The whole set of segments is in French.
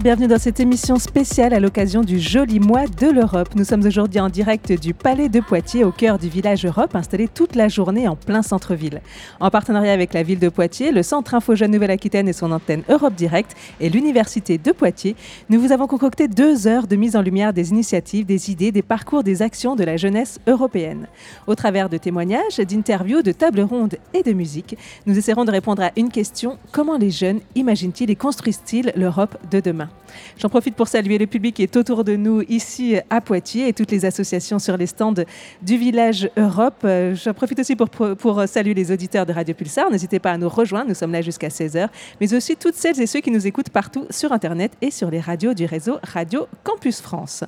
Bienvenue dans cette émission spéciale à l'occasion du joli mois de l'Europe. Nous sommes aujourd'hui en direct du Palais de Poitiers au cœur du village Europe, installé toute la journée en plein centre-ville. En partenariat avec la ville de Poitiers, le Centre Info Jeune Nouvelle-Aquitaine et son antenne Europe Direct et l'Université de Poitiers, nous vous avons concocté deux heures de mise en lumière des initiatives, des idées, des parcours, des actions de la jeunesse européenne. Au travers de témoignages, d'interviews, de tables rondes et de musique, nous essaierons de répondre à une question comment les jeunes imaginent-ils et construisent-ils l'Europe de demain? J'en profite pour saluer le public qui est autour de nous ici à Poitiers et toutes les associations sur les stands du village Europe. Euh, j'en profite aussi pour, pour, saluer les auditeurs de Radio Pulsar. N'hésitez pas à nous rejoindre, nous sommes là jusqu'à 16h, mais aussi toutes celles et ceux qui nous écoutent partout sur Internet et sur les radios du réseau Radio Campus France.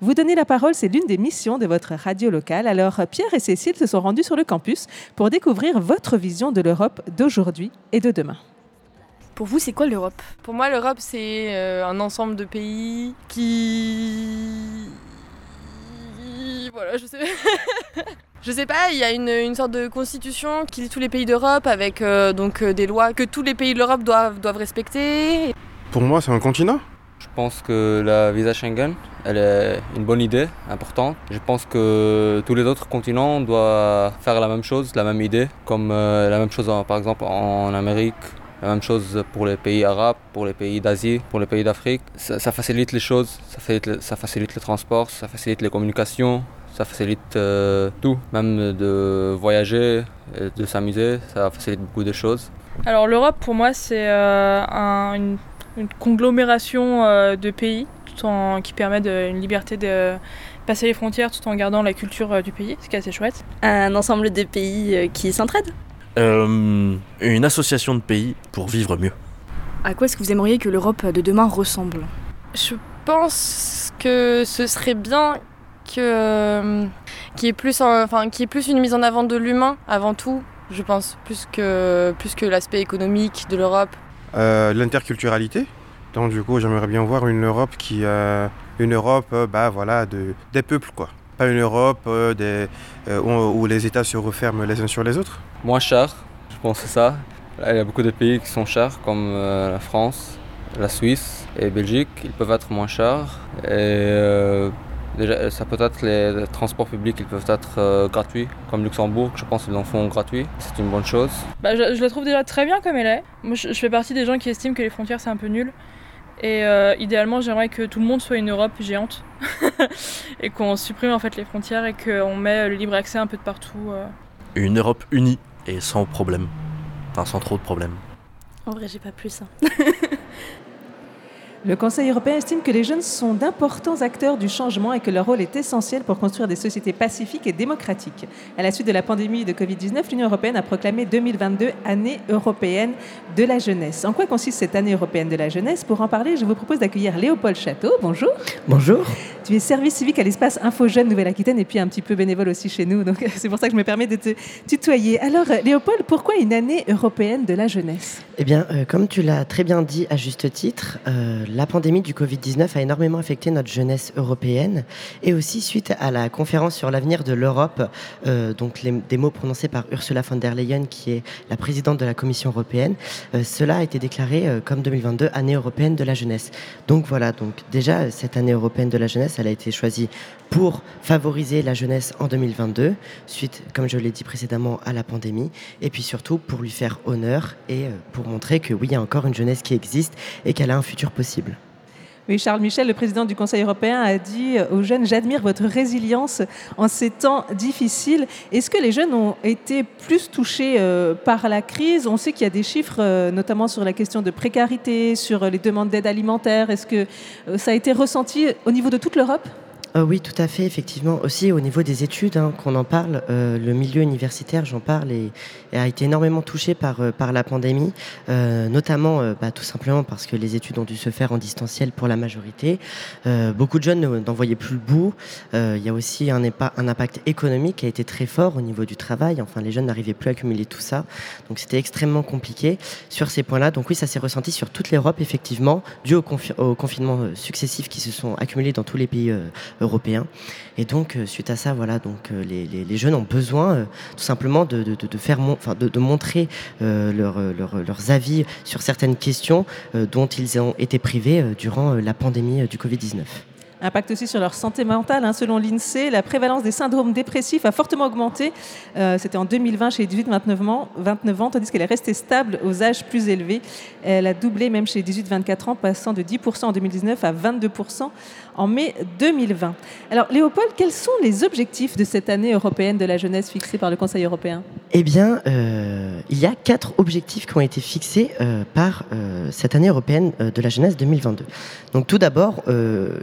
Vous donner la parole, c'est l'une des missions de votre radio locale. Alors Pierre et Cécile se sont rendus sur le campus pour découvrir votre vision de l'Europe d'aujourd'hui et de demain. Pour vous, c'est quoi l'Europe? Pour moi, l'Europe, c'est euh, un ensemble de pays qui. Voilà, je sais. je sais pas, il y a une, sorte de constitution qui lie tous les pays d'Europe avec euh, donc euh, des lois que tous les pays de l'Europe doivent, doivent respecter. Pour moi, c'est un continent. Je pense que la visa Schengen, elle est une bonne idée, importante. Je pense que tous les autres continents doivent faire la même chose, la même idée, comme la même chose par exemple en Amérique la même chose pour les pays arabes, pour les pays d'Asie, pour les pays d'Afrique. Ça, facilite les choses, ça facilite, le, ça facilite le transport, ça facilite les communications, ça facilite euh, tout, même de voyager, de s'amuser, ça facilite beaucoup de choses. Alors l'Europe pour moi c'est euh, une, conglomération euh, de pays tout en, qui permet de, une liberté de passer les frontières tout en gardant la culture du pays, ce qui est assez chouette. Un ensemble de pays qui s'entraident euh, une association de pays pour vivre mieux. À quoi est-ce que vous aimeriez que l'Europe de demain ressemble? Je pense que ce serait bien que euh, qu'il y ait plus enfin qui plus une mise en avant de l'humain avant tout je pense plus que plus que l'aspect économique de l'Europe. Euh, l'interculturalité. Donc du coup j'aimerais bien voir une Europe qui une Europe bah voilà de des peuples quoi pas une Europe des, où les États se referment les uns sur les autres moins cher, je pense que c'est ça. il y a beaucoup de pays qui sont chers, comme euh, la France, la Suisse et la Belgique. Ils peuvent être moins chers. Et euh, déjà, ça peut être les, transports publics, ils peuvent être euh, gratuits, comme Luxembourg. Je pense qu'ils en font gratuits. C'est une bonne chose. Bah, je, la trouve déjà très bien comme elle est. Moi, je, fais partie des gens qui estiment que les frontières c'est un peu nul. Et idéalement, j'aimerais que tout le monde soit une Europe géante et qu'on supprime en fait les frontières et qu'on met le libre accès un peu de partout. Une Europe unie et sans problème. Enfin, sans trop de problèmes. En vrai, j'ai pas plus. Hein. Le Conseil européen estime que les jeunes sont d'importants acteurs du changement et que leur rôle est essentiel pour construire des sociétés pacifiques et démocratiques. À la suite de la pandémie de Covid-19, l'Union européenne a proclamé 2022 année européenne de la jeunesse. En quoi consiste cette année européenne de la jeunesse? Pour en parler, je vous propose d'accueillir Léopold Château. Bonjour. Bonjour. Tu es service civique à l'espace Info Jeune Nouvelle-Aquitaine et puis un petit peu bénévole aussi chez nous. Donc c'est pour ça que je me permets de te tutoyer. Alors Léopold, pourquoi une année européenne de la jeunesse? Eh bien, euh, comme tu l'as très bien dit à juste titre, euh, la pandémie du Covid-19 a énormément affecté notre jeunesse européenne et aussi suite à la conférence sur l'avenir de l'Europe, euh, donc des mots prononcés par Ursula von der Leyen, qui est la présidente de la Commission européenne, euh, cela a été déclaré euh, comme 2022 année européenne de la jeunesse. Donc voilà, donc déjà cette année européenne de la jeunesse, elle a été choisie pour favoriser la jeunesse en 2022, suite, comme je l'ai dit précédemment, à la pandémie, et puis surtout pour lui faire honneur et pour montrer que oui, il y a encore une jeunesse qui existe et qu'elle a un futur possible. Oui, Charles Michel, le président du Conseil européen, a dit aux jeunes J'admire votre résilience en ces temps difficiles. Est-ce que les jeunes ont été plus touchés euh, par la crise? On sait qu'il y a des chiffres, euh, notamment sur la question de précarité, sur les demandes d'aide alimentaire. Est-ce que euh, ça a été ressenti au niveau de toute l'Europe? Euh, oui, tout à fait, effectivement. Aussi au niveau des études, hein, qu'on en parle, euh, le milieu universitaire, j'en parle, et, a été énormément touché par, euh, la pandémie, notamment bah, tout simplement parce que les études ont dû se faire en distanciel pour la majorité. beaucoup de jeunes n'en voyaient plus le bout. Il y a aussi un, impact économique qui a été très fort au niveau du travail. Enfin, les jeunes n'arrivaient plus à accumuler tout ça. Donc c'était extrêmement compliqué sur ces points-là. Donc oui, ça s'est ressenti sur toute l'Europe, effectivement, dû au, au confinement successifs qui se sont accumulés dans tous les pays européen. Et donc, suite à ça, voilà, donc les, jeunes ont besoin tout simplement de, faire, enfin, de, montrer leurs avis sur certaines questions dont ils ont été privés durant la pandémie du Covid-19. Impact aussi sur leur santé mentale. Hein. Selon l'INSEE, la prévalence des syndromes dépressifs a fortement augmenté. Euh, c'était en 2020 chez les 18-29 ans, 29 ans, tandis qu'elle est restée stable aux âges plus élevés. Elle a doublé même chez les 18-24 ans, passant de 10% en 2019 à 22% en mai 2020. Alors Léopold, quels sont les objectifs de cette année européenne de la jeunesse fixée par le Conseil européen? Eh bien, euh, il y a quatre objectifs qui ont été fixés euh, par euh, cette année européenne de la jeunesse 2022. Donc tout d'abord,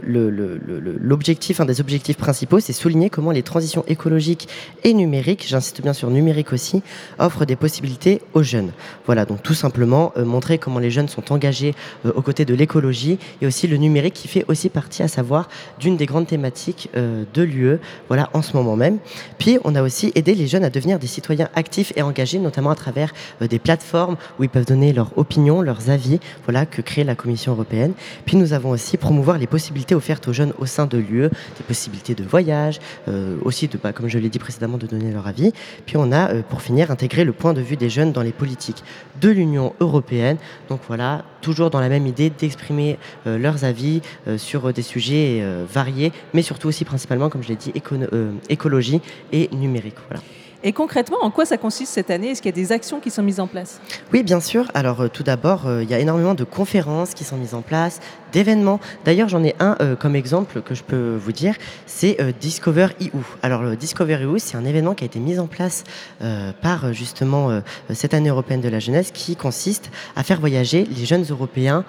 l'objectif, un des objectifs principaux, c'est souligner comment les transitions écologiques et numériques, j'insiste bien sur numérique aussi, offrent des possibilités aux jeunes. Voilà, donc tout simplement montrer comment les jeunes sont engagés aux côtés de l'écologie et aussi le numérique qui fait aussi partie à sa d'une des grandes thématiques euh, de l'UE, voilà, en ce moment même. Puis, on a aussi aidé les jeunes à devenir des citoyens actifs et engagés, notamment à travers euh, des plateformes où ils peuvent donner leurs opinions, leurs avis, voilà, que crée la Commission européenne. Puis, nous avons aussi promouvoir les possibilités offertes aux jeunes au sein de l'UE, des possibilités de voyage, euh, aussi, de, bah, comme je l'ai dit précédemment, de donner leur avis. Puis, on a, pour finir, intégré le point de vue des jeunes dans les politiques de l'Union européenne. Donc, voilà, toujours dans la même idée d'exprimer leurs avis sur des sujets euh, variés, mais surtout aussi principalement, comme je l'ai dit, euh, écologie et numérique. Voilà. Et concrètement, en quoi ça consiste cette année? Est-ce qu'il y a des actions qui sont mises en place? Oui, bien sûr. Alors euh, tout d'abord, il y a énormément de conférences qui sont mises en place, d'événements. D'ailleurs, j'en ai un comme exemple que je peux vous dire, c'est Discover EU. Alors le Discover EU, c'est un événement qui a été mis en place par justement cette année européenne de la jeunesse qui consiste à faire voyager les jeunes Européens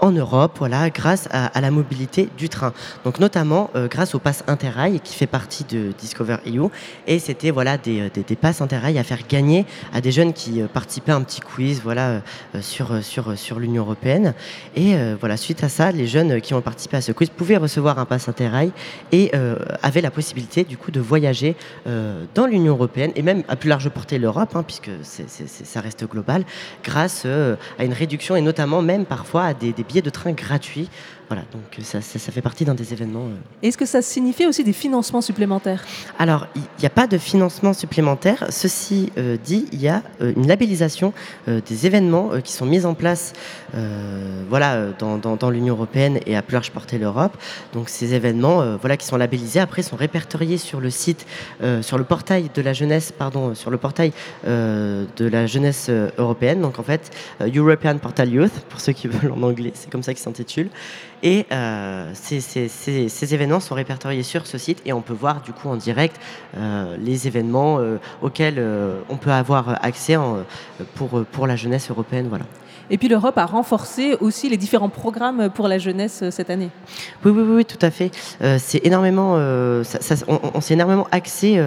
en Europe, voilà, grâce à, la mobilité du train. Donc notamment euh, grâce au pass Interrail qui fait partie de Discover EU. Et c'était voilà des, des, passes Interrail à faire gagner à des jeunes qui euh, participaient à un petit quiz voilà euh, sur sur sur l'Union européenne. Et voilà suite à ça, les jeunes qui ont participé à ce quiz pouvaient recevoir un pass Interrail et avaient la possibilité du coup de voyager dans l'Union européenne et même à plus large portée l'Europe, hein, puisque ça reste global, grâce à une réduction et notamment même parfois à des billets de train gratuits voilà, donc euh, ça, ça, fait partie d'un des événements. Euh. Est-ce que ça signifie aussi des financements supplémentaires? Alors, il n'y a pas de financement supplémentaire. Ceci euh, dit, il y a une labellisation des événements qui sont mis en place voilà, dans, dans, l'Union européenne et à plus large portée l'Europe. Donc ces événements voilà, qui sont labellisés, après sont répertoriés sur le site, sur le portail de la jeunesse, pardon, sur le portail de la jeunesse européenne. Donc en fait, European Portal Youth, pour ceux qui veulent en anglais, c'est comme ça qu'il s'intitule. Et euh, ces, événements sont répertoriés sur ce site et on peut voir du coup en direct euh, les événements euh, auxquels on peut avoir accès pour, pour la jeunesse européenne. Voilà. Et puis l'Europe a renforcé aussi les différents programmes pour la jeunesse euh, cette année. Oui, oui, oui, tout à fait. Euh, c'est énormément, euh, on, s'est énormément axé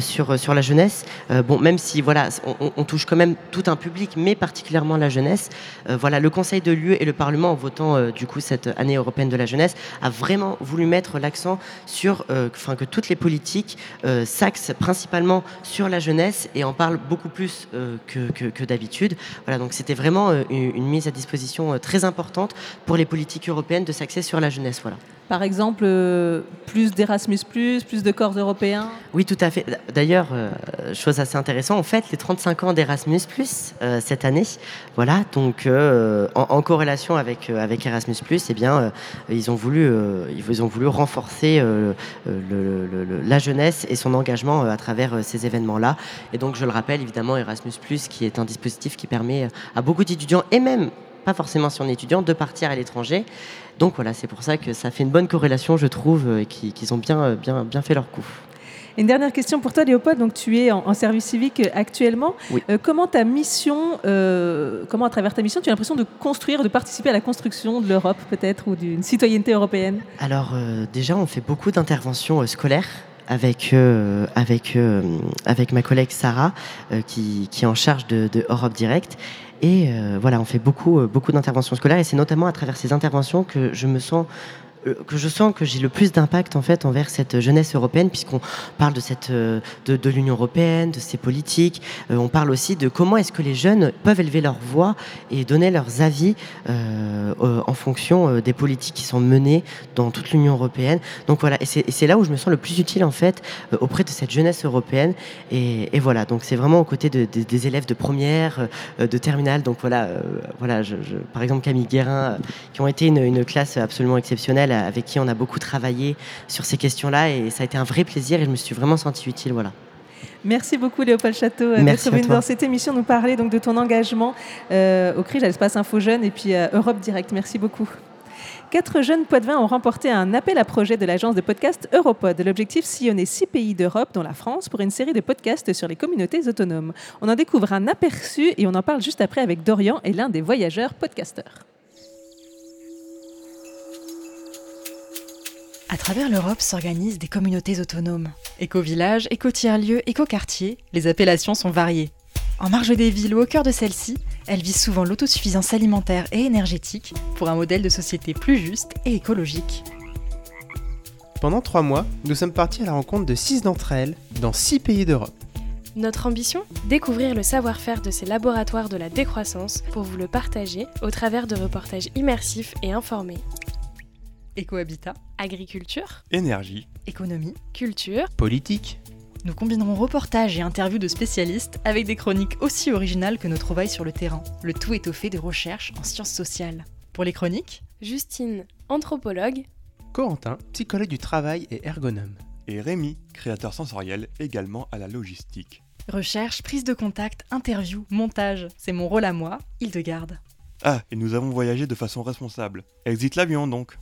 sur, sur la jeunesse. bon, même si voilà, on, touche quand même tout un public, mais particulièrement la jeunesse. voilà, le Conseil de l'UE et le Parlement, en votant du coup cette année européenne de la jeunesse, a vraiment voulu mettre l'accent sur, enfin, que toutes les politiques s'axent principalement sur la jeunesse et en parlent beaucoup plus que, que, d'habitude. Voilà, donc c'était vraiment une mise à disposition euh, très importante pour les politiques européennes de s'axer sur la jeunesse. Voilà. Par exemple, euh, plus d'Erasmus, plus de corps européens Oui, tout à fait. D'ailleurs, euh, chose assez intéressante, en fait, les 35 ans d'Erasmus, cette année, voilà, donc en, corrélation avec, avec Erasmus, eh bien, ils, ont voulu, ils ont voulu renforcer la jeunesse et son engagement à travers ces événements-là. Et donc, je le rappelle, évidemment, Erasmus, qui est un dispositif qui permet à beaucoup d'étudiants et même pas forcément si on est étudiant, de partir à l'étranger. Donc voilà, c'est pour ça que ça fait une bonne corrélation, je trouve, et qu'ils ont bien, euh, bien, bien fait leur coup. Une dernière question pour toi, Léopold. Donc, tu es en, service civique actuellement. Euh, comment ta mission, euh, comment à travers ta mission, tu as l'impression de construire, de participer à la construction de l'Europe, peut-être, ou d'une citoyenneté européenne? Alors, déjà, on fait beaucoup d'interventions scolaires avec, avec, avec ma collègue Sarah, qui, qui, est en charge de, de Europe Direct. Et euh, voilà, on fait beaucoup, euh, beaucoup d'interventions scolaires et c'est notamment à travers ces interventions que je me sens que je sens que j'ai le plus d'impact en fait envers cette jeunesse européenne, puisqu'on parle de cette de, de l'Union européenne, de ses politiques. on parle aussi de comment est-ce que les jeunes peuvent élever leur voix et donner leurs avis en fonction des politiques qui sont menées dans toute l'Union européenne. Donc voilà, et c'est là où je me sens le plus utile en fait auprès de cette jeunesse européenne. Et, voilà, donc c'est vraiment aux côtés de, des élèves de première, de terminale. Donc voilà, voilà, par exemple Camille Guérin, qui ont été une, classe absolument exceptionnelle, avec qui on a beaucoup travaillé sur ces questions-là, et ça a été un vrai plaisir, et je me suis vraiment senti utile, voilà. Merci beaucoup Léopold Château euh, d'être venu dans cette émission nous parler donc de ton engagement euh, au CRIJ, à l'espace Info Jeune et puis à Europe Direct. Merci beaucoup. Quatre jeunes Poitevins ont remporté un appel à projet de l'agence de podcast Europod. L'objectif, sillonner six pays d'Europe, dont la France, pour une série de podcasts sur les communautés autonomes. On en découvre un aperçu et on en parle juste après avec Dorian et l'un des voyageurs podcasteurs. À travers l'Europe s'organisent des communautés autonomes. Éco-village, éco-tiers-lieu, éco-quartier, les appellations sont variées. En marge des villes ou au cœur de celles-ci, elles visent souvent l'autosuffisance alimentaire et énergétique pour un modèle de société plus juste et écologique. Pendant trois mois, nous sommes partis à la rencontre de six d'entre elles dans six pays d'Europe. Notre ambition Découvrir le savoir-faire de ces laboratoires de la décroissance pour vous le partager au travers de reportages immersifs et informés. Écohabitat, agriculture, énergie, économie, culture, politique, nous combinerons reportages et interviews de spécialistes avec des chroniques aussi originales que nos trouvailles sur le terrain, le tout étoffé de recherches en sciences sociales. Pour les chroniques, Justine, anthropologue, Corentin, psychologue du travail et ergonome, et Rémi, créateur sensoriel également à la logistique. Recherche, prise de contact, interview, montage, c'est mon rôle à moi, Hildegarde. Ah, et nous avons voyagé de façon responsable. Exit l'avion donc.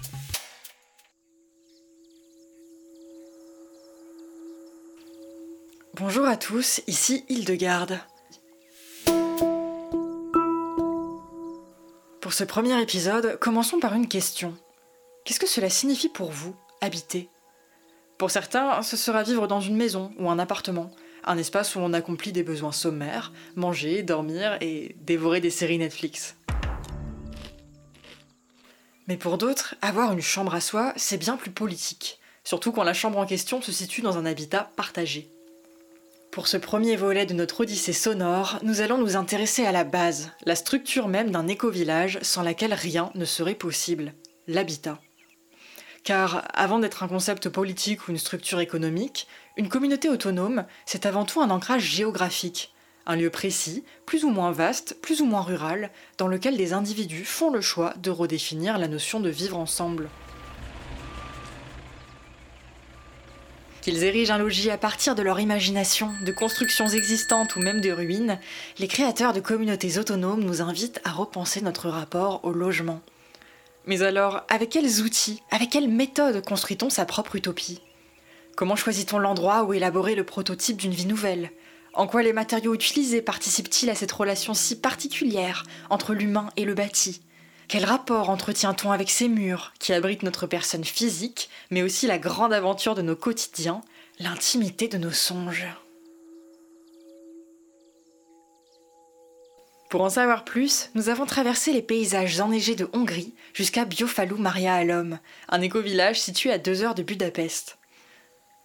Bonjour à tous, ici Hildegarde. Pour ce premier épisode, commençons par une question. Qu'est-ce que cela signifie pour vous, habiter? Pour certains, ce sera vivre dans une maison ou un appartement, un espace où on accomplit des besoins sommaires, manger, dormir et dévorer des séries Netflix. Mais pour d'autres, avoir une chambre à soi, c'est bien plus politique, surtout quand la chambre en question se situe dans un habitat partagé. Pour ce premier volet de notre odyssée sonore, nous allons nous intéresser à la base, la structure même d'un éco-village sans laquelle rien ne serait possible, l'habitat. Car avant d'être un concept politique ou une structure économique, une communauté autonome, c'est avant tout un ancrage géographique, un lieu précis, plus ou moins vaste, plus ou moins rural, dans lequel des individus font le choix de redéfinir la notion de vivre ensemble. Qu'ils érigent un logis à partir de leur imagination, de constructions existantes ou même de ruines, les créateurs de communautés autonomes nous invitent à repenser notre rapport au logement. Mais alors, avec quels outils, avec quelles méthodes construit-on sa propre utopie? Comment choisit-on l'endroit où élaborer le prototype d'une vie nouvelle? En quoi les matériaux utilisés participent-ils à cette relation si particulière entre l'humain et le bâti? Quel rapport entretient-on avec ces murs qui abritent notre personne physique, mais aussi la grande aventure de nos quotidiens, l'intimité de nos songes? Pour en savoir plus, nous avons traversé les paysages enneigés de Hongrie jusqu'à Biofalou Maria Alom, un éco-village situé à deux heures de Budapest.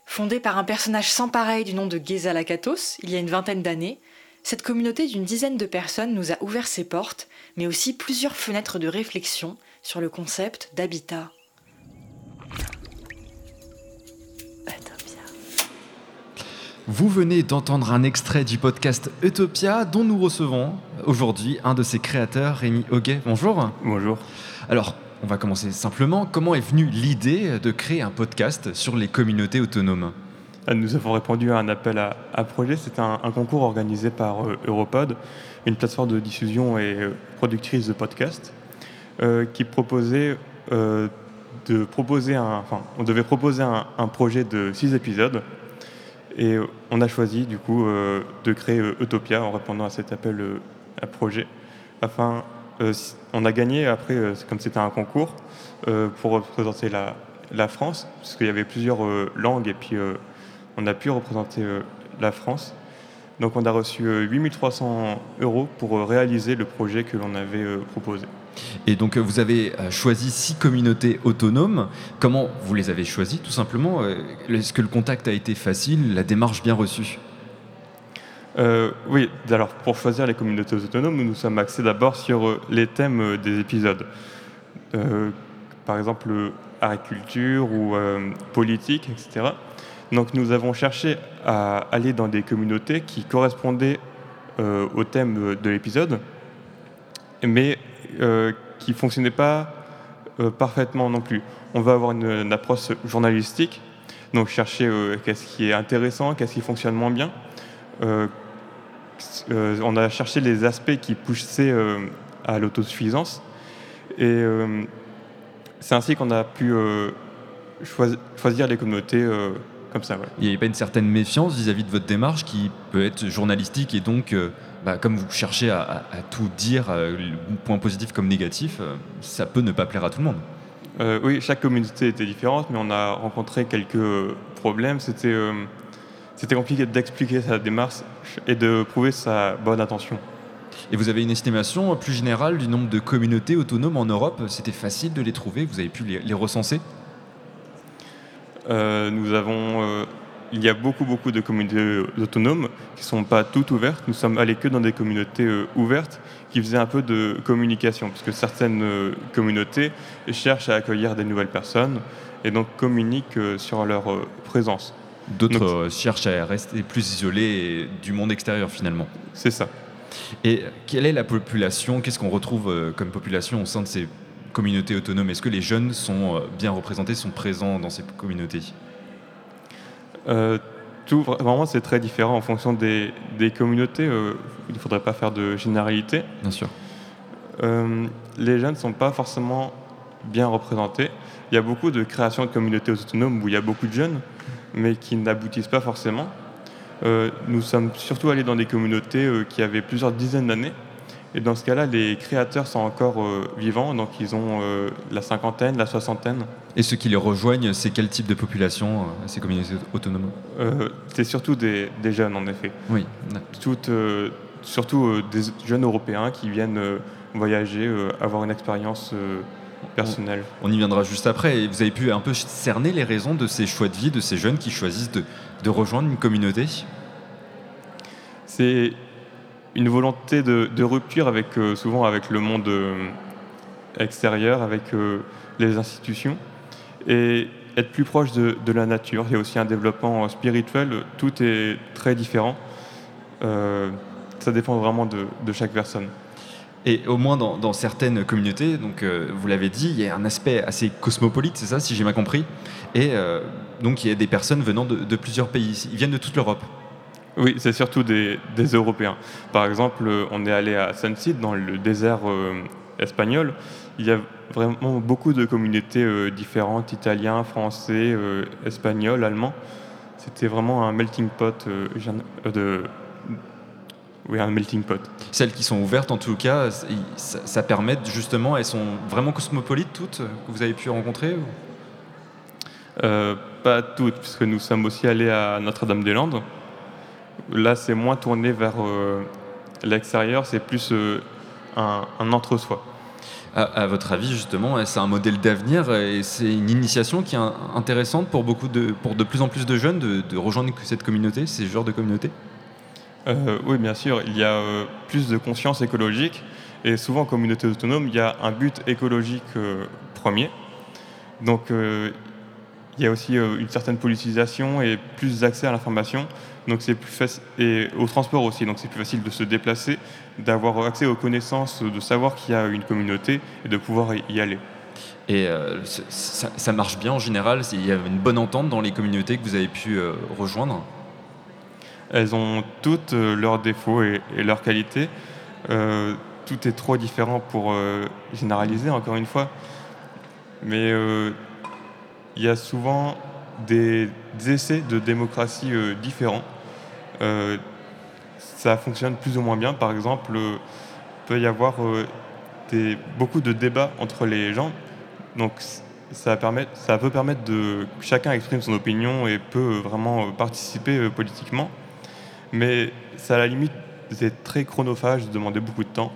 Fondé par un personnage sans pareil du nom de Geza Lakatos il y a une vingtaine d'années, cette communauté d'une dizaine de personnes nous a ouvert ses portes, mais aussi plusieurs fenêtres de réflexion sur le concept d'habitat. Vous venez d'entendre un extrait du podcast Utopia dont nous recevons aujourd'hui un de ses créateurs, Rémi Hoguet. Bonjour. Bonjour. Alors, on va commencer simplement. Comment est venue l'idée de créer un podcast sur les communautés autonomes? Nous avons répondu à un appel à, projet. C'est un, concours organisé par euh, Europod, une plateforme de diffusion et euh, productrice de podcasts, euh, qui proposait de proposer un. Enfin, on devait proposer un, projet de six épisodes. Et on a choisi du coup de créer Utopia en répondant à cet appel à projet. Afin, on a gagné après, comme c'était un concours, pour représenter la, la France, parce qu'il y avait plusieurs langues et puis on a pu représenter euh, la France. Donc on a reçu 8300 euh, euros pour euh, réaliser le projet que l'on avait proposé. Et donc vous avez choisi six communautés autonomes. Comment vous les avez choisies tout simplement Est-ce que le contact a été facile, la démarche bien reçue? Oui, alors pour choisir les communautés autonomes, nous nous sommes axés d'abord sur les thèmes des épisodes. par exemple, agriculture ou politique, etc. Donc nous avons cherché à aller dans des communautés qui correspondaient euh, au thème de l'épisode, mais euh, qui ne fonctionnaient pas euh, parfaitement non plus. On va avoir une, approche journalistique, donc chercher qu'est-ce qui est intéressant, qu'est-ce qui fonctionne moins bien. on a cherché les aspects qui poussaient à l'autosuffisance. Et c'est ainsi qu'on a pu choisir les communautés comme ça. Il n'y avait pas une certaine méfiance vis-à-vis de votre démarche qui peut être journalistique et donc, euh, bah, comme vous cherchez à, tout dire, euh, point positif comme négatif, euh, ça peut ne pas plaire à tout le monde. oui, chaque communauté était différente, mais on a rencontré quelques problèmes. C'était c'était compliqué d'expliquer sa démarche et de prouver sa bonne intention. Et vous avez une estimation plus générale du nombre de communautés autonomes en Europe? C'était facile de les trouver Vous avez pu les recenser? Nous avons, euh, il y a beaucoup, beaucoup de communautés autonomes qui ne sont pas toutes ouvertes. Nous sommes allés que dans des communautés euh, ouvertes qui faisaient un peu de communication, parce que certaines communautés cherchent à accueillir des nouvelles personnes et donc communiquent sur leur présence. D'autres cherchent à rester plus isolés du monde extérieur finalement. C'est ça. Et quelle est la population Qu'est-ce qu'on retrouve comme population au sein de ces communautés autonomes Est-ce que les jeunes sont euh, bien représentés, sont présents dans ces communautés? Euh, tout, Vraiment, c'est très différent en fonction des, communautés. Euh, il ne faudrait pas faire de généralité. Bien sûr. les jeunes ne sont pas forcément bien représentés. Il y a beaucoup de créations de communautés autonomes où il y a beaucoup de jeunes, mais qui n'aboutissent pas forcément. nous sommes surtout allés dans des communautés qui avaient plusieurs dizaines d'années et dans ce cas-là, les créateurs sont encore euh, vivants, donc ils ont euh, la cinquantaine, la soixantaine. Et ceux qui les rejoignent, c'est quel type de population, euh, ces communautés autonomes? C'est surtout des, jeunes, en effet. Oui. Toutes, surtout des jeunes européens qui viennent voyager, avoir une expérience personnelle. On, y viendra juste après. Et vous avez pu un peu cerner les raisons de ces choix de vie, de ces jeunes qui choisissent de, de rejoindre une communauté? C'est une volonté de, rupture avec, euh, souvent avec le monde euh, extérieur, avec euh, les institutions, et être plus proche de, la nature. Il y a aussi un développement spirituel, tout est très différent. ça dépend vraiment de, chaque personne. Et au moins dans, certaines communautés, donc vous l'avez dit, il y a un aspect assez cosmopolite, c'est ça, si j'ai bien compris. Et donc il y a des personnes venant de, de plusieurs pays. Ils viennent de toute l'Europe. Oui, c'est surtout des, Européens. Par exemple, on est allé à Sunseed, dans le désert euh, espagnol. Il y a vraiment beaucoup de communautés euh, différentes, italiens, français, euh, espagnols, allemands. C'était vraiment un melting pot de... Oui, un melting pot. Celles qui sont ouvertes, en tout cas, ça, ça permet justement, elles sont vraiment cosmopolites toutes que vous avez pu rencontrer Pas toutes, puisque nous sommes aussi allés à Notre-Dame-des-Landes. Là, c'est moins tourné vers euh, l'extérieur, c'est plus euh, un, entre-soi. À, votre avis, justement, c'est un modèle d'avenir et c'est une initiation qui est intéressante pour, beaucoup de, pour de plus en plus de jeunes de, rejoindre cette communauté, ces genres de communauté euh, Oui, bien sûr. Il y a plus de conscience écologique et souvent en communauté autonome, il y a un but écologique premier. Donc, il y a aussi une certaine politisation et plus d'accès à l'information. Donc c'est plus facile et au transport aussi. Donc c'est plus facile de se déplacer, d'avoir accès aux connaissances, de savoir qu'il y a une communauté et de pouvoir y aller. Et euh, ça, marche bien en général? Il y a une bonne entente dans les communautés que vous avez pu euh, rejoindre? Elles ont toutes euh, leurs défauts et, leurs qualités. tout est trop différent pour généraliser, encore une fois. Mais il y a souvent des, essais de démocratie différents euh, ça fonctionne plus ou moins bien. Par exemple, il peut y avoir euh, beaucoup de débats entre les gens. Donc ça, peut permettre de chacun exprime son opinion et peut vraiment participer euh, politiquement. Mais ça, à la limite, c'est très chronophage, demander beaucoup de temps.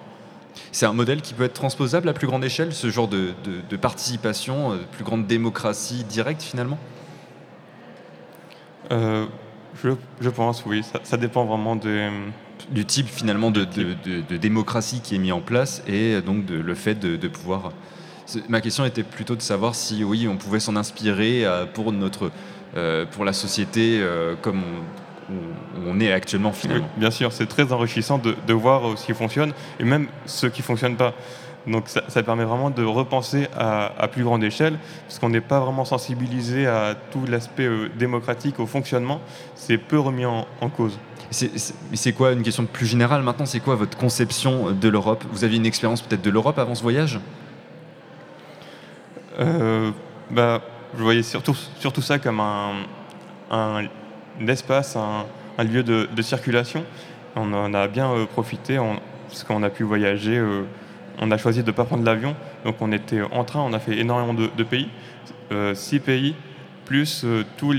C'est un modèle qui peut être transposable à plus grande échelle, ce genre de, de participation, de plus grande démocratie directe finalement? Je, je, pense, oui. Ça, ça dépend vraiment de, du type finalement de, de, démocratie qui est mis en place et donc de, le fait de, pouvoir. Ma question était plutôt de savoir si oui, on pouvait s'en inspirer euh, pour notre, euh, pour la société euh, comme on, est actuellement finalement. bien sûr, c'est très enrichissant de, voir ce qui fonctionne et même ce qui fonctionne pas. Donc ça, permet vraiment de repenser à, plus grande échelle, parce qu'on n'est pas vraiment sensibilisé à tout l'aspect démocratique, au fonctionnement, c'est peu remis en cause. C'est quoi, une question plus générale maintenant, c'est quoi votre conception de l'Europe? Vous aviez une expérience peut-être de l'Europe avant ce voyage? Euh, bah, Je voyais surtout, surtout ça comme un, un, espace, un, lieu de, circulation. On en a bien euh, profité parce qu'on a pu voyager. Euh, on a choisi de ne pas prendre l'avion, donc on était en train, on a fait énormément de, pays, six pays, plus tout,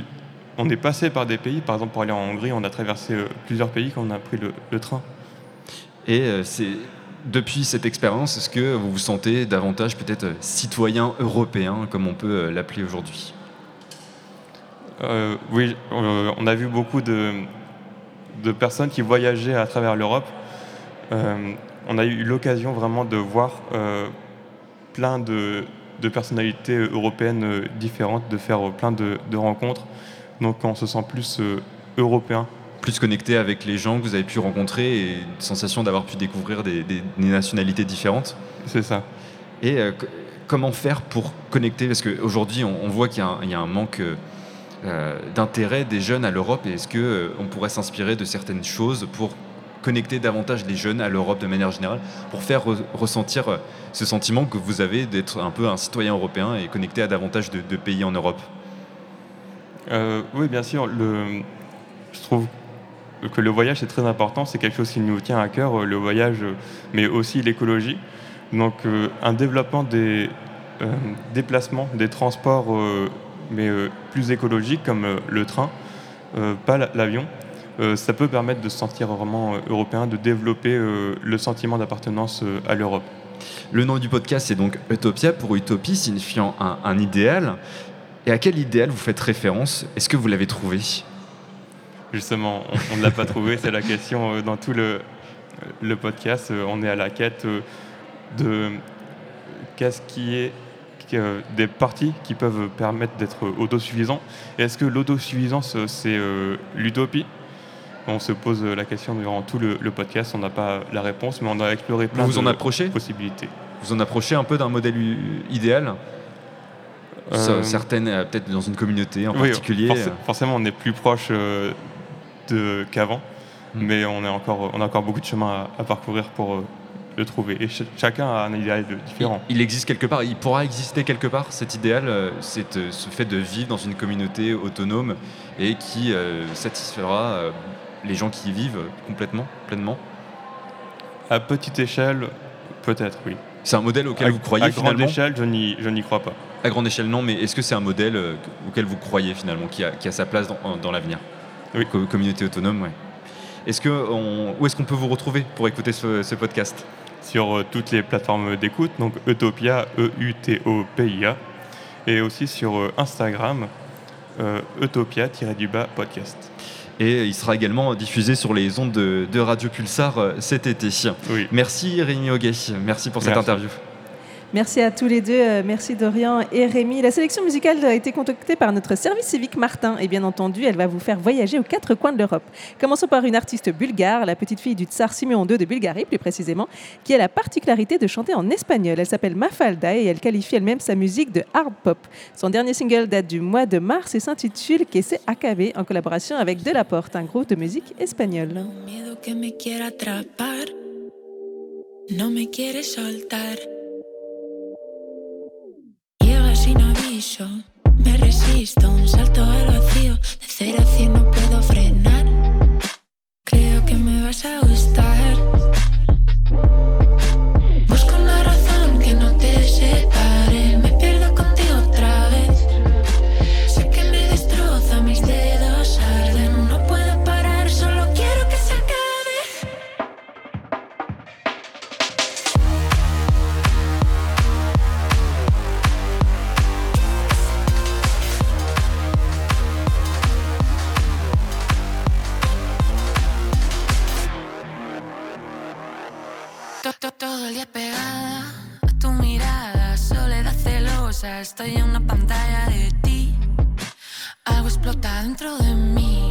on est passé par des pays, par exemple pour aller en Hongrie, on a traversé euh, plusieurs pays quand on a pris le, train. Et euh, c'est depuis cette expérience, est-ce que vous vous sentez davantage peut-être euh, citoyen européen, comme on peut l'appeler aujourd'hui? Oui, on a vu beaucoup de, de, personnes qui voyageaient à travers l'Europe. on a eu l'occasion vraiment de voir plein de, de, personnalités européennes différentes, de faire plein de, de rencontres. Donc on se sent plus euh, européen. Plus connecté avec les gens que vous avez pu rencontrer et une sensation d'avoir pu découvrir des, nationalités différentes. C'est ça. Et euh, comment faire pour connecter? Parce qu'aujourd'hui, on, on, voit qu'il y, a un manque euh, d'intérêt des jeunes à l'Europe. Est-ce qu'on on pourrait s'inspirer de certaines choses pour connecter davantage les jeunes à l'Europe de manière générale, pour faire ressentir ce sentiment que vous avez d'être un peu un citoyen européen et connecté à davantage de pays en Europe? Euh, oui, bien sûr. Je trouve que le voyage est très important. C'est quelque chose qui nous tient à cœur, le voyage, mais aussi l'écologie. Donc, euh, un développement des euh, déplacements, des transports, mais plus écologiques, comme le train, pas l'avion. ça peut permettre de se sentir vraiment européen, de développer le sentiment d'appartenance à l'Europe. Le nom du podcast c'est donc Utopia pour utopie signifiant un, un idéal. Et à quel idéal vous faites référence? Est-ce que vous l'avez trouvé? Justement, on ne l'a pas trouvé, c'est la question euh, dans tout le, le podcast. Euh, on est à la quête euh, de qu'est-ce qui est des parties qui peuvent permettre d'être autosuffisants. Et est-ce que l'autosuffisance, c'est l'utopie? On se pose la question durant tout le, podcast, on n'a pas la réponse, mais on a exploré plein vous de en possibilités. Vous en approchez un peu d'un modèle idéal? Euh, certaines, euh, peut-être dans une communauté en particulier. Euh. forcément, on est plus proche qu'avant, hmm. mais on, est encore, on a encore beaucoup de chemin à, parcourir pour le trouver. Et chacun a un idéal différent. Il, existe quelque part, il pourra exister quelque part cet idéal, c'est ce fait de vivre dans une communauté autonome et qui satisfera les gens qui y vivent complètement, pleinement? À petite échelle, peut-être, oui. C'est un modèle auquel vous croyez à finalement? grande échelle, je n'y crois pas. À grande échelle, non, mais est-ce que c'est un modèle euh, auquel vous croyez finalement, qui a, qui a sa place dans, dans l'avenir? Oui. communauté autonome, oui. Est-ce que où est-ce qu'on peut vous retrouver pour écouter ce, podcast? Sur euh, toutes les plateformes d'écoute, donc Utopia, E-U-T-O-P-I-A, et aussi sur euh, Instagram, Utopia-du-bas podcast. Et il sera également diffusé sur les ondes de, Radio Pulsar cet été. Oui. Merci Rémi Hoguet, merci pour cette interview. Merci à tous les deux. Euh, merci Dorian et Rémi. La sélection musicale a été concoctée par notre service civique Martin. Et bien entendu, elle va vous faire voyager aux quatre coins de l'Europe. Commençons par une artiste bulgare, la petite fille du tsar Simeon II de Bulgarie plus précisément, qui a la particularité de chanter en espagnol. Elle s'appelle Mafalda et elle qualifie elle-même sa musique de hard pop. Son dernier single date du mois de mars et s'intitule Que se AKB en collaboration avec Delaporte, un groupe de musique espagnole. preciso. Me resisto, un salto al vacío. De cero a cien no puedo frenar. Creo que me vas a gustar. Estoy en una pantalla de ti. Algo explota dentro de mí.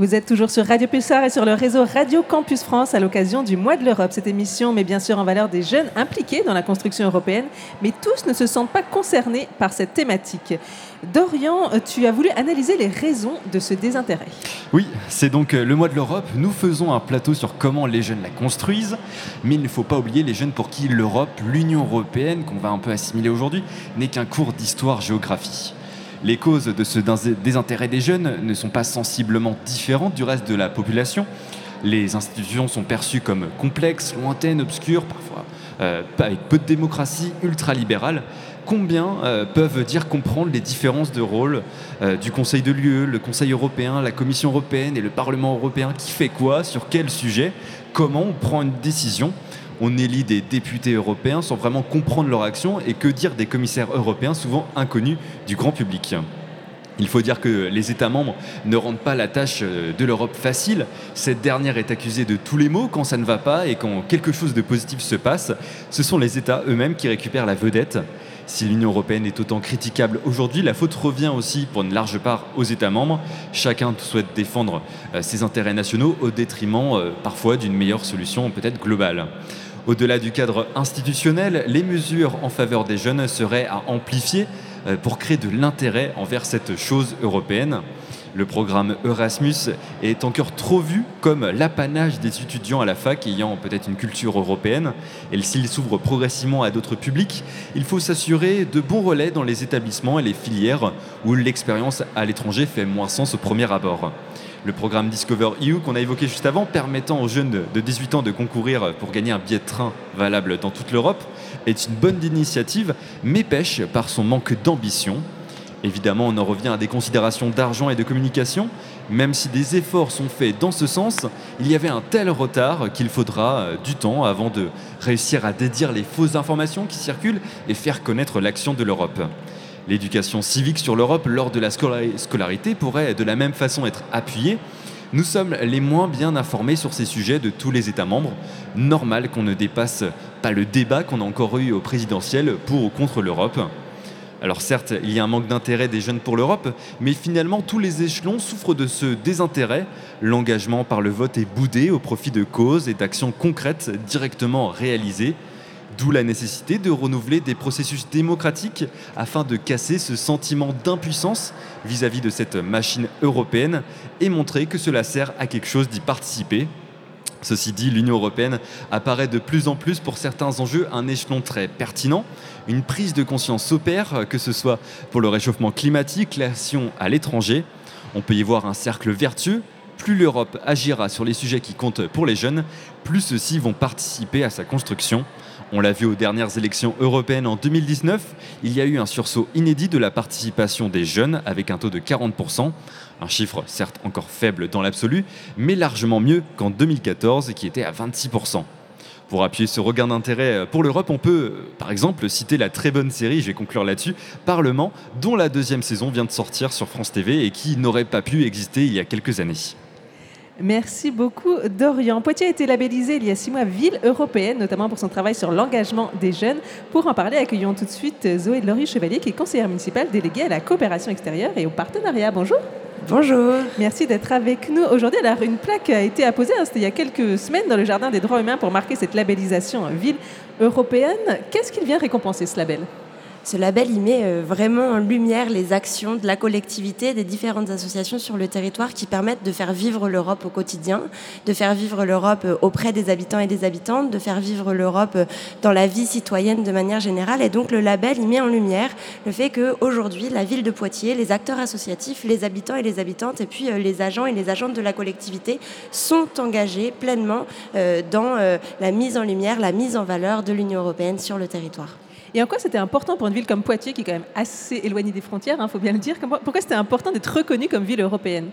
Vous êtes toujours sur Radio Pulsar et sur le réseau Radio Campus France à l'occasion du mois de l'Europe. Cette émission met bien sûr en valeur des jeunes impliqués dans la construction européenne, mais tous ne se sentent pas concernés par cette thématique. Dorian, tu as voulu analyser les raisons de ce désintérêt. Oui, c'est donc euh, le mois de l'Europe. Nous faisons un plateau sur comment les jeunes la construisent, mais il ne faut pas oublier les jeunes pour qui l'Europe, l'Union européenne, qu'on va un peu assimiler aujourd'hui, n'est qu'un cours d'histoire-géographie. Les causes de ce dés- désintérêt des jeunes ne sont pas sensiblement différentes du reste de la population. Les institutions sont perçues comme complexes, lointaines, obscures, parfois euh, avec peu de démocratie, ultralibérale. Combien euh, peuvent dire comprendre les différences de rôle euh, du Conseil de l'UE, le Conseil européen, la Commission européenne et le Parlement européen? Qui fait quoi? Sur quel sujet? Comment on prend une décision? On élit des députés européens sans vraiment comprendre leur action et que dire des commissaires européens souvent inconnus du grand public. Il faut dire que les États membres ne rendent pas la tâche euh, de l'Europe facile. Cette dernière est accusée de tous les maux quand ça ne va pas et quand quelque chose de positif se passe. Ce sont les États eux-mêmes qui récupèrent la vedette. Si l'Union européenne est autant critiquable aujourd'hui, la faute revient aussi pour une large part aux États membres. Chacun souhaite défendre euh, ses intérêts nationaux au détriment euh, parfois d'une meilleure solution peut-être globale. Au-delà du cadre institutionnel, les mesures en faveur des jeunes seraient à amplifier euh, pour créer de l'intérêt envers cette chose européenne. Le programme Erasmus est encore trop vu comme l'apanage des étudiants à la fac ayant peut-être une culture européenne. Et s'il s'ouvre progressivement à d'autres publics, il faut s'assurer de bons relais dans les établissements et les filières où l'expérience à l'étranger fait moins sens au premier abord. Le programme Discover EU qu'on a évoqué juste avant, permettant aux jeunes de- de 18 ans de concourir pour gagner un billet de train valable dans toute l'Europe, est une bonne initiative, mais pêche par son manque d'ambition. Évidemment, on en revient à des considérations d'argent et de communication. Même si des efforts sont faits dans ce sens, il y avait un tel retard qu'il faudra euh, du temps avant de réussir à dédire les fausses informations qui circulent et faire connaître l'action de l'Europe. L'éducation civique sur l'Europe lors de la scolari- scolarité pourrait de la même façon être appuyée. Nous sommes les moins bien informés sur ces sujets de tous les États membres. Normal qu'on ne dépasse pas le débat qu'on a encore eu au présidentiel pour ou contre l'Europe. Alors certes, il y a un manque d'intérêt des jeunes pour l'Europe, mais finalement tous les échelons souffrent de ce désintérêt. L'engagement par le vote est boudé au profit de causes et d'actions concrètes directement réalisées. D'où la nécessité de renouveler des processus démocratiques afin de casser ce sentiment d'impuissance vis-à-vis de cette machine européenne et montrer que cela sert à quelque chose d'y participer. Ceci dit, l'Union européenne apparaît de plus en plus pour certains enjeux un échelon très pertinent. Une prise de conscience s'opère, que ce soit pour le réchauffement climatique, l'action à l'étranger. On peut y voir un cercle vertueux. Plus l'Europe agira sur les sujets qui comptent pour les jeunes, plus ceux-ci vont participer à sa construction. On l'a vu aux dernières élections européennes en 2019, il y a eu un sursaut inédit de la participation des jeunes avec un taux de 40%, un chiffre certes encore faible dans l'absolu, mais largement mieux qu'en 2014 qui était à 26%. Pour appuyer ce regain d'intérêt pour l'Europe, on peut, par exemple, citer la très bonne série, je vais conclure là-dessus, Parlement, dont la deuxième saison vient de sortir sur France TV et qui n'aurait pas pu exister il y a quelques années. Merci beaucoup Dorian. Poitiers a été labellisée il y a six mois ville européenne, notamment pour son travail sur l'engagement des jeunes. Pour en parler, accueillons tout de suite Zoé Laurie Chevalier, qui est conseillère municipale déléguée à la coopération extérieure et au partenariat. Bonjour. Bonjour. Merci d'être avec nous aujourd'hui. Alors, une plaque a été apposée, hein, c'était il y a quelques semaines, dans le Jardin des droits humains pour marquer cette labellisation ville européenne. Qu'est-ce qu'il vient récompenser, ce label? Ce label, met euh, vraiment en lumière les actions de la collectivité, des différentes associations sur le territoire qui permettent de faire vivre l'Europe au quotidien, de faire vivre l'Europe euh, auprès des habitants et des habitantes, de faire vivre l'Europe euh, dans la vie citoyenne de manière générale. Et donc le label, met en lumière le fait qu'aujourd'hui, la ville de Poitiers, les acteurs associatifs, les habitants et les habitantes, et puis les agents et les agentes de la collectivité sont engagés pleinement dans la mise en lumière, la mise en valeur de l'Union européenne sur le territoire. Et en quoi c'était important pour une ville comme Poitiers, qui est quand même assez éloignée des frontières, il faut bien le dire, pourquoi c'était important d'être reconnue comme ville européenne?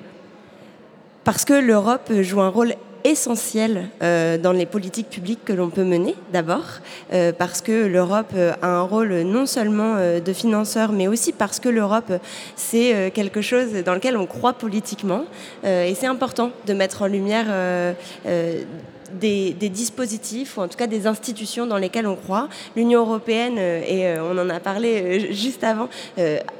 Parce que l'Europe joue un rôle essentiel euh, dans les politiques publiques que l'on peut mener d'abord, euh, parce que l'Europe euh, a un rôle non seulement de financeur, mais aussi parce que l'Europe, c'est quelque chose dans lequel on croit politiquement, et c'est important de mettre en lumière des, dispositifs, ou en tout cas des institutions dans lesquelles on croit. L'Union européenne, euh, et euh, on en a parlé euh, juste avant,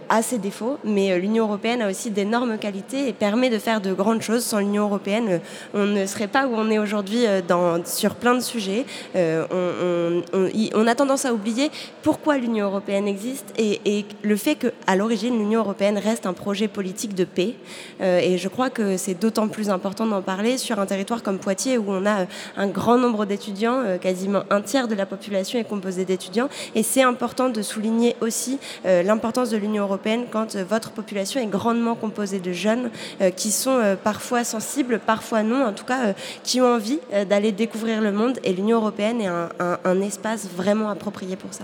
a ses défauts, mais euh, l'Union européenne a aussi d'énormes qualités et permet de faire de grandes choses. Sans l'Union européenne, euh, on ne serait pas où on est aujourd'hui euh, sur plein de sujets. On, a tendance à oublier pourquoi l'Union européenne existe et, le fait qu'à l'origine, l'Union européenne reste un projet politique de paix. Et je crois que c'est d'autant plus important d'en parler sur un territoire comme Poitiers où on a un grand nombre d'étudiants, quasiment un tiers de la population est composée d'étudiants. Et c'est important de souligner aussi l'importance de l'Union européenne quand euh, votre population est grandement composée de jeunes euh, qui sont euh, parfois sensibles, parfois non, en tout cas qui ont envie d'aller découvrir le monde. Et l'Union européenne est un, espace vraiment approprié pour ça.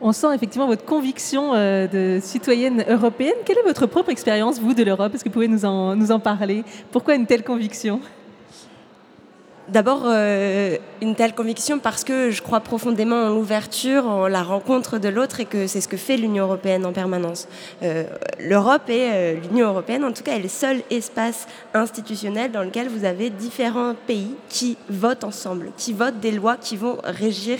On sent effectivement votre conviction de citoyenne européenne. Quelle est votre propre expérience, vous, de l'Europe? Est-ce que vous pouvez nous en parler? Pourquoi une telle conviction? D'abord, euh, une telle conviction parce que je crois profondément en l'ouverture, en la rencontre de l'autre et que c'est ce que fait l'Union européenne en permanence. Euh, L'Europe et euh, l'Union européenne, en tout cas, est le seul espace institutionnel dans lequel vous avez différents pays qui votent ensemble, qui votent des lois qui vont régir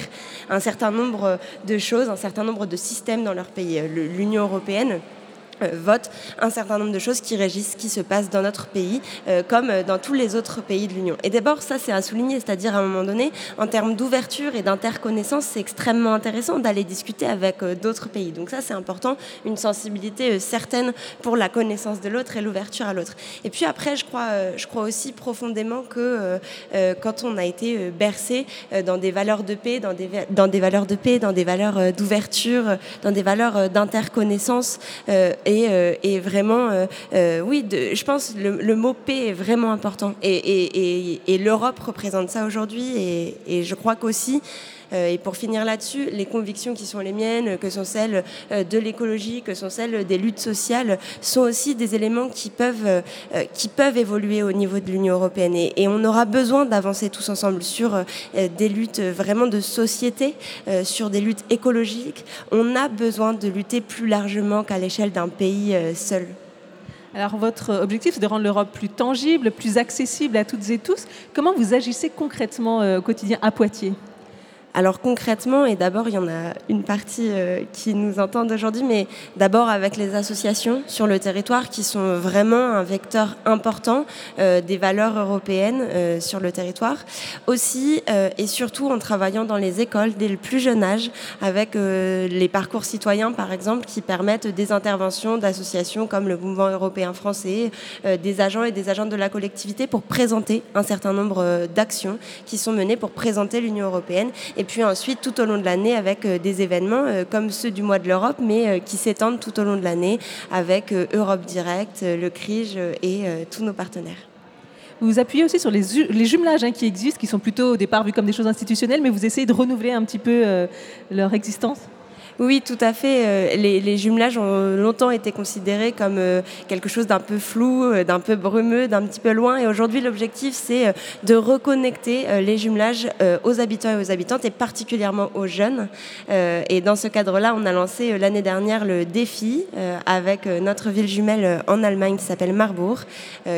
un certain nombre de choses, un certain nombre de systèmes dans leur pays. L'Union européenne vote un certain nombre de choses qui régissent ce qui se passe dans notre pays, euh, comme euh, dans tous les autres pays de l'Union. Et d'abord, ça, c'est à souligner, c'est-à-dire à un moment donné, en termes d'ouverture et d'interconnaissance, c'est extrêmement intéressant d'aller discuter avec euh, d'autres pays. Donc ça, c'est important, une sensibilité euh, certaine pour la connaissance de l'autre et l'ouverture à l'autre. Et puis après, je crois, euh, je crois aussi profondément que euh, euh, quand on a été euh, bercé euh, dans des valeurs de paix, dans des, valeurs de paix, dans des valeurs euh, d'ouverture, euh, dans des valeurs euh, d'interconnaissance, euh, et, euh, et vraiment, euh, euh, oui, je pense le, le mot paix est vraiment important. Et, et- et- l'Europe représente ça aujourd'hui, et, je crois qu'aussi, et pour finir là-dessus, les convictions qui sont les miennes, que sont celles euh, de l'écologie, que sont celles des luttes sociales, sont aussi des éléments qui peuvent, euh, euh, qui peuvent évoluer au niveau de l'Union européenne. Et, et on aura besoin d'avancer tous ensemble sur euh, des luttes vraiment de société, euh, sur des luttes écologiques. On a besoin de lutter plus largement qu'à l'échelle d'un pays euh, seul. Alors, votre objectif, c'est de rendre l'Europe plus tangible, plus accessible à toutes et tous. Comment vous agissez concrètement euh, au quotidien à Poitiers? Alors concrètement, et d'abord il y en a une partie euh, qui nous entendent aujourd'hui, mais d'abord avec les associations sur le territoire qui sont vraiment un vecteur important euh, des valeurs européennes euh, sur le territoire. Aussi et surtout en travaillant dans les écoles dès le plus jeune âge avec les parcours citoyens par exemple qui permettent des interventions d'associations comme le mouvement européen français, des agents et des agents de la collectivité pour présenter un certain nombre d'actions qui sont menées pour présenter l'Union européenne puis ensuite tout au long de l'année avec euh, des événements euh, comme ceux du mois de l'Europe, mais euh, qui s'étendent tout au long de l'année avec Europe Direct, le CRIJ euh, et tous nos partenaires. Vous vous appuyez aussi sur les, ju- les jumelages hein, qui existent, qui sont plutôt au départ vus comme des choses institutionnelles, mais vous essayez de renouveler un petit peu leur existence? Oui, tout à fait. Euh, Les, jumelages ont longtemps été considérés comme euh, quelque chose d'un peu flou, euh, d'un peu brumeux, d'un petit peu loin. Et aujourd'hui, l'objectif, c'est de reconnecter les jumelages aux habitants et aux habitantes, et particulièrement aux jeunes. Et dans ce cadre-là, on a lancé l'année dernière le défi avec notre ville jumelle en Allemagne qui s'appelle Marbourg,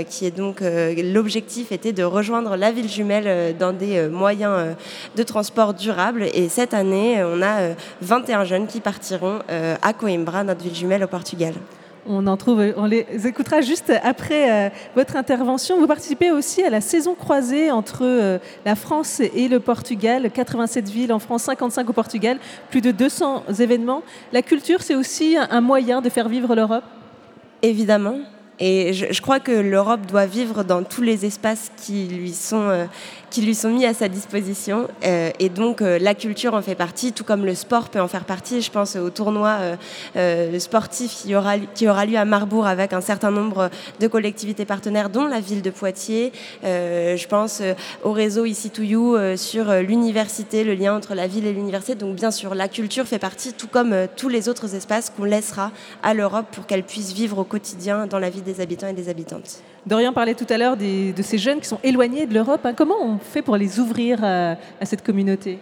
qui est donc l'objectif était de rejoindre la ville jumelle dans des moyens de transport durables. Et cette année, on a euh, 21 jeunes qui partiront euh, à Coimbra, notre ville jumelle au Portugal. On en trouve, on les écoutera juste après euh, votre intervention. Vous participez aussi à la saison croisée entre euh, la France et le Portugal. 87 villes en France, 55 au Portugal, plus de 200 événements. La culture, c'est aussi un- un moyen de faire vivre l'Europe? Évidemment. Et je, je crois que l'Europe doit vivre dans tous les espaces qui lui sont, euh, qui lui sont mis à sa disposition. Euh, et donc euh, la culture en fait partie, tout comme le sport peut en faire partie. Je pense au tournoi euh, sportif qui aura, qui aura lieu à Marbourg avec un certain nombre de collectivités partenaires, dont la ville de Poitiers. Je pense au réseau Ici to You sur l'université, le lien entre la ville et l'université. Donc bien sûr, la culture fait partie, tout comme tous les autres espaces qu'on laissera à l'Europe pour qu'elle puisse vivre au quotidien dans la vie des habitants et des habitantes. Dorian parlait tout à l'heure de ces jeunes qui sont éloignés de l'Europe. hein. Comment on fait pour les ouvrir euh, à cette communauté?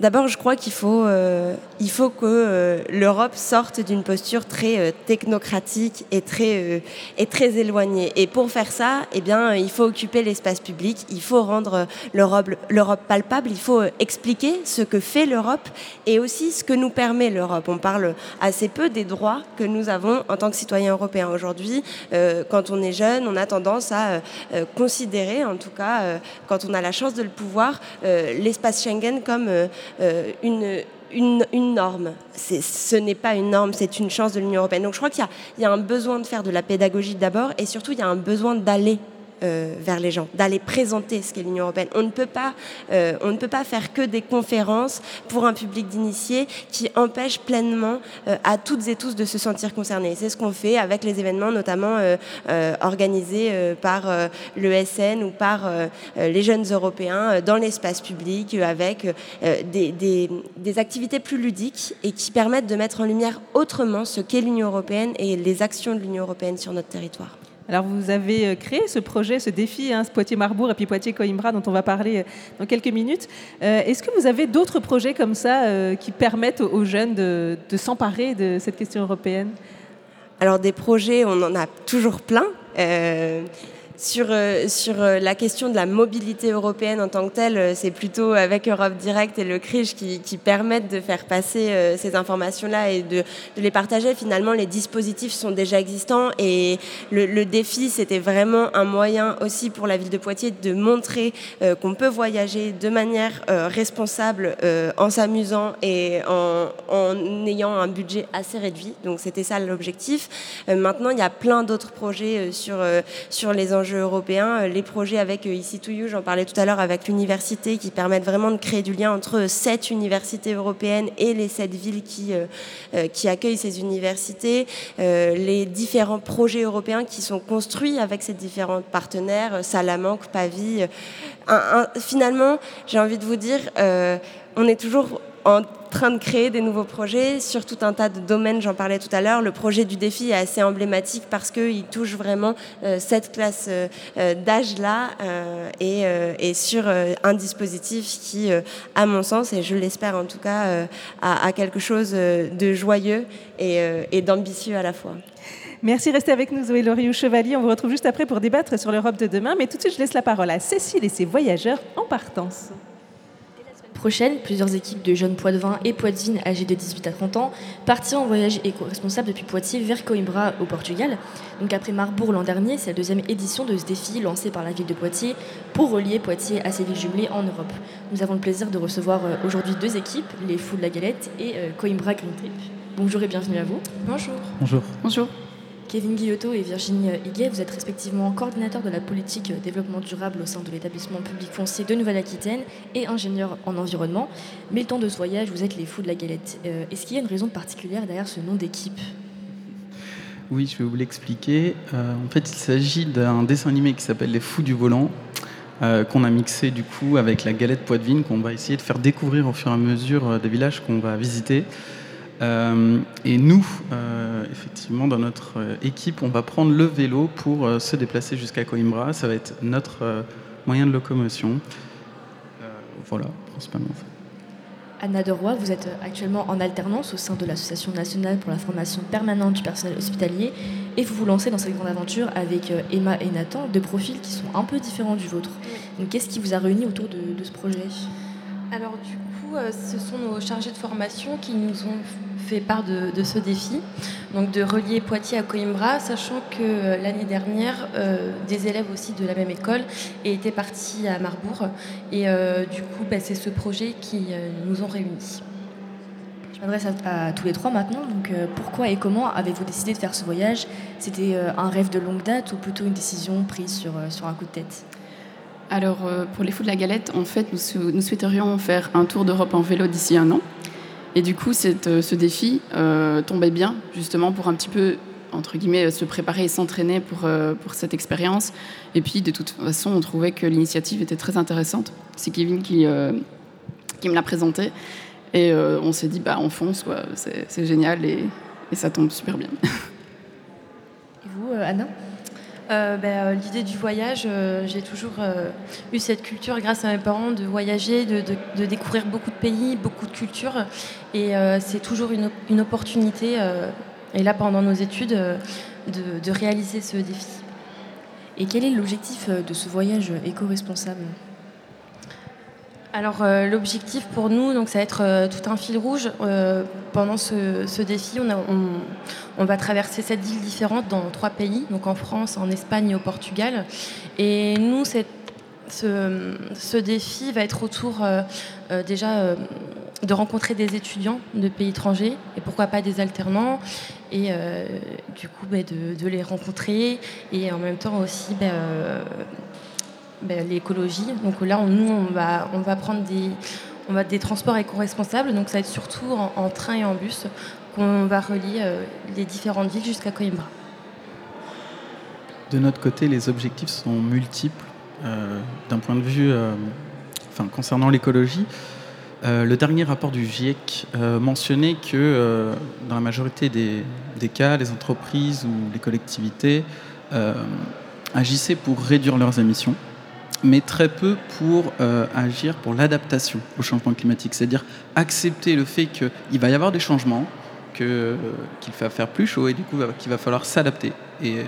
D'abord, je crois qu'il faut, euh, il faut que euh, l'Europe sorte d'une posture très euh, technocratique et très, euh, et très éloignée. Et pour faire ça, eh bien, il faut occuper l'espace public, il faut rendre l'Europe, palpable, il faut expliquer ce que fait l'Europe et aussi ce que nous permet l'Europe. On parle assez peu des droits que nous avons en tant que citoyens européens. Aujourd'hui, quand on est jeune, on a tendance à considérer, en tout cas, quand on a la chance de le pouvoir, l'espace Schengen comme une, une, une norme. Ce n'est pas une norme, c'est une chance de l'Union européenne. Donc je crois qu'il y y, a un besoin de faire de la pédagogie d'abord et surtout il y a un besoin d'aller euh, vers les gens, d'aller présenter ce qu'est l'Union européenne. On ne, peut pas, euh, on ne peut pas faire que des conférences pour un public d'initiés qui empêchent pleinement euh, à toutes et tous de se sentir concernés. C'est ce qu'on fait avec les événements notamment organisés par l'ESN ou par les jeunes Européens dans l'espace public avec des activités plus ludiques et qui permettent de mettre en lumière autrement ce qu'est l'Union européenne et les actions de l'Union européenne sur notre territoire. Alors vous avez euh, créé ce projet, ce défi, hein, ce Poitiers-Marbourg et puis Poitiers-Coimbra dont on va parler euh, dans quelques minutes. Euh, Est-ce que vous avez d'autres projets comme ça qui permettent aux- jeunes de, s'emparer de cette question européenne? Alors des projets, on en a toujours plein. Sur, euh, euh, la question de la mobilité européenne en tant que telle, euh, c'est plutôt avec Europe Direct et le CRIJ qui, permettent de faire passer ces informations-là et de, les partager. Finalement, les dispositifs sont déjà existants et le, défi, c'était vraiment un moyen aussi pour la ville de Poitiers de montrer qu'on peut voyager de manière responsable en s'amusant et en, ayant un budget assez réduit. Donc c'était ça l'objectif. Maintenant, il y a plein d'autres projets sur les enjeux européens. Euh, Les projets avec euh, Ici to You, j'en parlais tout à l'heure, avec l'université, qui permettent vraiment de créer du lien entre sept universités européennes et les sept villes qui, euh, euh, qui accueillent ces universités. Euh, les différents projets européens qui sont construits avec ces différents partenaires, euh, Salamanque, Pavie. euh, finalement, j'ai envie de vous dire, euh, on est toujours en train de créer des nouveaux projets sur tout un tas de domaines, j'en parlais tout à l'heure. Le projet du défi est assez emblématique parce qu'il touche vraiment euh, cette classe euh, euh, d'âge-là et, sur un dispositif qui, à mon sens, et je l'espère en tout cas, a, quelque chose de joyeux et, et d'ambitieux à la fois. Merci, restez avec nous Zoé Loriou Chevalier. On vous retrouve juste après pour débattre sur l'Europe de demain. Mais tout de suite, je laisse la parole à Cécile et ses voyageurs en partance. Prochaine, plusieurs équipes de jeunes poitevins et poitevines âgés de 18 à 30 ans partiront en voyage éco-responsable depuis Poitiers vers Coimbra au Portugal. Donc après Marbourg l'an dernier, c'est la deuxième édition de ce défi lancé par la ville de Poitiers pour relier Poitiers à ses villes jumelées en Europe. Nous avons le plaisir de recevoir euh, aujourd'hui deux équipes, les Fous de la Galette et euh, Coimbra Green Trip. Bonjour et bienvenue à vous. Bonjour. Bonjour. Bonjour. Kevin Guillotot et Virginie Higuet, vous êtes respectivement coordinateur de la politique développement durable au sein de l'établissement public foncier de Nouvelle-Aquitaine et ingénieur en environnement. Mais le temps de ce voyage, vous êtes les fous de la galette. Euh, Est-ce qu'il y a une raison particulière derrière ce nom d'équipe? Oui, je vais vous l'expliquer. Euh, en fait, il s'agit d'un dessin animé qui s'appelle Les Fous du Volant, euh, qu'on a mixé du coup avec la galette Poitevine, qu'on va essayer de faire découvrir au fur et à mesure des villages qu'on va visiter. Euh, et nous, euh, effectivement, dans notre euh, équipe, on va prendre le vélo pour euh, se déplacer jusqu'à Coimbra. Ça va être notre euh, moyen de locomotion. Euh, voilà, principalement. Anna Deroy, vous êtes actuellement en alternance au sein de l'Association nationale pour la formation permanente du personnel hospitalier et vous vous lancez dans cette grande aventure avec Emma et Nathan, deux profils qui sont un peu différents du vôtre. Donc qu'est-ce qui vous a réuni autour de, de ce projet? Alors du coup, ce sont nos chargés de formation qui nous ont fait part de, de ce défi, donc de relier Poitiers à Coimbra, sachant que euh, l'année dernière, euh, des élèves aussi de la même école étaient partis à Marbourg, et euh, du coup, bah, c'est ce projet qui euh, nous ont réunis. Je m'adresse à, à tous les trois maintenant. Donc euh, pourquoi et comment avez-vous décidé de faire ce voyage? C'était euh, un rêve de longue date ou plutôt une décision prise sur, euh, sur un coup de tête? Alors, pour les Fous de la Galette, en fait, nous, sou- nous souhaiterions faire un tour d'Europe en vélo d'ici un an. Et du coup, euh, ce défi euh, tombait bien, justement, pour un petit peu, entre guillemets, se préparer et s'entraîner pour, euh, pour cette expérience. Et puis, de toute façon, on trouvait que l'initiative était très intéressante. C'est Kevin qui, euh, qui me l'a présenté. Et euh, on s'est dit, bah, on fonce. C'est génial et, ça tombe super bien. Et vous, euh, Anna? Euh, ben, euh, L'idée du voyage, euh, j'ai toujours euh, eu cette culture grâce à mes parents de voyager, de, découvrir beaucoup de pays, beaucoup de cultures. Et c'est toujours une, op- une opportunité, et là pendant nos études, de, réaliser ce défi. Et quel est l'objectif de ce voyage éco-responsable? Alors euh, l'objectif pour nous, donc, ça va être euh, tout un fil rouge. Euh, pendant ce, ce défi, on, on- va traverser sept îles différentes dans trois pays, donc en France, en Espagne et au Portugal. Et nous, cette- ce, ce défi va être autour déjà de rencontrer des étudiants de pays étrangers et pourquoi pas des alternants et du coup ben, de, de les rencontrer et en même temps aussi euh, ben, l'écologie. Donc là, nous, on va, prendre des, on va des transports éco-responsables. Donc ça va être surtout en, train et en bus qu'on va relier euh, les différentes villes jusqu'à Coimbra. De notre côté, les objectifs sont multiples. Euh, D'un point de vue, euh, concernant l'écologie, le dernier rapport du GIEC mentionnait que dans la majorité des, cas, les entreprises ou les collectivités agissaient pour réduire leurs émissions, mais très peu pour euh, agir pour l'adaptation au changement climatique, c'est-à-dire accepter le fait qu'il va y avoir des changements, qu'il va faire plus chaud et du coup qu'il va falloir s'adapter. Et euh,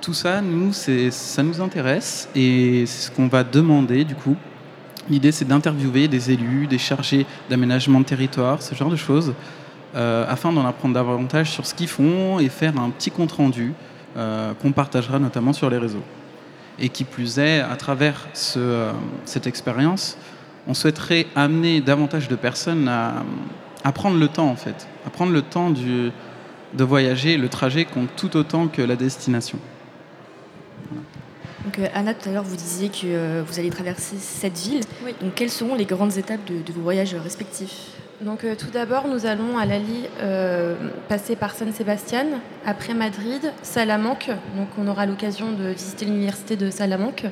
tout ça, nous, ça nous intéresse et c'est ce qu'on va demander du coup. L'idée, c'est d'interviewer des élus, des chargés d'aménagement de territoire, ce genre de choses, euh, afin d'en apprendre davantage sur ce qu'ils font et faire un petit compte-rendu qu'on partagera notamment sur les réseaux. Et qui plus est, à travers ce, euh, cette expérience, on souhaiterait amener davantage de personnes à, à prendre le temps, en fait, à prendre le temps du, de voyager. Le trajet compte tout autant que la destination. Donc euh, Anna, tout à l'heure, vous disiez que euh, vous allez traverser cette ville. Donc quelles seront les grandes étapes de, de vos voyages respectifs? Donc euh, tout d'abord, nous allons à Lali euh, passer par San Sebastian, après Madrid, Salamanque. Donc on aura l'occasion de visiter l'université de Salamanque.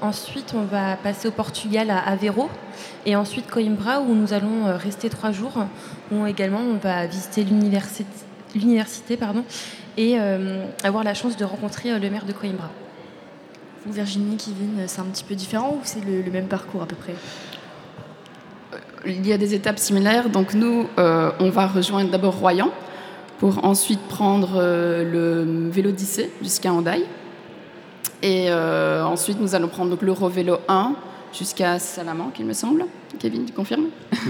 Ensuite, on va passer au Portugal à Aveiro et ensuite Coimbra où nous allons euh, rester trois jours. Où également on va visiter l'université, et avoir la chance de rencontrer le maire de Coimbra. Virginie, Kevin, c'est un petit peu différent ou c'est le même parcours à peu près? Il y a des étapes similaires. Donc nous, euh, on va rejoindre d'abord Royan pour ensuite prendre euh, le Vélodyssée jusqu'à Hendaye. Et euh, ensuite, nous allons prendre donc l'Eurovélo 1 jusqu'à Salamanque, il me semble. Kevin, tu confirmes?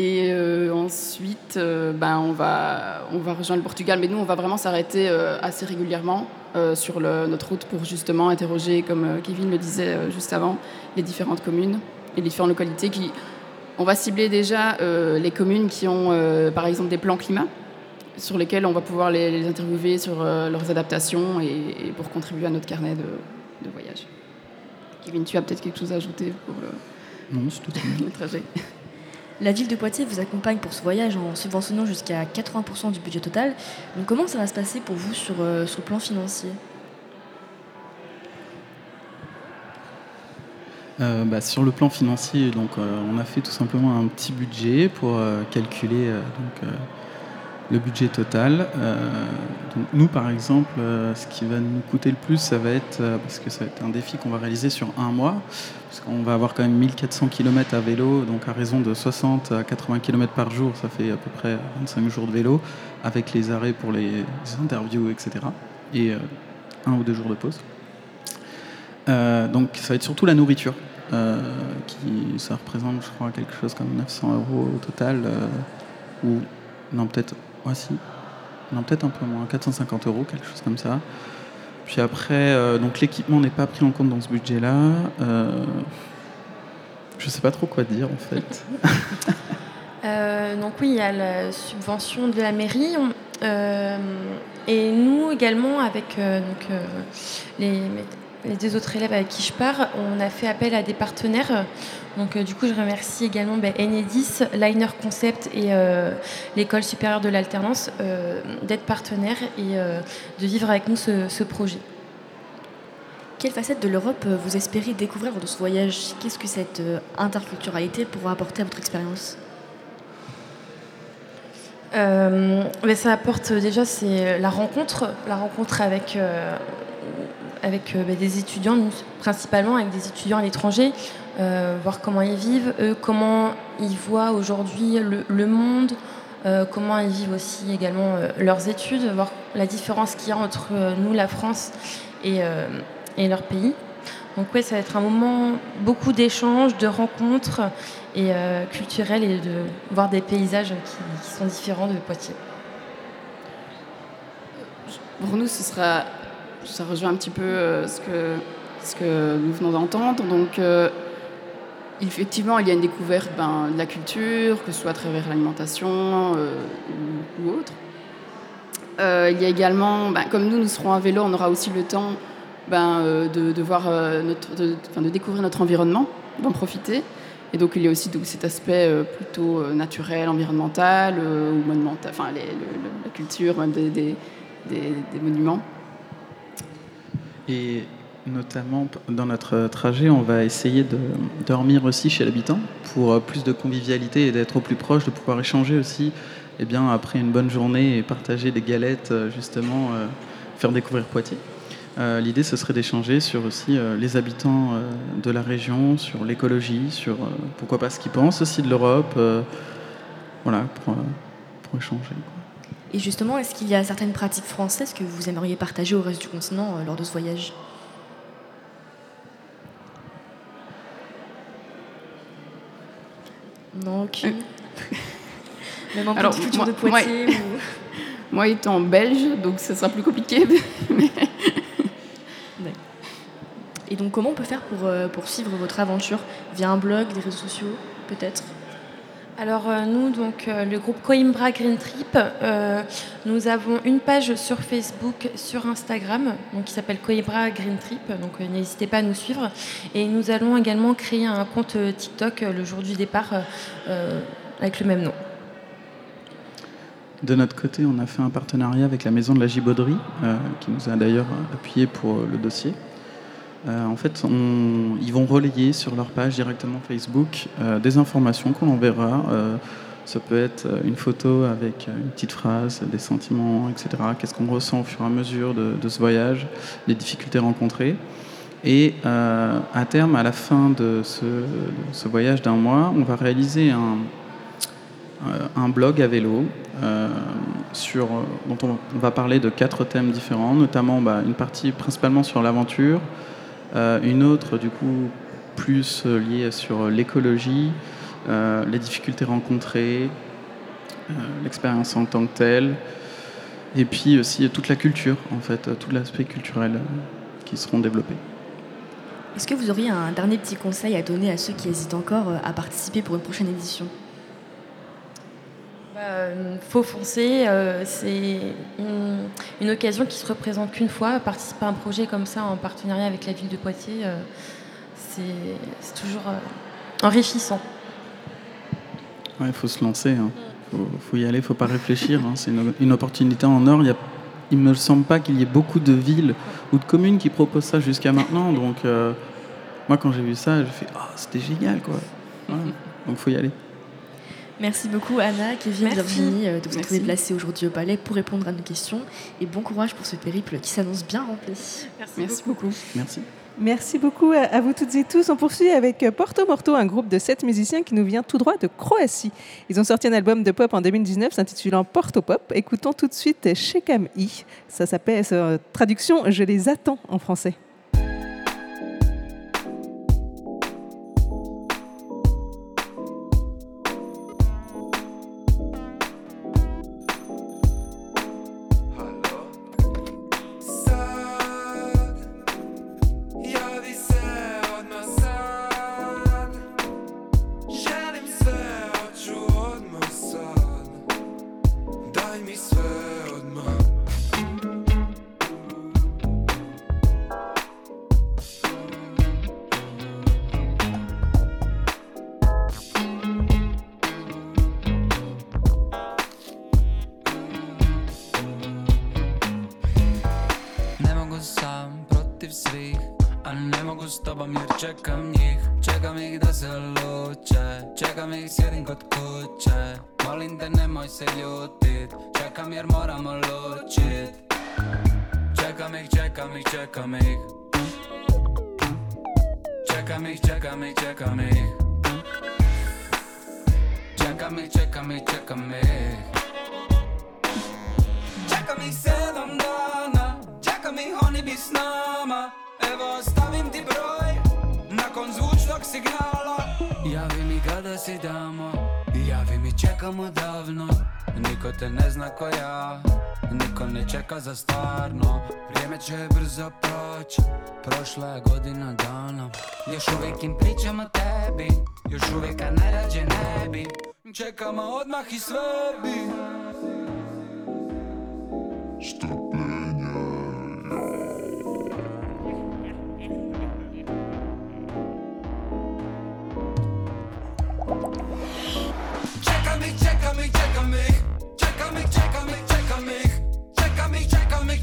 Et ensuite, ben, on, va, on va rejoindre le Portugal. Mais nous, on va vraiment s'arrêter assez régulièrement sur le- notre route pour justement interroger, comme Kevin le disait juste avant, les différentes communes les différentes localités qui... On va cibler déjà euh, les communes qui ont, euh, par exemple, des plans climat sur lesquels on va pouvoir les, les interviewer sur euh, leurs adaptations et, et pour contribuer à notre carnet de, de voyage. Kevin, tu as peut-être quelque chose à ajouter pour le, Non, c'est tout le trajet? La ville de Poitiers vous accompagne pour ce voyage en subventionnant jusqu'à 80% du budget total. Donc comment ça va se passer pour vous sur, euh, sur le plan financier? Euh, bah, sur le plan financier, donc, euh, on a fait tout simplement un petit budget pour euh, calculer le budget total. Nous, par exemple, ce qui va nous coûter le plus, ça va être, parce que ça va être un défi qu'on va réaliser sur un mois, parce qu'on va avoir quand même 1400 km à vélo, donc à raison de 60 à 80 km par jour, ça fait à peu près 25 jours de vélo, avec les arrêts pour les interviews, etc. Et un ou deux jours de pause. Euh, donc ça va être surtout la nourriture, euh, qui ça représente je crois quelque chose comme 900 euros au total, euh, ou non peut-être, ouais, si. non peut-être un peu moins, 450 euros, quelque chose comme ça. Puis après, donc l'équipement n'est pas pris en compte dans ce budget-là. Je sais pas trop quoi dire en fait. Donc oui, il y a la subvention de la mairie. Et nous également, avec donc, les, les deux autres élèves avec qui je pars, on a fait appel à des partenaires. Donc euh, du coup, je remercie également ben, Enedis, Liner Concept et euh, l'École supérieure de l'alternance euh, d'être partenaires et de vivre avec nous ce, ce projet. Quelle facette de l'Europe vous espérez découvrir de ce voyage? Qu'est-ce que cette interculturalité pourra apporter à votre expérience? Mais ça apporte déjà c'est la rencontre, la rencontre avec, avec euh, bah, des étudiants, principalement avec des étudiants à l'étranger, euh, voir comment ils vivent, comment ils voient aujourd'hui le, monde, euh, comment ils vivent aussi également leurs études, voir la différence qu'il y a entre nous, la France, et, et leur pays. Donc oui, ça va être un moment beaucoup d'échanges, de rencontres et euh, culturelles et de voir des paysages qui sont différents de Poitiers. Pour nous, ce sera, ça rejoint un petit peu euh, ce, que, nous venons d'entendre. Donc, euh, effectivement, il y a une découverte ben, de la culture, que ce soit à travers l'alimentation euh, ou, autre. Il y a également, ben, comme nous, nous serons à vélo, on aura aussi le temps ben, de, voir notre, de, découvrir notre environnement, d'en profiter. Et donc il y a aussi cet aspect plutôt naturel, environnemental, ou monumental, enfin la culture, des monuments. Et notamment dans notre trajet, on va essayer de dormir aussi chez l'habitant pour euh, plus de convivialité et d'être au plus proche, de pouvoir échanger aussi. Et bien après une bonne journée et partager des galettes, euh, justement, euh, faire découvrir Poitiers. L'idée, ce serait d'échanger sur aussi les habitants de la région, sur l'écologie, sur pourquoi pas ce qu'ils pensent aussi de l'Europe. voilà, pour, pour échanger. Et justement, est-ce qu'il y a certaines pratiques françaises que vous aimeriez partager au reste du continent euh, lors de ce voyage? Non, aucune. Même un Alors, moi- de Poitiers moi- ou- Moi étant belge, donc ce sera plus compliqué. Et donc, comment on peut faire pour, euh, pour suivre votre aventure? Via un blog, des réseaux sociaux, peut-être? Alors euh, nous, donc euh, le groupe Coimbra Green Trip, euh, nous avons une page sur Facebook, sur Instagram, qui s'appelle Coimbra Green Trip, donc n'hésitez pas à nous suivre. Et nous allons également créer un compte TikTok le jour du départ avec le même nom. De notre côté, on a fait un partenariat avec la Maison de la Gibauderie, qui nous a d'ailleurs appuyé pour le dossier. Euh, en fait, ils vont relayer sur leur page directement Facebook euh, des informations qu'on enverra. Euh, ça peut être une photo avec une petite phrase, des sentiments, etc. Qu'est-ce qu'on ressent au fur et à mesure de, ce voyage, les difficultés rencontrées. Et à terme, à la fin de ce, voyage d'un mois, on va réaliser un, blog à vélo sur, dont on, va parler de quatre thèmes différents, notamment bah, une partie principalement sur l'aventure, une autre du coup plus euh, liée sur l'écologie, euh, les difficultés rencontrées, euh, l'expérience en tant que telle, et puis aussi toute la culture en fait, tout l'aspect culturel euh, qui seront développés. Est-ce que vous auriez un dernier petit conseil à donner à ceux qui hésitent encore euh, à participer pour une prochaine édition? Euh, faut foncer, euh, c'est une, occasion qui se représente qu'une fois. Participer à un projet comme ça en partenariat avec la ville de Poitiers, euh, c'est toujours euh, enrichissant. Il faut se lancer, il faut, faut y aller, il faut pas réfléchir. hein. C'est une, opportunité en or. Il il ne me semble pas qu'il y ait beaucoup de villes ou de communes qui proposent ça jusqu'à maintenant. Donc, euh, moi, quand j'ai vu ça, j'ai fait Ah, c'était génial, quoi. Donc, faut y aller. Merci beaucoup Anna, Kevin, Merci. Virginie euh, de vous être Merci. déplacés aujourd'hui au palais pour répondre à nos questions et bon courage pour ce périple qui s'annonce bien rempli. Merci beaucoup. Merci. Merci beaucoup à, à vous toutes et tous. On poursuit avec euh, Porto Morto, un groupe de sept musiciens qui nous vient tout droit de Croatie. Ils ont sorti un album de pop en 2019 s'intitulant Porto Pop. Écoutons tout de suite Shekam I. Ça s'appelle, euh, traduction, Je les attends en français. Zvučnog signala. Javi mi kada si damo Javi mi čekamo davno. Niko te ne zna ko ja Niko ne čeka za stvarno. Vrijeme će brzo proći Prošla je godina dana. Još uvijek im pričam o tebi Još uvijek a najrađe ne bi. Čekamo odmah i sve bi. Čekam czekam ich Czekam ich, czekam ich,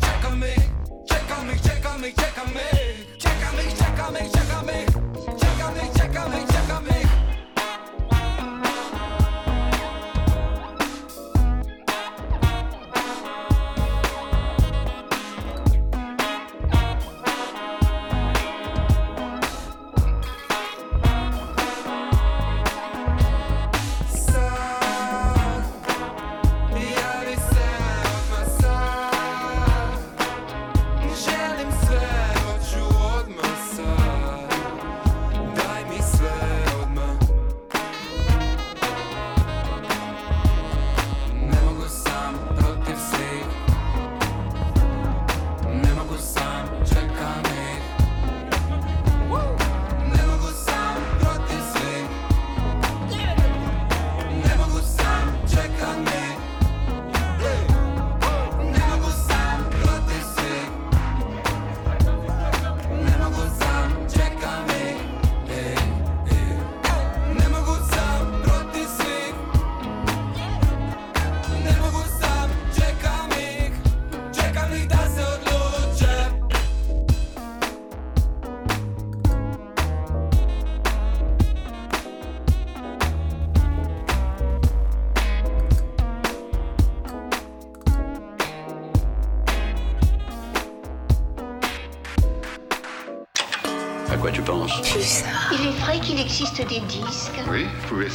czekam ich Czekam ich, czekam ich, czekam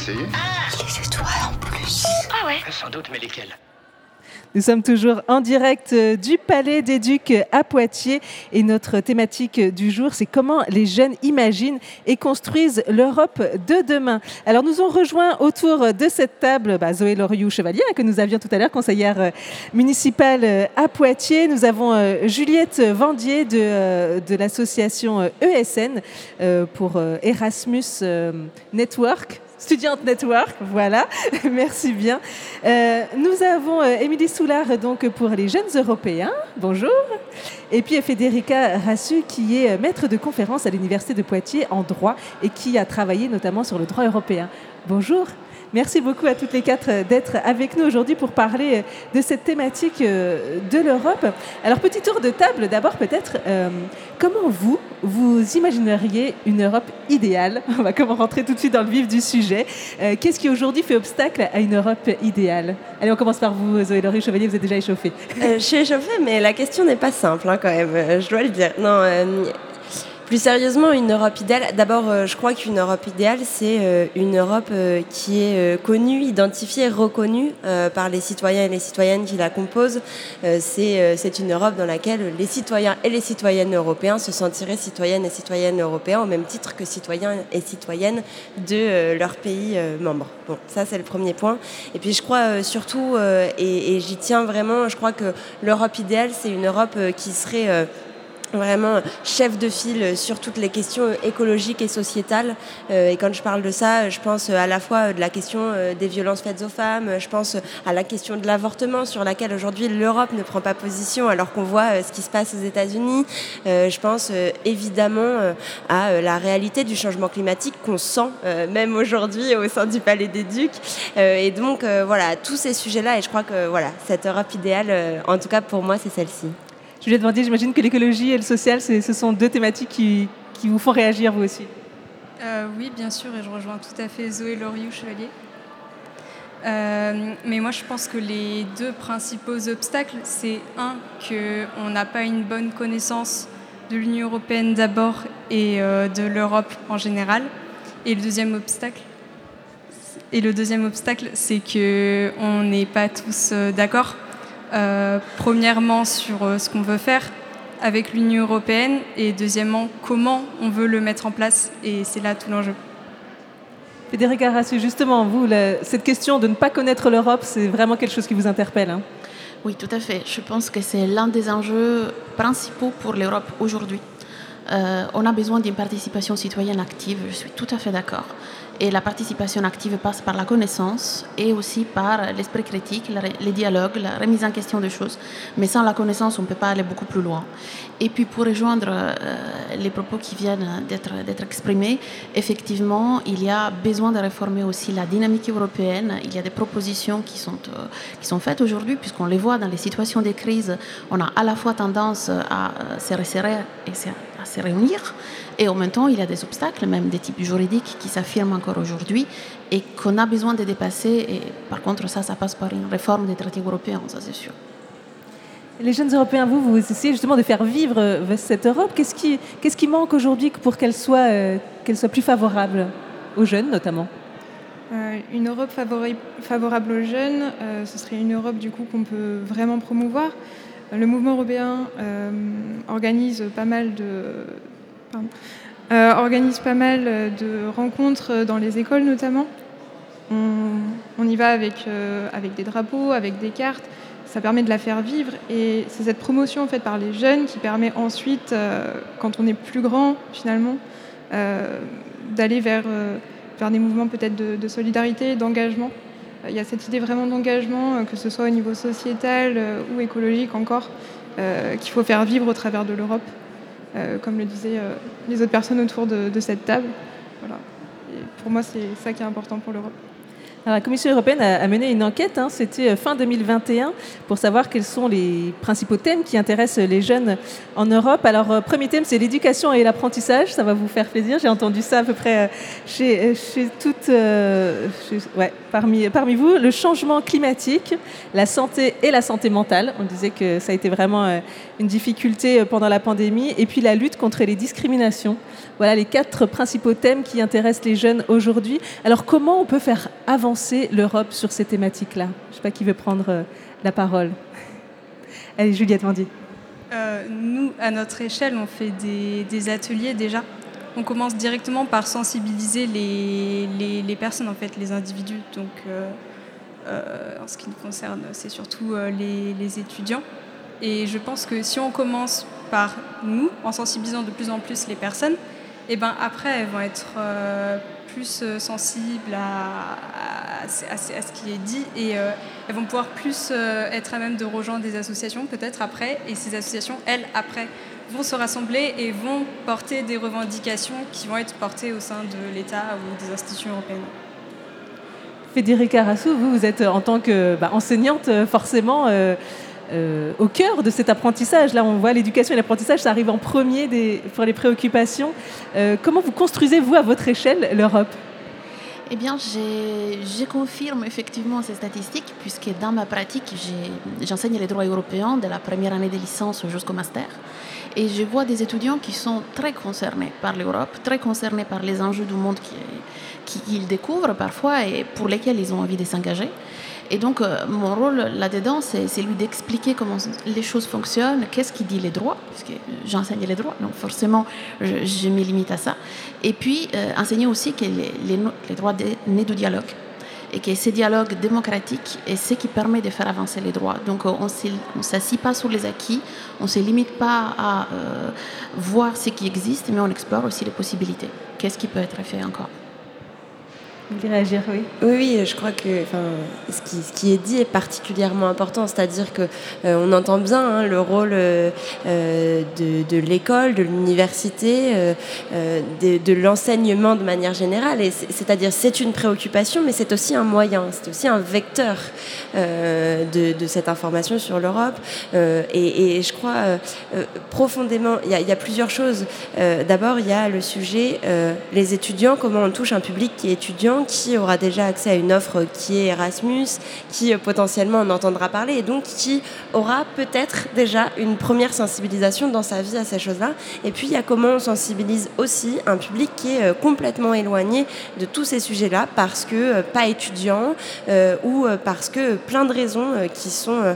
Ah, les étoiles en plus. Ah ouais Sans doute, mais lesquels Nous sommes toujours en direct euh, du Palais des Ducs euh, à Poitiers et notre thématique du jour, c'est comment les jeunes imaginent et construisent l'Europe de demain. Alors nous ont rejoint autour de cette table bah, Zoé Loriou-Chevalier, hein, que nous avions tout à l'heure, conseillère euh, municipale à Poitiers. Nous avons Juliette Vendier de, de l'association ESN euh, pour Erasmus Network. Student Network, voilà, merci bien. Euh, nous avons euh, Émilie Soulard donc pour les jeunes européens, bonjour. Et puis Federica Rassu qui est euh, maître de conférence à l'Université de Poitiers en droit et qui a travaillé notamment sur le droit européen. Bonjour. Merci beaucoup à toutes les quatre euh, d'être avec nous aujourd'hui pour parler euh, de cette thématique euh, de l'Europe. Alors, petit tour de table, d'abord peut-être, comment vous, vous imagineriez une Europe idéale? On va comment rentrer tout de suite dans le vif du sujet. Qu'est-ce qui aujourd'hui fait obstacle à une Europe idéale? Allez, on commence par vous, Zoé Laurie Chevalier, vous êtes déjà échauffée. Je suis échauffée, mais la question n'est pas simple hein, quand même, je dois le dire. Non, plus sérieusement, une Europe idéale, d'abord, euh, je crois qu'une Europe idéale, c'est euh, une Europe euh, qui est connue, identifiée, reconnue par les citoyens et les citoyennes qui la composent. C'est une Europe dans laquelle les citoyens et les citoyennes européens se sentiraient citoyennes et citoyennes européens au même titre que citoyens et citoyennes de leur pays membre. Bon, ça c'est le premier point. Et puis je crois surtout, et, j'y tiens vraiment, je crois que l'Europe idéale, c'est une Europe qui serait... vraiment chef de file sur toutes les questions écologiques et sociétales. Euh, et quand je parle de ça, je pense à la fois de la question euh, des violences faites aux femmes, je pense à la question de l'avortement sur laquelle aujourd'hui l'Europe ne prend pas position alors qu'on voit euh, ce qui se passe aux États-Unis. Je pense évidemment à la réalité du changement climatique qu'on sent même aujourd'hui au sein du Palais des Ducs. Et donc voilà, tous ces sujets-là, et je crois que voilà, cette Europe idéale, en tout cas pour moi, c'est celle-ci. Juliette Vendier, j'imagine que l'écologie et le social, ce sont deux thématiques qui, vous font réagir vous aussi. Euh, oui, bien sûr, et je rejoins tout à fait Zoé Loriou Chevalier. Euh, mais moi, je pense que les deux principaux obstacles, c'est un, qu'on n'a pas une bonne connaissance de l'Union européenne d'abord et euh, de l'Europe en général. Et le deuxième obstacle, et le deuxième obstacle, c'est que on n'est pas tous d'accord. Euh, premièrement, sur euh, ce qu'on veut faire avec l'Union européenne, et deuxièmement, comment on veut le mettre en place. Et c'est là tout l'enjeu. Frédéric Arassu, justement, vous, la- cette question de ne pas connaître l'Europe, c'est vraiment quelque chose qui vous interpelle. hein? Oui, tout à fait. Je pense que c'est l'un des enjeux principaux pour l'Europe aujourd'hui. Euh, on a besoin d'une participation citoyenne active, je suis tout à fait d'accord. Et la participation active passe par la connaissance et aussi par l'esprit critique, les dialogues, la remise en question des choses. Mais sans la connaissance, on ne peut pas aller beaucoup plus loin. Et puis pour rejoindre euh, les propos qui viennent d'être exprimés, effectivement, il y a besoin de réformer aussi la dynamique européenne. Il y a des propositions qui sont, euh, qui sont faites aujourd'hui, puisqu'on les voit dans les situations de crise. On a à la fois tendance à euh, se resserrer et se- à se réunir, et en même temps, il y a des obstacles, même des types juridiques, qui s'affirment encore aujourd'hui et qu'on a besoin de dépasser. Et par contre, ça, ça passe par une réforme des traités européens, ça c'est sûr. Les jeunes Européens, vous, vous essayez justement de faire vivre euh, cette Europe. Qu'est-ce qui, qu'est-ce qui manque aujourd'hui pour qu'elle soit, euh, qu'elle soit plus favorable aux jeunes, notamment? Euh, une Europe favori- favorable aux jeunes, euh, ce serait une Europe du coup qu'on peut vraiment promouvoir. Le mouvement européen euh, organise pas mal de pardon, euh, organise pas mal de rencontres dans les écoles notamment. On, y va avec, euh, avec des drapeaux, avec des cartes. Ça permet de la faire vivre et c'est cette promotion faite par les jeunes qui permet ensuite, quand on est plus grand finalement, d'aller vers, vers des mouvements peut-être de, de solidarité, d'engagement. Il y a cette idée vraiment d'engagement, euh, que ce soit au niveau sociétal euh, ou écologique encore, euh, qu'il faut faire vivre au travers de l'Europe, comme le disaient les autres personnes autour de, cette table. Voilà. Pour moi, c'est ça qui est important pour l'Europe. La Commission européenne a, mené une enquête, hein, c'était euh, fin 2021, pour savoir quels sont les principaux thèmes qui intéressent les jeunes en Europe. Alors, euh, premier thème, c'est l'éducation et l'apprentissage. Ça va vous faire plaisir. J'ai entendu ça à peu près euh, chez, toutes, ouais, parmi, parmi vous. Le changement climatique, la santé et la santé mentale. On disait que ça a été vraiment une difficulté pendant la pandémie. Et puis la lutte contre les discriminations. Voilà les quatre principaux thèmes qui intéressent les jeunes aujourd'hui. Alors comment on peut faire avancer l'Europe sur ces thématiques-là Je ne sais pas qui veut prendre euh, la parole. Allez, Juliette Vendier. Euh, nous, à notre échelle, on fait des, ateliers déjà. On commence directement par sensibiliser les, personnes, en fait, les individus. Donc, euh, euh, en ce qui nous concerne, c'est surtout les, étudiants. Et je pense que si on commence par nous, en sensibilisant de plus en plus les personnes, et ben après, elles vont être plus euh, sensibles à, à, ce- qui est dit et euh, elles vont pouvoir plus euh, être à même de rejoindre des associations peut-être après. Et ces associations, elles, après, vont se rassembler et vont porter des revendications qui vont être portées au sein de l'État ou des institutions européennes. Federica Rassou, vous, vous êtes en tant qu'enseignante forcément euh, euh, au cœur de cet apprentissage. Là, on voit l'éducation et l'apprentissage, ça arrive en premier des, pour les préoccupations. Euh, comment vous construisez, vous, à votre échelle, l'Europe? Eh bien, je confirme effectivement ces statistiques, puisque dans ma pratique, j'enseigne les droits européens de la première année de licence jusqu'au master. Et je vois des étudiants qui sont très concernés par l'Europe, très concernés par les enjeux du monde qui- qui- qu'ils découvrent parfois et pour lesquels ils ont envie de s'engager. Et donc, euh, mon rôle là-dedans, c'est c'est lui d'expliquer comment les choses fonctionnent, qu'est-ce qui dit les droits, puisque j'enseigne les droits, donc forcément, je, je me limite à ça. Et puis, euh, enseigner aussi que les, droits naissent du dialogue. Et que ce dialogue démocratique est ce qui permet de faire avancer les droits. Donc, euh, on ne s'assit pas sur les acquis, on ne se limite pas à voir ce qui existe, mais on explore aussi les possibilités. Qu'est-ce qui peut être fait encore? Oui. Je crois que enfin, ce, qui, est dit est particulièrement important, c'est-à-dire que euh, on entend bien hein, le rôle euh, de, l'école, de l'université, euh, euh, de, l'enseignement de manière générale, c'est-à-dire c'est une préoccupation, mais c'est aussi un moyen, c'est aussi un vecteur de, cette information sur l'Europe, et, je crois profondément, il y, y a plusieurs choses. D'abord, il y a le sujet les étudiants, comment on touche un public qui est étudiant, qui aura déjà accès à une offre qui est Erasmus, qui euh, potentiellement en entendra parler et donc qui aura peut-être déjà une première sensibilisation dans sa vie à ces choses-là. Et puis il y a comment on sensibilise aussi un public qui est euh, complètement éloigné de tous ces sujets-là parce que euh, pas étudiant ou parce que plein de raisons qui sont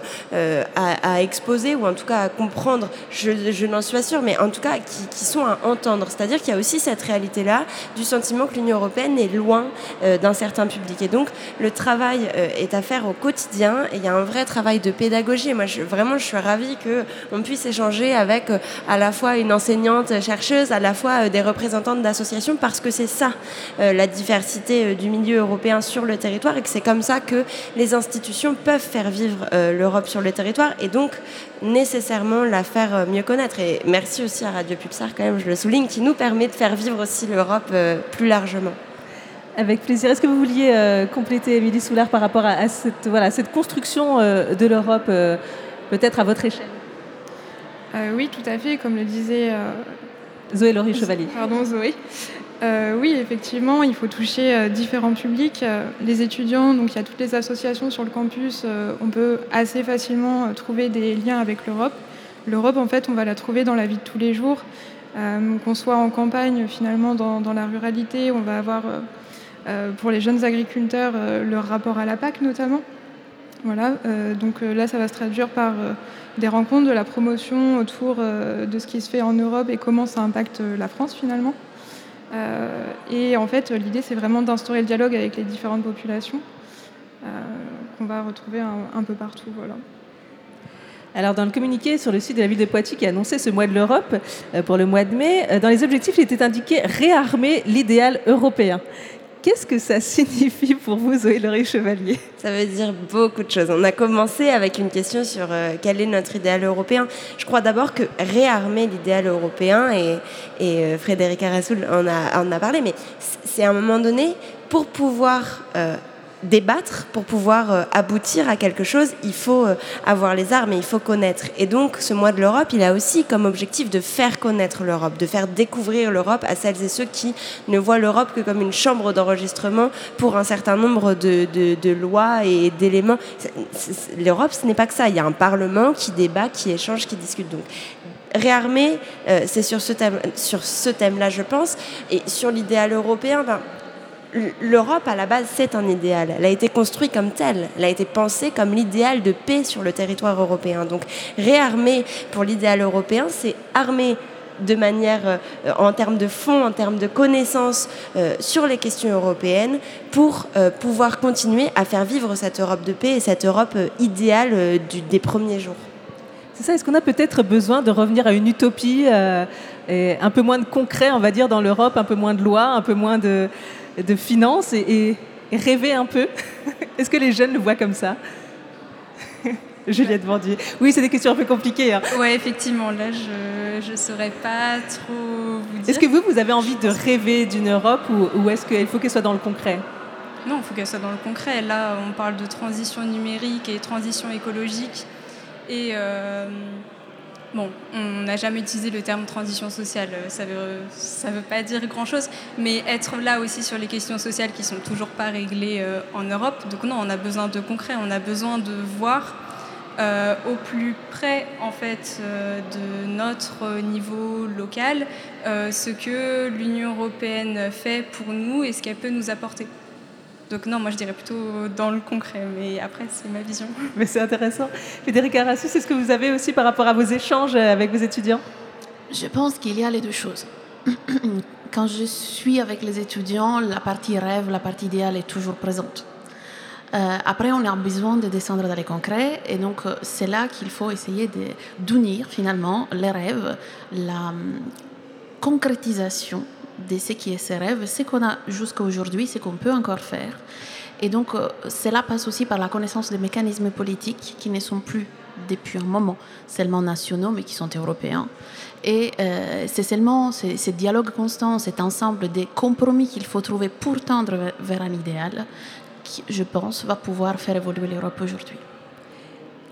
à, exposer ou en tout cas à comprendre, je, n'en suis pas sûre, mais en tout cas qui, sont à entendre. C'est-à-dire qu'il y a aussi cette réalité-là du sentiment que l'Union européenne est loin d'un certain public. Et donc le travail euh, est à faire au quotidien et il y a un vrai travail de pédagogie. Moi, je, vraiment, je suis ravie qu'on puisse échanger avec euh, à la fois une enseignante chercheuse, à la fois euh, des représentantes d'associations, parce que c'est ça euh, la diversité euh, du milieu européen sur le territoire et que c'est comme ça que les institutions peuvent faire vivre euh, l'Europe sur le territoire et donc nécessairement la faire euh, mieux connaître. Et merci aussi à Radio Pulsar, quand même, je le souligne, qui nous permet de faire vivre aussi l'Europe euh, plus largement. Avec plaisir. Est-ce que vous vouliez euh, compléter, Émilie Soulard, par rapport à, à cette, voilà, cette construction euh, de l'Europe, euh, peut-être à votre échelle? Oui, tout à fait, comme le disait Zoé Laurie Chevalier. Pardon, Zoé. Oui, effectivement, il faut toucher différents publics. Les étudiants, donc il y a toutes les associations sur le campus, on peut assez facilement trouver des liens avec l'Europe. L'Europe, en fait, on va la trouver dans la vie de tous les jours. Qu'on soit en campagne, finalement, dans, dans la ruralité, on va avoir, pour les jeunes agriculteurs, euh, leur rapport à la PAC notamment. Voilà, euh, donc euh, là, ça va se traduire par euh, des rencontres, de la promotion autour euh, de ce qui se fait en Europe et comment ça impacte euh, la France finalement. Euh, et en fait, l'idée, c'est vraiment d'instaurer le dialogue avec les différentes populations euh, qu'on va retrouver un, peu partout. Voilà. Alors, dans le communiqué sur le site de la ville de Poitiers qui a annoncé ce mois de l'Europe euh, pour le mois de mai, euh, dans les objectifs, il était indiqué réarmer l'idéal européen. Qu'est-ce que ça signifie pour vous, Zoé Laurie Chevalier? Ça veut dire beaucoup de choses. On a commencé avec une question sur euh, quel est notre idéal européen? Je crois d'abord que réarmer l'idéal européen, et, euh, Frédéric Arassoul en a, en a parlé, mais c'est à un moment donné, pour pouvoir euh, débattre, pour pouvoir euh, aboutir à quelque chose, il faut euh, avoir les armes et il faut connaître. Et donc, ce mois de l'Europe, il a aussi comme objectif de faire connaître l'Europe, de faire découvrir l'Europe à celles et ceux qui ne voient l'Europe que comme une chambre d'enregistrement pour un certain nombre de, lois et d'éléments. L'Europe, ce n'est pas que ça. Il y a un Parlement qui débat, qui échange, qui discute. Donc, réarmer, euh, c'est sur ce thème, sur ce thème-là, je pense. Et sur l'idéal européen, ben, L'Europe, à la base, c'est un idéal. Elle a été construite comme telle. Elle a été pensée comme l'idéal de paix sur le territoire européen. Donc, réarmer pour l'idéal européen, c'est armer de manière, euh, en termes de fonds, en termes de connaissances euh, sur les questions européennes, pour euh, pouvoir continuer à faire vivre cette Europe de paix et cette Europe idéale des premiers jours. C'est ça, est-ce qu'on a peut-être besoin de revenir à une utopie, un peu moins de concret, on va dire, dans l'Europe, un peu moins de lois, un peu moins de, de finances, et, et- et rêver un peu Est-ce que les jeunes le voient comme ça? Juliette Vendier. Oui, c'est des questions un peu compliquées. hein. Ouais, effectivement, là, je ne saurais pas trop vous dire. Est-ce que vous, vous avez envie de rêver d'une Europe ou, ou est-ce qu'il faut qu'elle soit dans le concret? Non, il faut qu'elle soit dans le concret. Là, on parle de transition numérique et transition écologique. Et euh, bon, on n'a jamais utilisé le terme transition sociale. Ça ne veut, pas dire grand-chose. Mais être là aussi sur les questions sociales qui sont toujours pas réglées euh, en Europe. Donc non, on a besoin de concret. On a besoin de voir euh, au plus près en fait euh, de notre niveau local euh, ce que l'Union européenne fait pour nous et ce qu'elle peut nous apporter. Donc non, moi je dirais plutôt dans le concret, mais après c'est ma vision. Mais c'est intéressant. Frédéric Arassou, c'est ce que vous avez aussi par rapport à vos échanges avec vos étudiants? Je pense qu'il y a les deux choses. Quand je suis avec les étudiants, la partie rêve, la partie idéale est toujours présente. Euh, après, on a besoin de descendre dans les concrets, et donc euh, c'est là qu'il faut essayer de- d'unir finalement les rêves, la hum, concrétisation de ce qui est ces rêves, ce qu'on a jusqu'à aujourd'hui, ce qu'on peut encore faire. Et donc, euh, cela passe aussi par la connaissance des mécanismes politiques qui ne sont plus depuis un moment seulement nationaux, mais qui sont européens. Et euh, c'est seulement ce, dialogue constant, cet ensemble des compromis qu'il faut trouver pour tendre vers un idéal, qui, je pense, va pouvoir faire évoluer l'Europe aujourd'hui.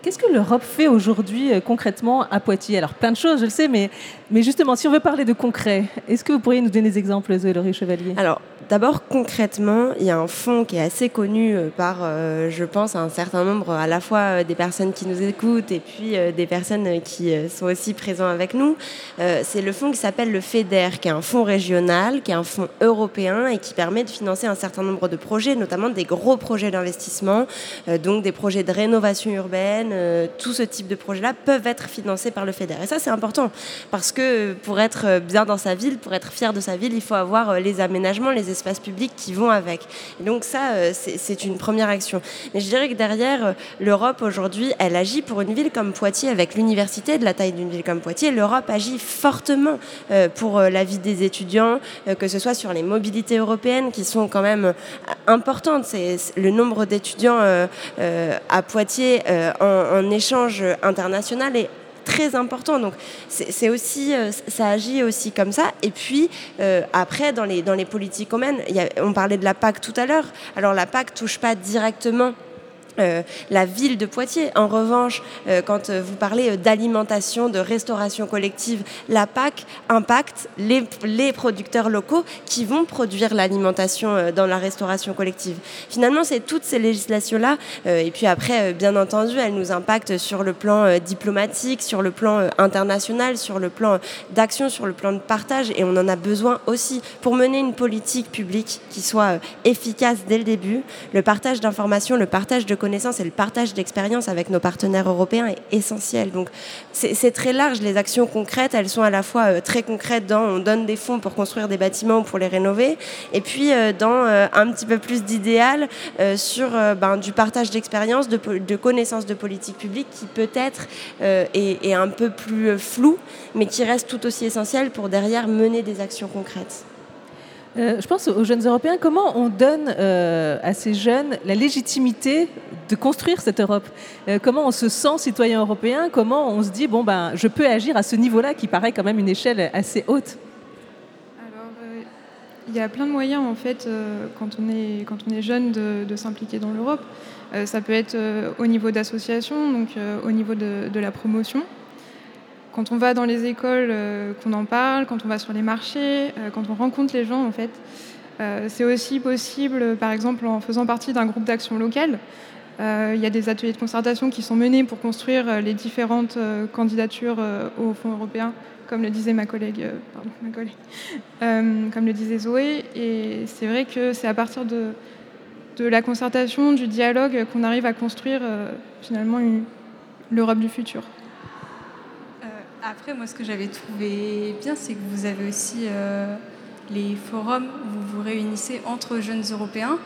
Qu'est-ce que l'Europe fait aujourd'hui euh, concrètement à Poitiers? Alors plein de choses, je le sais, mais, justement, si on veut parler de concret, est-ce que vous pourriez nous donner des exemples, Zoé Laurie Chevalier? Alors, d'abord, concrètement, il y a un fonds qui est assez connu euh, par, euh, je pense, un certain nombre à la fois des personnes qui nous écoutent et puis des personnes qui sont aussi présents avec nous. C'est le fonds qui s'appelle le FEDER, qui est un fonds régional, qui est un fonds européen et qui permet de financer un certain nombre de projets, notamment des gros projets d'investissement, donc des projets de rénovation urbaine. Euh, Tout ce type de projets-là peuvent être financés par le FEDER. Et ça, c'est important parce que pour être euh, bien dans sa ville, pour être fier de sa ville, il faut avoir euh, les aménagements, les espaces publics qui vont avec. Donc ça, euh, c'est une première action. Mais je dirais que derrière, l'Europe aujourd'hui, elle agit pour une ville comme Poitiers, avec l'université de la taille d'une ville comme Poitiers. L'Europe agit fortement pour la vie des étudiants, que ce soit sur les mobilités européennes qui sont quand même importantes. C'est le nombre d'étudiants à Poitiers en, en échange international est très important. Donc c'est aussi, euh, ça agit aussi comme ça. Et puis euh, après, dans les, dans les politiques a- on parlait de la PAC tout à l'heure. Alors la PAC touche pas directement. Euh, la ville de Poitiers. En revanche, euh, quand euh, vous parlez d'alimentation, de restauration collective, la PAC impacte les, les producteurs locaux qui vont produire l'alimentation dans la restauration collective. Finalement, c'est toutes ces législations-là. et puis après, bien entendu, elles nous impactent sur le plan diplomatique, sur le plan international, sur le plan d'action, sur le plan de partage. Et on en a besoin aussi pour mener une politique publique qui soit efficace dès le début. Le partage d'informations, le partage de connaissances et le partage d'expériences avec nos partenaires européens est essentiel. Donc c'est très large. Les actions concrètes, elles sont à la fois euh, très concrètes dans on donne des fonds pour construire des bâtiments ou pour les rénover, et puis euh, dans euh, un petit peu plus d'idéal sur ben, du partage d'expériences, de, connaissances de politique publique qui peut-être est, est un peu plus flou, mais qui reste tout aussi essentiel pour derrière mener des actions concrètes. Euh, je pense aux jeunes Européens. Comment on donne euh, à ces jeunes la légitimité de construire cette Europe? Euh, Comment on se sent citoyen européen? Comment on se dit bon ben je peux agir à ce niveau-là qui paraît quand même une échelle assez haute? Il y a plein de moyens en fait quand on est jeune de, s'impliquer dans l'Europe. Ça peut être au niveau d'associations, donc au niveau de la promotion. Quand on va dans les écoles, euh, qu'on en parle, quand on va sur les marchés, euh, quand on rencontre les gens en fait. Euh, c'est aussi possible, par exemple, en faisant partie d'un groupe d'action locale. Euh, il y a des ateliers de concertation qui sont menés pour construire les différentes candidatures au Fonds européen, comme le disait ma collègue, pardon, ma collègue, comme le disait Zoé. Et c'est vrai que c'est à partir de, la concertation, du dialogue, qu'on arrive à construire finalement l'Europe du futur. Après, moi, ce que j'avais trouvé bien, c'est que vous avez aussi euh, les forums où vous vous réunissez entre jeunes Européens.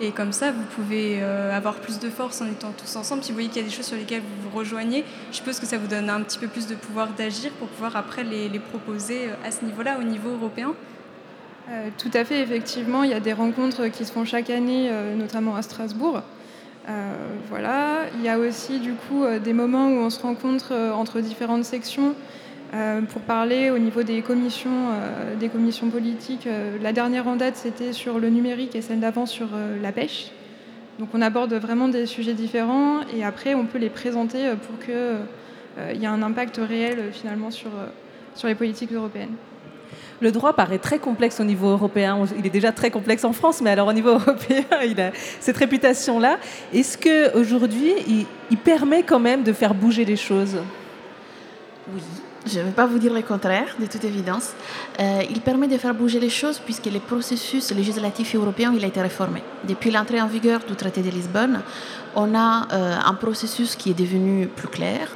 Et comme ça, vous pouvez euh, avoir plus de force en étant tous ensemble. Si vous voyez qu'il y a des choses sur lesquelles vous vous rejoignez, je suppose que ça vous donne un petit peu plus de pouvoir d'agir pour pouvoir après les, proposer euh, à ce niveau-là, au niveau européen. Tout à fait, effectivement, il y a des rencontres qui se font chaque année, notamment à Strasbourg. Euh, voilà. Il y a aussi du coup euh, des moments où on se rencontre euh, entre différentes sections, pour parler au niveau des commissions, des commissions politiques, la dernière en date c'était sur le numérique et celle d'avant sur la pêche. Donc on aborde vraiment des sujets différents et après on peut les présenter pour qu'il y ait un impact réel finalement sur, sur les politiques européennes. Le droit paraît très complexe au niveau européen. Il est déjà très complexe en France, mais alors au niveau européen, il a cette réputation-là. Est-ce que aujourd'hui, il, permet quand même de faire bouger les choses? Oui, je ne vais pas vous dire le contraire, de toute évidence. Euh, il permet de faire bouger les choses puisque le processus législatif européen il a été réformé. Depuis l'entrée en vigueur du traité de Lisbonne, on a euh, un processus qui est devenu plus clair,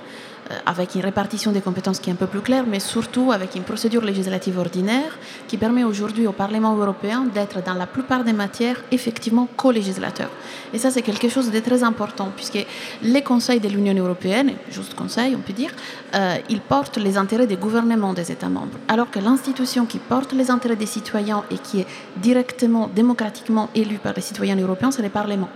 avec une répartition des compétences qui est un peu plus claire, mais surtout avec une procédure législative ordinaire qui permet aujourd'hui au Parlement européen d'être dans la plupart des matières effectivement co-législateur. Et ça, c'est quelque chose de très important, puisque les conseils de l'Union européenne, juste conseil, on peut dire, euh, ils portent les intérêts des gouvernements des États membres, alors que l'institution qui porte les intérêts des citoyens et qui est directement, démocratiquement élue par les citoyens européens, c'est le Parlement.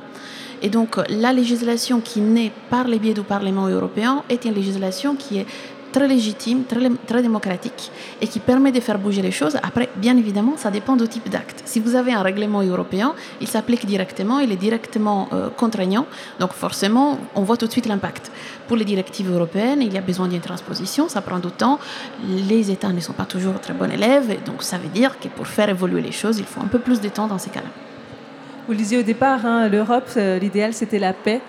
Et donc, la législation qui naît par les biais du Parlement européen est une législation qui est très légitime, très, démocratique et qui permet de faire bouger les choses. Après, bien évidemment, ça dépend du type d'acte. Si vous avez un règlement européen, il s'applique directement, il est directement euh, contraignant. Donc forcément, on voit tout de suite l'impact. Pour les directives européennes, il y a besoin d'une transposition, ça prend du temps. Les États ne sont pas toujours très bons élèves, donc ça veut dire que pour faire évoluer les choses, il faut un peu plus de temps dans ces cas-là. Vous le disiez au départ, hein, l'Europe, euh, l'idéal c'était la paix.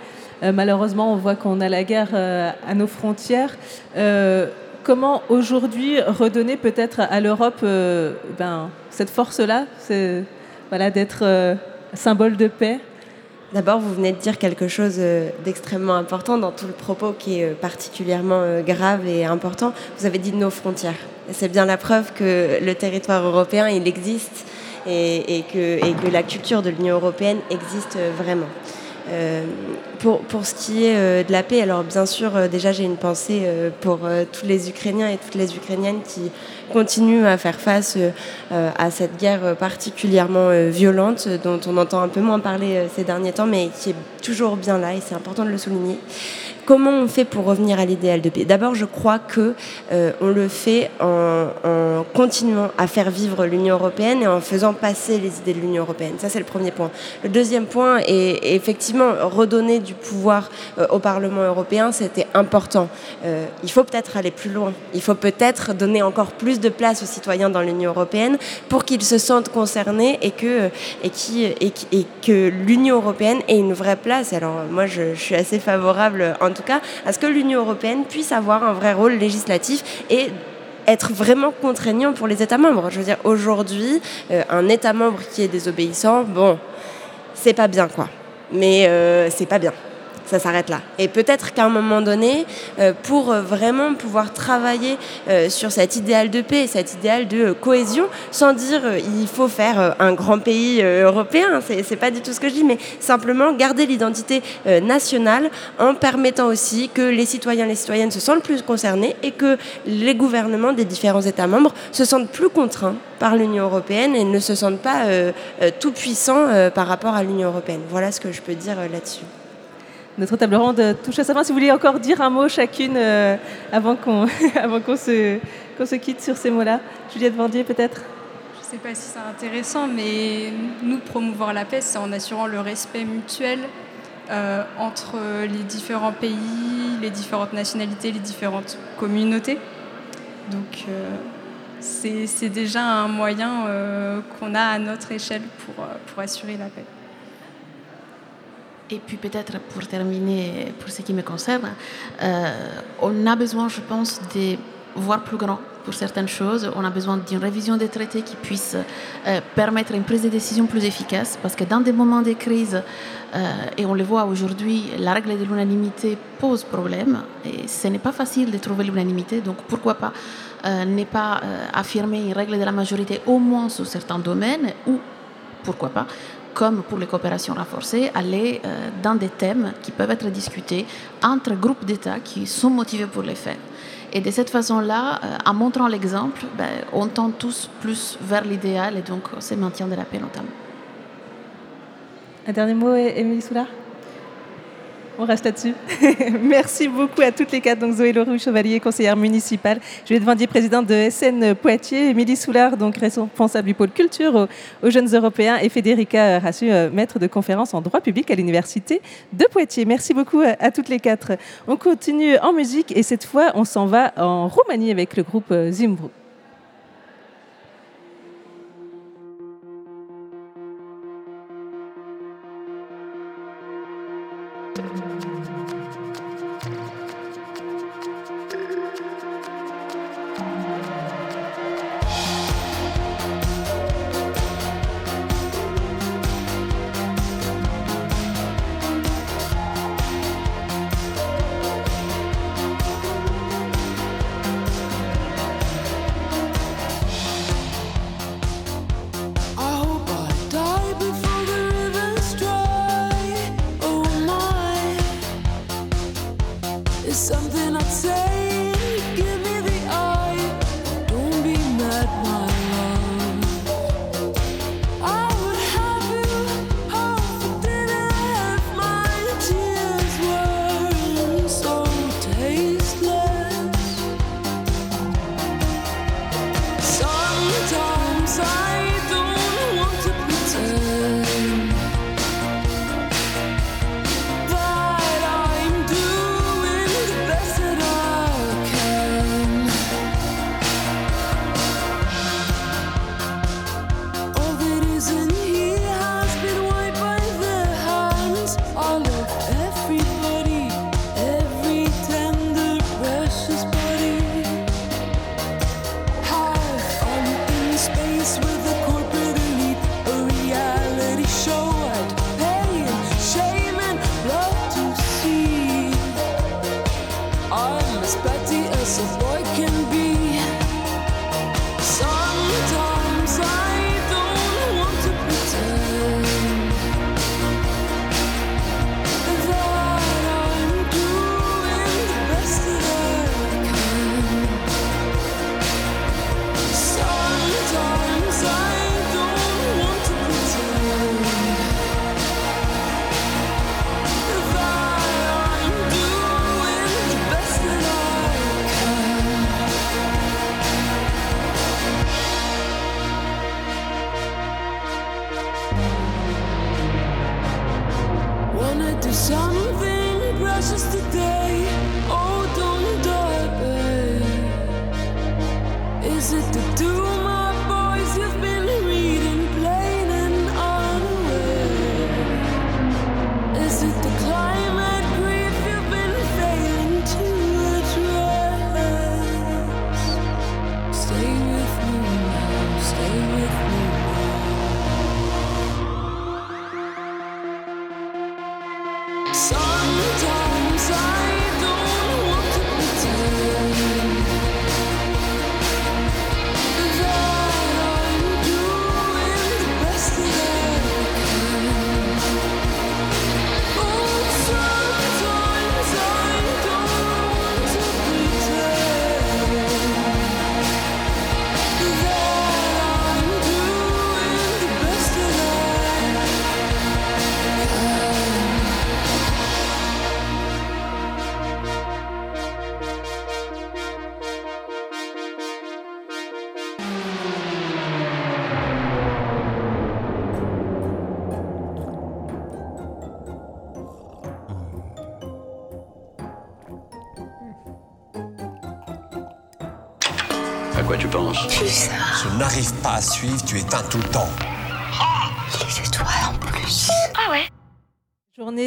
Euh, malheureusement, on voit qu'on a la guerre euh, à nos frontières. Comment aujourd'hui redonner peut-être à l'Europe ben, cette force-là, d'être symbole de paix? D'abord, vous venez de dire quelque chose d'extrêmement important dans tout le propos qui est particulièrement grave et important. Vous avez dit nos frontières. C'est bien la preuve que le territoire européen, il existe et, que, la culture de l'Union européenne existe vraiment. Euh, pour, ce qui est euh, de la paix, alors bien sûr, euh, déjà j'ai une pensée pour tous les Ukrainiens et toutes les Ukrainiennes qui continuent à faire face à cette guerre particulièrement violente dont on entend un peu moins parler ces derniers temps, mais qui est toujours bien là et c'est important de le souligner. Comment on fait pour revenir à l'idéal de paix D'abord, je crois que euh, on le fait en, continuant à faire vivre l'Union européenne et en faisant passer les idées de l'Union européenne. Ça, c'est le premier point. Le deuxième point est, effectivement redonner du pouvoir euh, au Parlement européen. C'était important. Euh, il faut peut-être aller plus loin. Il faut peut-être donner encore plus de place aux citoyens dans l'Union européenne pour qu'ils se sentent concernés et que, et, qui- et que l'Union européenne ait une vraie place. Alors, moi, je, je suis assez favorable, en tout cas, à ce que l'Union européenne puisse avoir un vrai rôle législatif et être vraiment contraignant pour les États membres. Je veux dire, aujourd'hui, euh, un État membre qui est désobéissant, bon, c'est pas bien, quoi. Mais euh, c'est pas bien. Ça s'arrête là. Et peut-être qu'à un moment donné, euh, pour euh, vraiment pouvoir travailler euh, sur cet idéal de paix, cet idéal de cohésion, sans dire il faut faire un grand pays européen, c'est c'est pas du tout ce que je dis, mais simplement garder l'identité nationale en permettant aussi que les citoyens et les citoyennes se sentent plus concernés et que les gouvernements des différents États membres se sentent plus contraints par l'Union européenne et ne se sentent pas tout puissants par rapport à l'Union européenne. Voilà ce que je peux dire là-dessus. Notre table ronde touche à sa fin. Si vous voulez encore dire un mot chacune euh, avant qu'on se, qu'on se quitte sur ces mots-là. Juliette Vendier, peut-être? Je ne sais pas si c'est intéressant, mais nous, promouvoir la paix, c'est en assurant le respect mutuel euh, entre les différents pays, les différentes nationalités, les différentes communautés. Donc, euh, c'est c'est déjà un moyen euh, qu'on a à notre échelle pour, euh, pour assurer la paix. Et puis peut-être pour terminer, pour ce qui me concerne, euh, on a besoin, je pense, de voir plus grand pour certaines choses. On a besoin d'une révision des traités qui puisse euh, permettre une prise de décision plus efficace, parce que dans des moments de crise, euh, et on le voit aujourd'hui, la règle de l'unanimité pose problème, et ce n'est pas facile de trouver l'unanimité, donc pourquoi pas euh, ne pas affirmer une règle de la majorité au moins sur certains domaines, ou pourquoi pas, comme pour les coopérations renforcées, aller euh, dans des thèmes qui peuvent être discutés entre groupes d'États qui sont motivés pour les faire. Et de cette façon-là, euh, en montrant l'exemple, ben, on tend tous plus vers l'idéal et donc c'est maintien de la paix notamment. Un dernier mot, Émilie Soulard? On reste là-dessus. Merci beaucoup à toutes les quatre. Donc Zoé Leroux, chevalier, conseillère municipale, Juliette Vendier, présidente de SN Poitiers, Émilie Soulard, donc responsable du pôle culture aux, jeunes européens, et Federica Rassu, euh, maître de conférence en droit public à l'université de Poitiers. Merci beaucoup à, à toutes les quatre. On continue en musique et cette fois, on s'en va en Roumanie avec le groupe euh, Zimbru. À suivre, tu éteins tout le temps.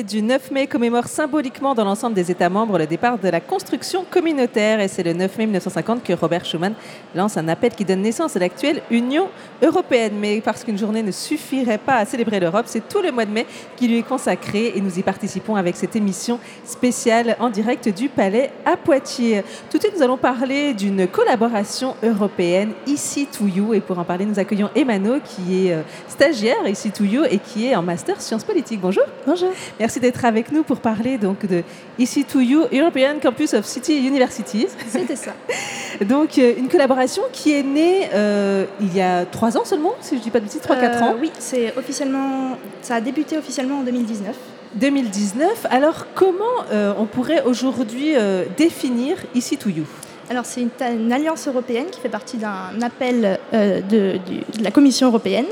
Du 9 mai commémore symboliquement dans l'ensemble des États membres le départ de la construction communautaire et c'est le 9 mai 1950 que Robert Schuman lance un appel qui donne naissance à l'actuelle Union européenne. Mais parce qu'une journée ne suffirait pas à célébrer l'Europe, c'est tout le mois de mai qui lui est consacré et nous y participons avec cette émission spéciale en direct du Palais à Poitiers. Tout de suite, nous allons parler d'une collaboration européenne Ici to You et pour en parler, nous accueillons Emano qui est euh, stagiaire Ici to You et qui est en master sciences politiques. Bonjour. Bonjour. Merci d'être avec nous pour parler donc de Ici to You, European Campus of City Universities. C'était ça. donc euh, une collaboration qui est née euh, il y a trois ans seulement, si je ne dis pas de bêtises, 3-4 Euh, ans. Oui, c'est officiellement, ça a débuté officiellement en 2019. 2019. Alors, comment euh, on pourrait aujourd'hui euh, définir Ici to You? Alors, c'est une, une alliance européenne qui fait partie d'un appel euh, de la Commission européenne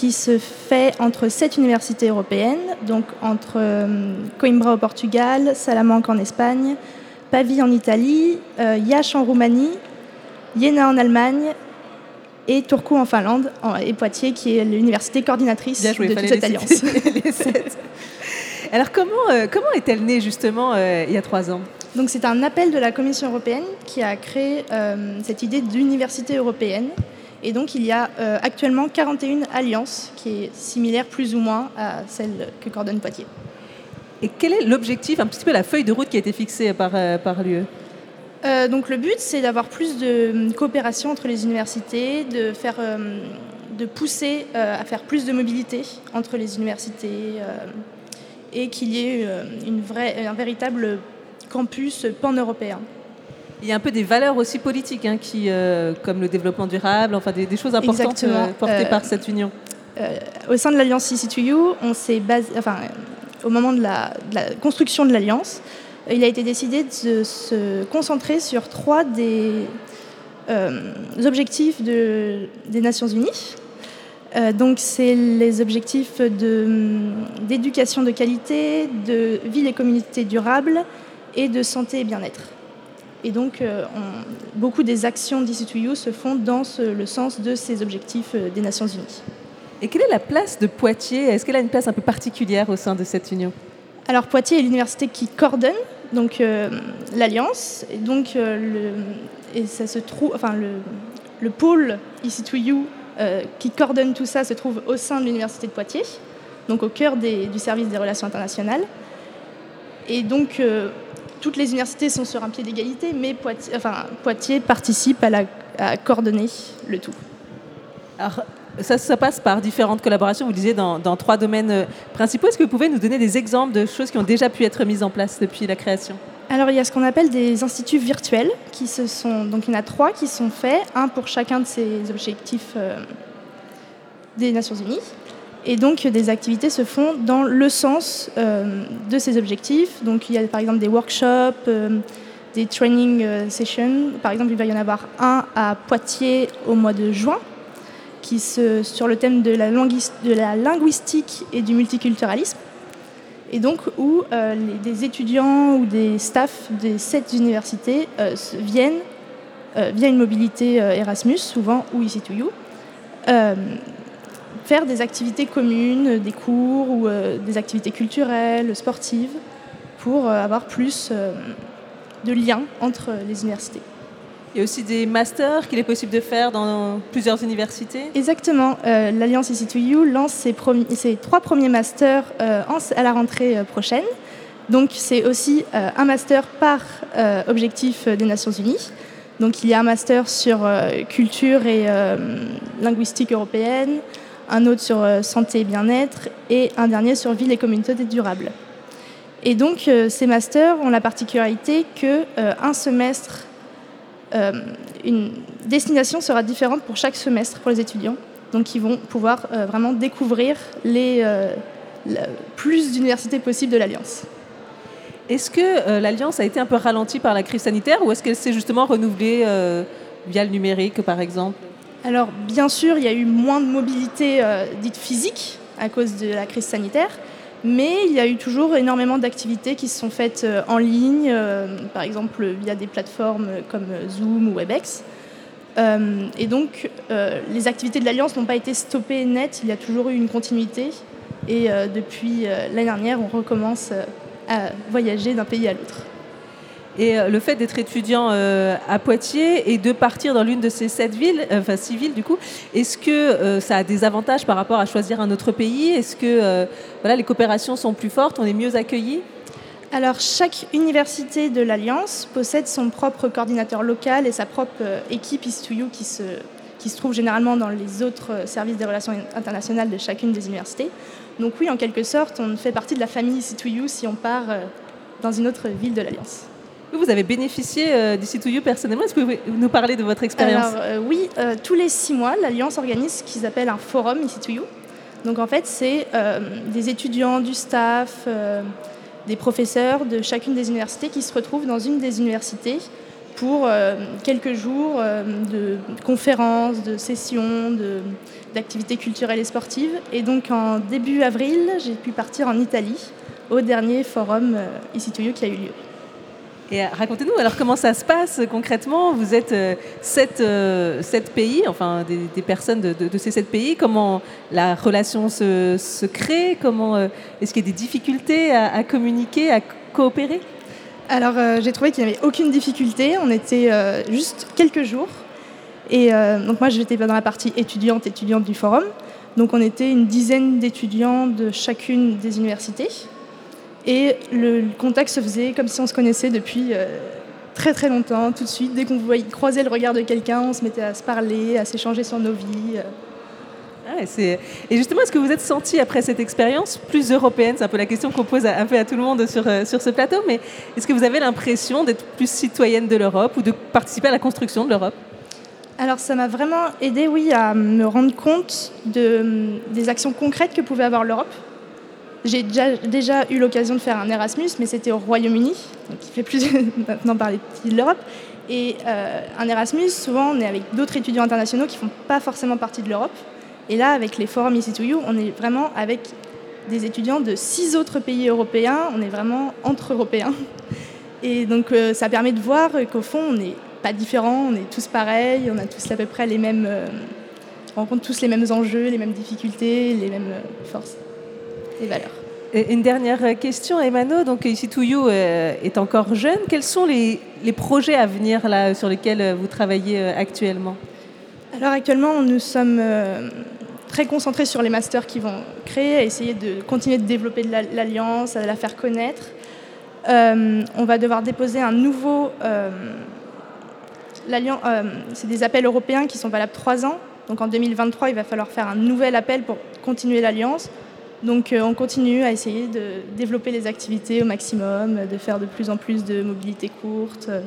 qui se fait entre sept universités européennes, donc entre euh, Coimbra au Portugal, Salamanque en Espagne, Pavie en Italie, euh, en Roumanie, Jena en Allemagne et Turku en Finlande, et Poitiers qui est l'université coordinatrice joué, de toute cette alliance. Alors, comment, euh, comment est-elle née justement euh, il y a trois ans? Donc c'est un appel de la Commission européenne qui a créé cette idée d'université européenne. Et donc il y a euh, actuellement 41 alliances qui est similaire plus ou moins à celle que coordonne Poitiers. Et quel est l'objectif, un petit peu la feuille de route qui a été fixée par, euh, par l'UE Euh, donc le but c'est d'avoir plus de euh, coopération entre les universités, de, faire, euh, de pousser à faire plus de mobilité entre les universités et qu'il y ait une vraie, un véritable campus pan-européen. Il y a un peu des valeurs aussi politiques, hein, qui, euh, comme le développement durable, enfin des, des choses importantes euh, portées Euh, par cette union. Euh, au sein de l'alliance EC2U, on s'est basé, enfin, euh, au moment de la, de la construction de l'alliance, euh, il a été décidé de se concentrer sur trois des euh, objectifs de- des Nations Unies. Euh, donc, c'est les objectifs d'éducation de qualité, de ville et communauté durable et de santé et bien-être. Et donc, euh, on- beaucoup des actions d'EC2U se font dans ce- le sens de ces objectifs euh, des Nations Unies. Et quelle est la place de Poitiers? Est-ce qu'elle a une place un peu particulière au sein de cette union? Alors Poitiers est l'université qui coordonne donc euh, l'alliance. Et donc euh, le, et ça se trouve enfin le, le pôle EC2U euh, qui coordonne tout ça se trouve au sein de l'université de Poitiers donc au cœur des- du service des relations internationales. Et donc toutes les universités sont sur un pied d'égalité mais Poitiers, enfin, Poitiers participe à, la, à coordonner le tout. Alors, ça, ça passe par différentes collaborations, vous disiez, dans, dans trois domaines euh, principaux. Est-ce que vous pouvez nous donner des exemples de choses qui ont déjà pu être mises en place depuis la création? Alors il y a ce qu'on appelle des instituts virtuels qui se sont donc il y en a trois qui sont faits, un pour chacun de ces objectifs euh, des Nations Unies. Et donc des activités se font dans le sens euh, de ces objectifs. Donc il y a par exemple des workshops, euh, des training euh, sessions. Par exemple il va y en avoir un à Poitiers au mois de juin qui se, sur le thème de la, linguistique et du multiculturalisme et donc où des étudiants ou des staffs des sept universités viennent via une mobilité Erasmus, souvent ou EC2U, euh, faire des activités communes, des cours ou euh, des activités culturelles, sportives, pour euh, avoir plus euh, de liens entre les universités. Il y a aussi des masters qu'il est possible de faire dans plusieurs universités. Exactement. Euh, L'Alliance EC2U lance ses, premi- ses trois premiers masters euh, en- à la rentrée euh, prochaine. Donc c'est aussi un master par objectif des Nations Unies. Donc il y a un master sur culture et linguistique européenne, un autre sur euh, santé et bien-être et un dernier sur ville et communauté durable. Et donc euh, ces masters ont la particularité que euh, un semestre une destination sera différente pour chaque semestre pour les étudiants. Donc ils vont pouvoir vraiment découvrir les plus d'universités possibles de l'Alliance. Est-ce que l'Alliance a été un peu ralentie par la crise sanitaire ou est-ce qu'elle s'est justement renouvelée via le numérique, par exemple? Alors bien sûr, il y a eu moins de mobilité euh, dite physique à cause de la crise sanitaire, mais il y a eu toujours énormément d'activités qui se sont faites euh, en ligne, euh, par exemple via des plateformes comme Zoom ou WebEx. Et donc, les activités de l'Alliance n'ont pas été stoppées net, il y a toujours eu une continuité. Et depuis l'année dernière, on recommence à voyager d'un pays à l'autre. Et euh, le fait d'être étudiant euh, à Poitiers et de partir dans l'une de ces sept villes, euh, enfin six villes du coup, est-ce que ça a des avantages par rapport à choisir un autre pays? Est-ce que voilà, les coopérations sont plus fortes, on est mieux accueillis Alors, chaque université de l'Alliance possède son propre coordinateur local et sa propre équipe Is2You qui se, qui se trouve généralement dans les autres services des relations internationales de chacune des universités. Donc oui, en quelque sorte, on fait partie de la famille Is2You si on part dans une autre ville de l'Alliance. Vous, avez bénéficié d'ici to You personnellement. Est-ce que vous pouvez nous parler de votre expérience? Alors euh, oui, euh, tous les six mois, l'Alliance organise ce qu'ils appellent un forum Is2You. Donc en fait, c'est euh, des étudiants, du staff, des professeurs de chacune des universités qui se retrouvent dans une des universités pour quelques jours de conférences, de sessions, d'activités culturelles et sportives. Et donc en début avril, j'ai pu partir en Italie au dernier forum Ici to You qui a eu lieu. Et euh, racontez-nous alors comment ça se passe euh, concrètement? Vous êtes euh, sept, pays, enfin des, personnes de, ces sept pays. Comment la relation se, crée? Comment est-ce qu'il y a des difficultés à, communiquer, à coopérer? Alors j'ai trouvé qu'il n'y avait aucune difficulté. On était juste quelques jours. Et donc moi j'étais dans la partie étudiante, étudiante du forum. Donc on était une dizaine d'étudiants de chacune des universités. Et le, contact se faisait comme si on se connaissait depuis euh, très très longtemps, tout de suite. Dès qu'on voyait croiser le regard de quelqu'un, on se mettait à se parler, à s'échanger sur nos vies. euh. Ah, et justement, est-ce que vous êtes senti après cette expérience plus européenne? C'est un peu la question qu'on pose à- un peu à tout le monde sur, euh, sur ce plateau, mais est-ce que vous avez l'impression d'être plus citoyenne de l'Europe ou de participer à la construction de l'Europe? Alors ça m'a vraiment aidé, oui, à me rendre compte de, des actions concrètes que pouvait avoir l'Europe. J'ai déjà, eu l'occasion de faire un Erasmus, mais c'était au Royaume-Uni, donc il fait plus maintenant parler de l'Europe. Et euh, un Erasmus, souvent, on est avec d'autres étudiants internationaux qui ne font pas forcément partie de l'Europe. Et là, avec les forums Ici to You, on est vraiment avec des étudiants de six autres pays européens. On est vraiment entre Européens. Et donc, euh, ça permet de voir qu'au fond, on n'est pas différents, on est tous pareils, on a tous à peu près les mêmes. euh, on rencontre tous les mêmes enjeux, les mêmes difficultés, les mêmes forces et valeurs. Et Une dernière question, Emano. Donc, ici, To You euh, est encore jeune. Quels sont les, les projets à venir là, sur lesquels euh, vous travaillez euh, actuellement? Alors actuellement, nous sommes très concentrés sur les masters qui vont créer, à essayer de continuer de développer l'alliance, à la faire connaître. Euh, on va devoir déposer un nouveau... euh, euh, C'est des appels européens qui sont valables trois ans. Donc en 2023, il va falloir faire un nouvel appel pour continuer l'alliance. Donc euh, on continue à essayer de développer les activités au maximum, de faire de plus en plus de mobilité courte, euh,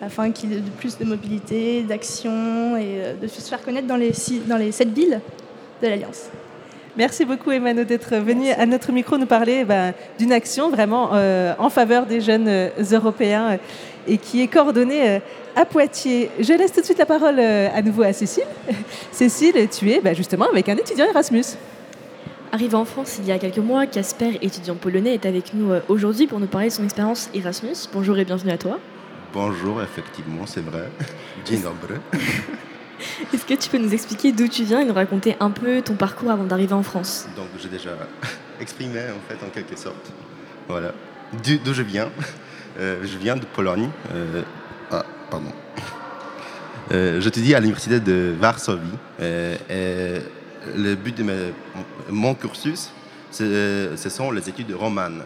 afin qu'il y ait de plus de mobilité, d'action et euh, de se faire connaître dans les, sept villes de l'Alliance. Merci beaucoup, Emmanuel, d'être venu à notre micro nous parler ben, d'une action vraiment en faveur des jeunes Européens et qui est coordonnée à Poitiers. Je laisse tout de suite la parole à nouveau à Cécile. Cécile, tu es ben, justement avec un étudiant Erasmus. Arrivé en France il y a quelques mois, Casper, étudiant polonais, est avec nous euh, aujourd'hui pour nous parler de son expérience Erasmus. Bonjour et bienvenue à toi. Bonjour, effectivement, c'est vrai. Dzień dobry. Est-ce que tu peux nous expliquer d'où tu viens et nous raconter un peu ton parcours avant d'arriver en France? Donc, j'ai déjà exprimé, en fait, en quelque sorte. Voilà. D'où je viens? Euh, je viens de Pologne. Euh, ah, pardon. Euh, J'étudie à l'université de Varsovie. Et le but de mes- mon cursus, ce sont les études romanes.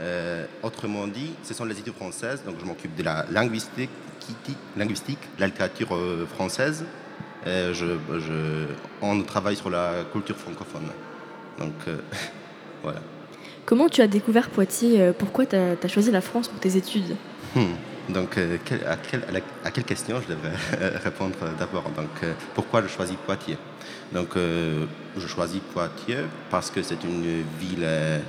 Euh, autrement dit, ce sont les études françaises. Donc, je m'occupe de la linguistique, linguistique la littérature euh, française. Et je, je- on travaille sur la culture francophone. Donc, euh, voilà. Comment tu as découvert Poitiers Pourquoi tu as, choisi la France pour tes études? Hmm. Donc, euh, quel- à, quelle, à quelle question je devrais répondre d'abord? Donc, pourquoi je choisis Poitiers? Donc, euh, je choisis Poitiers parce que c'est une ville euh,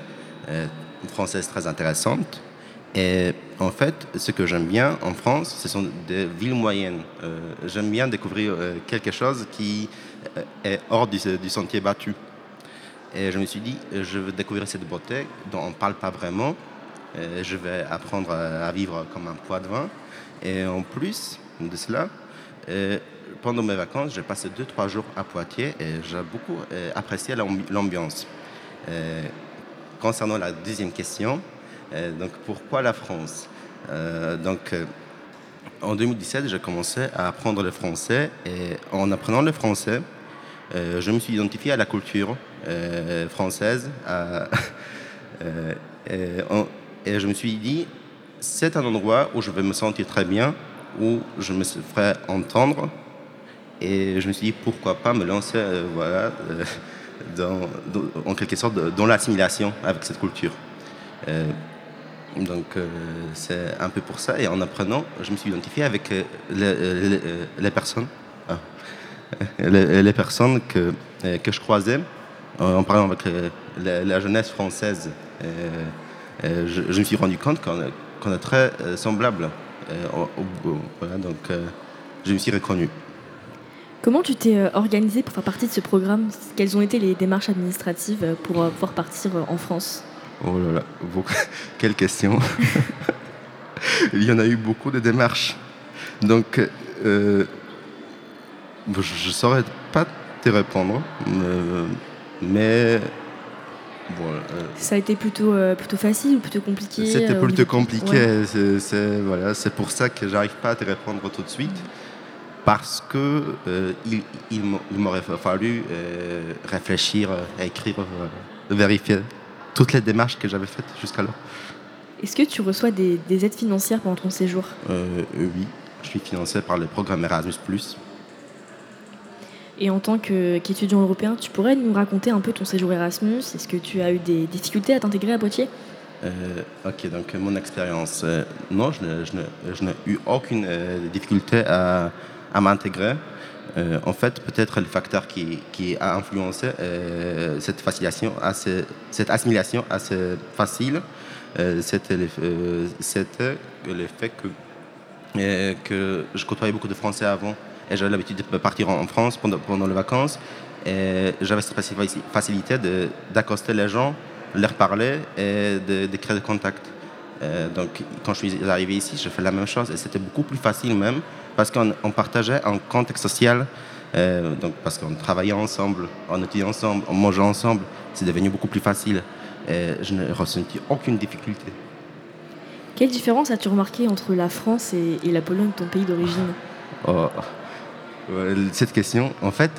euh, française très intéressante. Et en fait, ce que j'aime bien en France, ce sont des villes moyennes. J'aime bien découvrir quelque chose qui est hors du, sentier battu. Et je me suis dit, je veux découvrir cette beauté dont on ne parle pas vraiment. Je vais apprendre à vivre comme un poids de vin. Et en plus de cela, pendant mes vacances, j'ai passé 2-3 jours à Poitiers et j'ai beaucoup euh, apprécié l'ambi- l'ambiance. Euh, concernant la deuxième question, euh, donc pourquoi la France? Donc, en 2017, j'ai commencé à apprendre le français et en apprenant le français, je me suis identifié à la culture française. et je me suis dit, c'est un endroit où je vais me sentir très bien, où je me ferai entendre. Et je me suis dit, pourquoi pas me lancer euh, voilà, euh, en quelque sorte dans l'assimilation avec cette culture. Euh, donc c'est un peu pour ça. Et en apprenant, je me suis identifié avec les, personnes, ah, les, personnes que, que je croisais en parlant avec la, jeunesse française, je, me suis rendu compte qu'on est, très semblables. Euh, au- au- donc je me suis reconnu. Comment tu t'es euh, organisé pour faire partie de ce programme? Quelles ont été les démarches administratives euh, pour euh, pouvoir partir en France? Oh là là, beaucoup- quelle question. Il y en a eu beaucoup de démarches. Donc, euh, je ne saurais pas te répondre, euh, mais bon, euh, Ça a été plutôt, plutôt facile ou plutôt compliqué c'était plutôt compliqué. Ouais. C'est, voilà, pour ça que j'arrive pas à te répondre tout de suite. Parce que euh, il, il m'a- il m'aurait fallu euh, réfléchir, euh, écrire, vérifier toutes les démarches que j'avais faites jusqu'alors. Est-ce que tu reçois des, des aides financières pendant ton séjour? Oui, je suis financé par le programme Erasmus. Et en tant qu'étudiant européen, tu pourrais nous raconter un peu ton séjour Erasmus? Est-ce que tu as eu des difficultés à t'intégrer à Poitiers? Euh, ok, donc mon expérience. euh, non, je n'ai- je eu aucune euh, difficulté à, à m'intégrer. Euh, en fait, peut-être le facteur qui, a influencé euh, cette, facilitation cette assimilation assez facile, euh, c'était le, fait que, je côtoyais beaucoup de Français avant et j'avais l'habitude de partir en France pendant, les vacances. J'avais cette faci- facilité d'accoster les gens, leur parler et de, créer des contacts. Donc, quand je suis arrivé ici, je fais la même chose et c'était beaucoup plus facile même parce qu'on on partageait un contexte social. euh, donc, parce qu'on travaillait ensemble, on étudiait ensemble, on mangeait ensemble, c'est devenu beaucoup plus facile. Et je n'ai ressenti aucune difficulté. Quelle différence as-tu remarqué entre la France et, et la Pologne, ton pays d'origine? Oh, euh, cette question, en fait,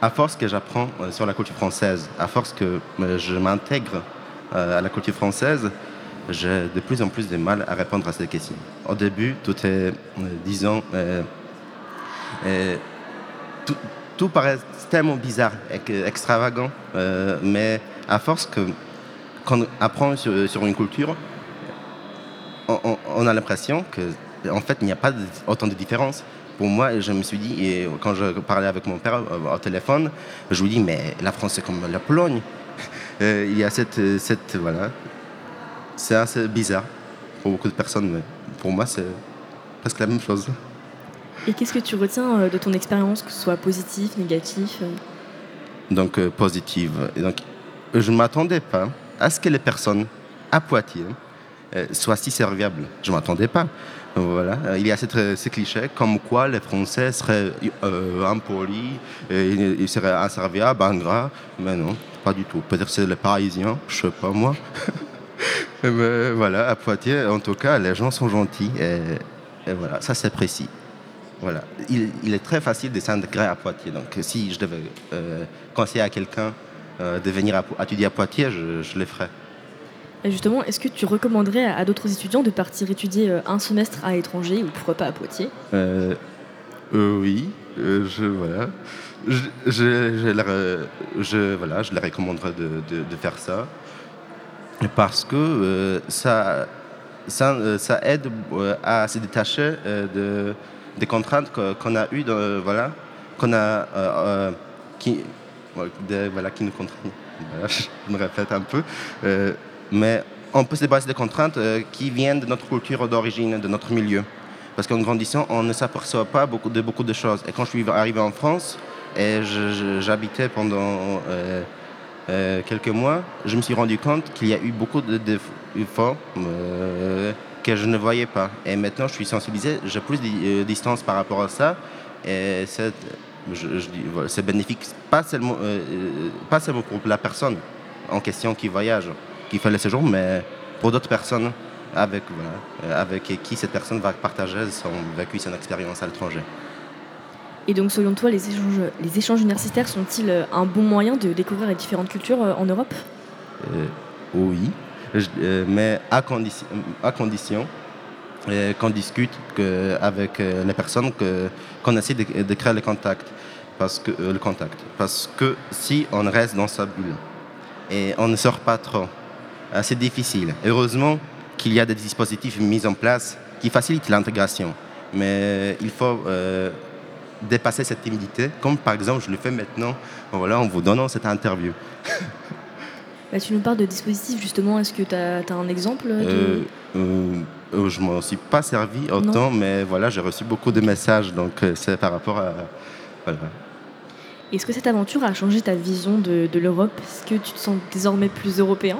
à force que j'apprends euh, sur la culture française, à force que je m'intègre à la culture française, j'ai de plus en plus de mal à répondre à cette question. Au début, tout est, euh, disons, euh, euh, tout, paraît tellement bizarre et extravagant, mais à force que qu'on apprend sur, une culture, on, a l'impression que en fait il n'y a pas autant de différence. Pour moi, je me suis dit, et quand je parlais avec mon père au téléphone, je lui dis, mais la France c'est comme la Pologne. Il y a cette, cette voilà, c'est assez bizarre pour beaucoup de personnes, mais pour moi c'est presque la même chose. Et qu'est-ce que tu retiens euh, de ton expérience, que ce soit positif, négatif euh donc euh, positive. Et donc, je ne m'attendais pas à ce que les personnes à Poitiers euh, soient si serviables. Je ne m'attendais pas. Voilà. Il y a cette, ce cliché comme quoi les Français seraient euh, impolis, et ils seraient inserviables, ingrats. Mais non, pas du tout. Peut-être c'est les Parisiens, je sais pas moi. Mais voilà, à Poitiers, en tout cas, les gens sont gentils et, et voilà, ça c'est précis. Voilà. Il, il est très facile de s'intégrer à Poitiers. Donc, si je devais euh, conseiller à quelqu'un euh, de venir à étudier à Poitiers, je, je le ferais. Et justement, est-ce que tu recommanderais à, à d'autres étudiants de partir étudier euh, un semestre à l'étranger ou pourquoi pas à Poitiers? Euh, euh, oui, euh, je, voilà. Je, je, je leur, euh, je- voilà, je leur recommanderais de, de- de faire ça parce que euh, ça, ça, euh, aide euh, à se détacher de, des contraintes qu'on a eues, voilà, qu'on a, qui, voilà, qui nous contraignent. Je me répète un peu. Mais on peut se débarrasser des contraintes qui viennent de notre culture d'origine, de notre milieu. Parce qu'en grandissant, on ne s'aperçoit pas beaucoup de, beaucoup de choses. Et quand je suis arrivé en France, et j'habitais pendant euh, quelques mois, je me suis rendu compte qu'il y a eu beaucoup de d'efforts euh, que je ne voyais pas. Et maintenant, je suis sensibilisé, j'ai plus de euh, distance par rapport à ça. Et c'est bénéfique, pas seulement, pas seulement pour la personne en question qui voyage, qui fait le séjour, mais pour d'autres personnes avec, avec qui cette personne va partager son vécu, son expérience à l'étranger. Et donc, selon toi, les échanges, les échanges universitaires sont-ils euh, un bon moyen de découvrir les différentes cultures euh, en Europe? Euh, oui, mais à, condition qu'on discute avec les personnes, qu'on essaie de, créer le contact, parce que, le contact. Parce que si on reste dans sa bulle et on ne sort pas trop, c'est difficile. Heureusement qu'il y a des dispositifs mis en place qui facilitent l'intégration, mais il faut, dépasser cette timidité, comme par exemple je le fais maintenant voilà, en vous donnant cette interview. Bah, tu nous parles de dispositifs justement, est-ce que tu as, un exemple de... Euh, euh, euh, je m'en suis pas servi autant, mais voilà, j'ai reçu beaucoup de messages, donc euh, c'est par rapport à... Voilà. Est-ce que cette aventure a changé ta vision de, de l'Europe? Est-ce que tu te sens désormais plus européen?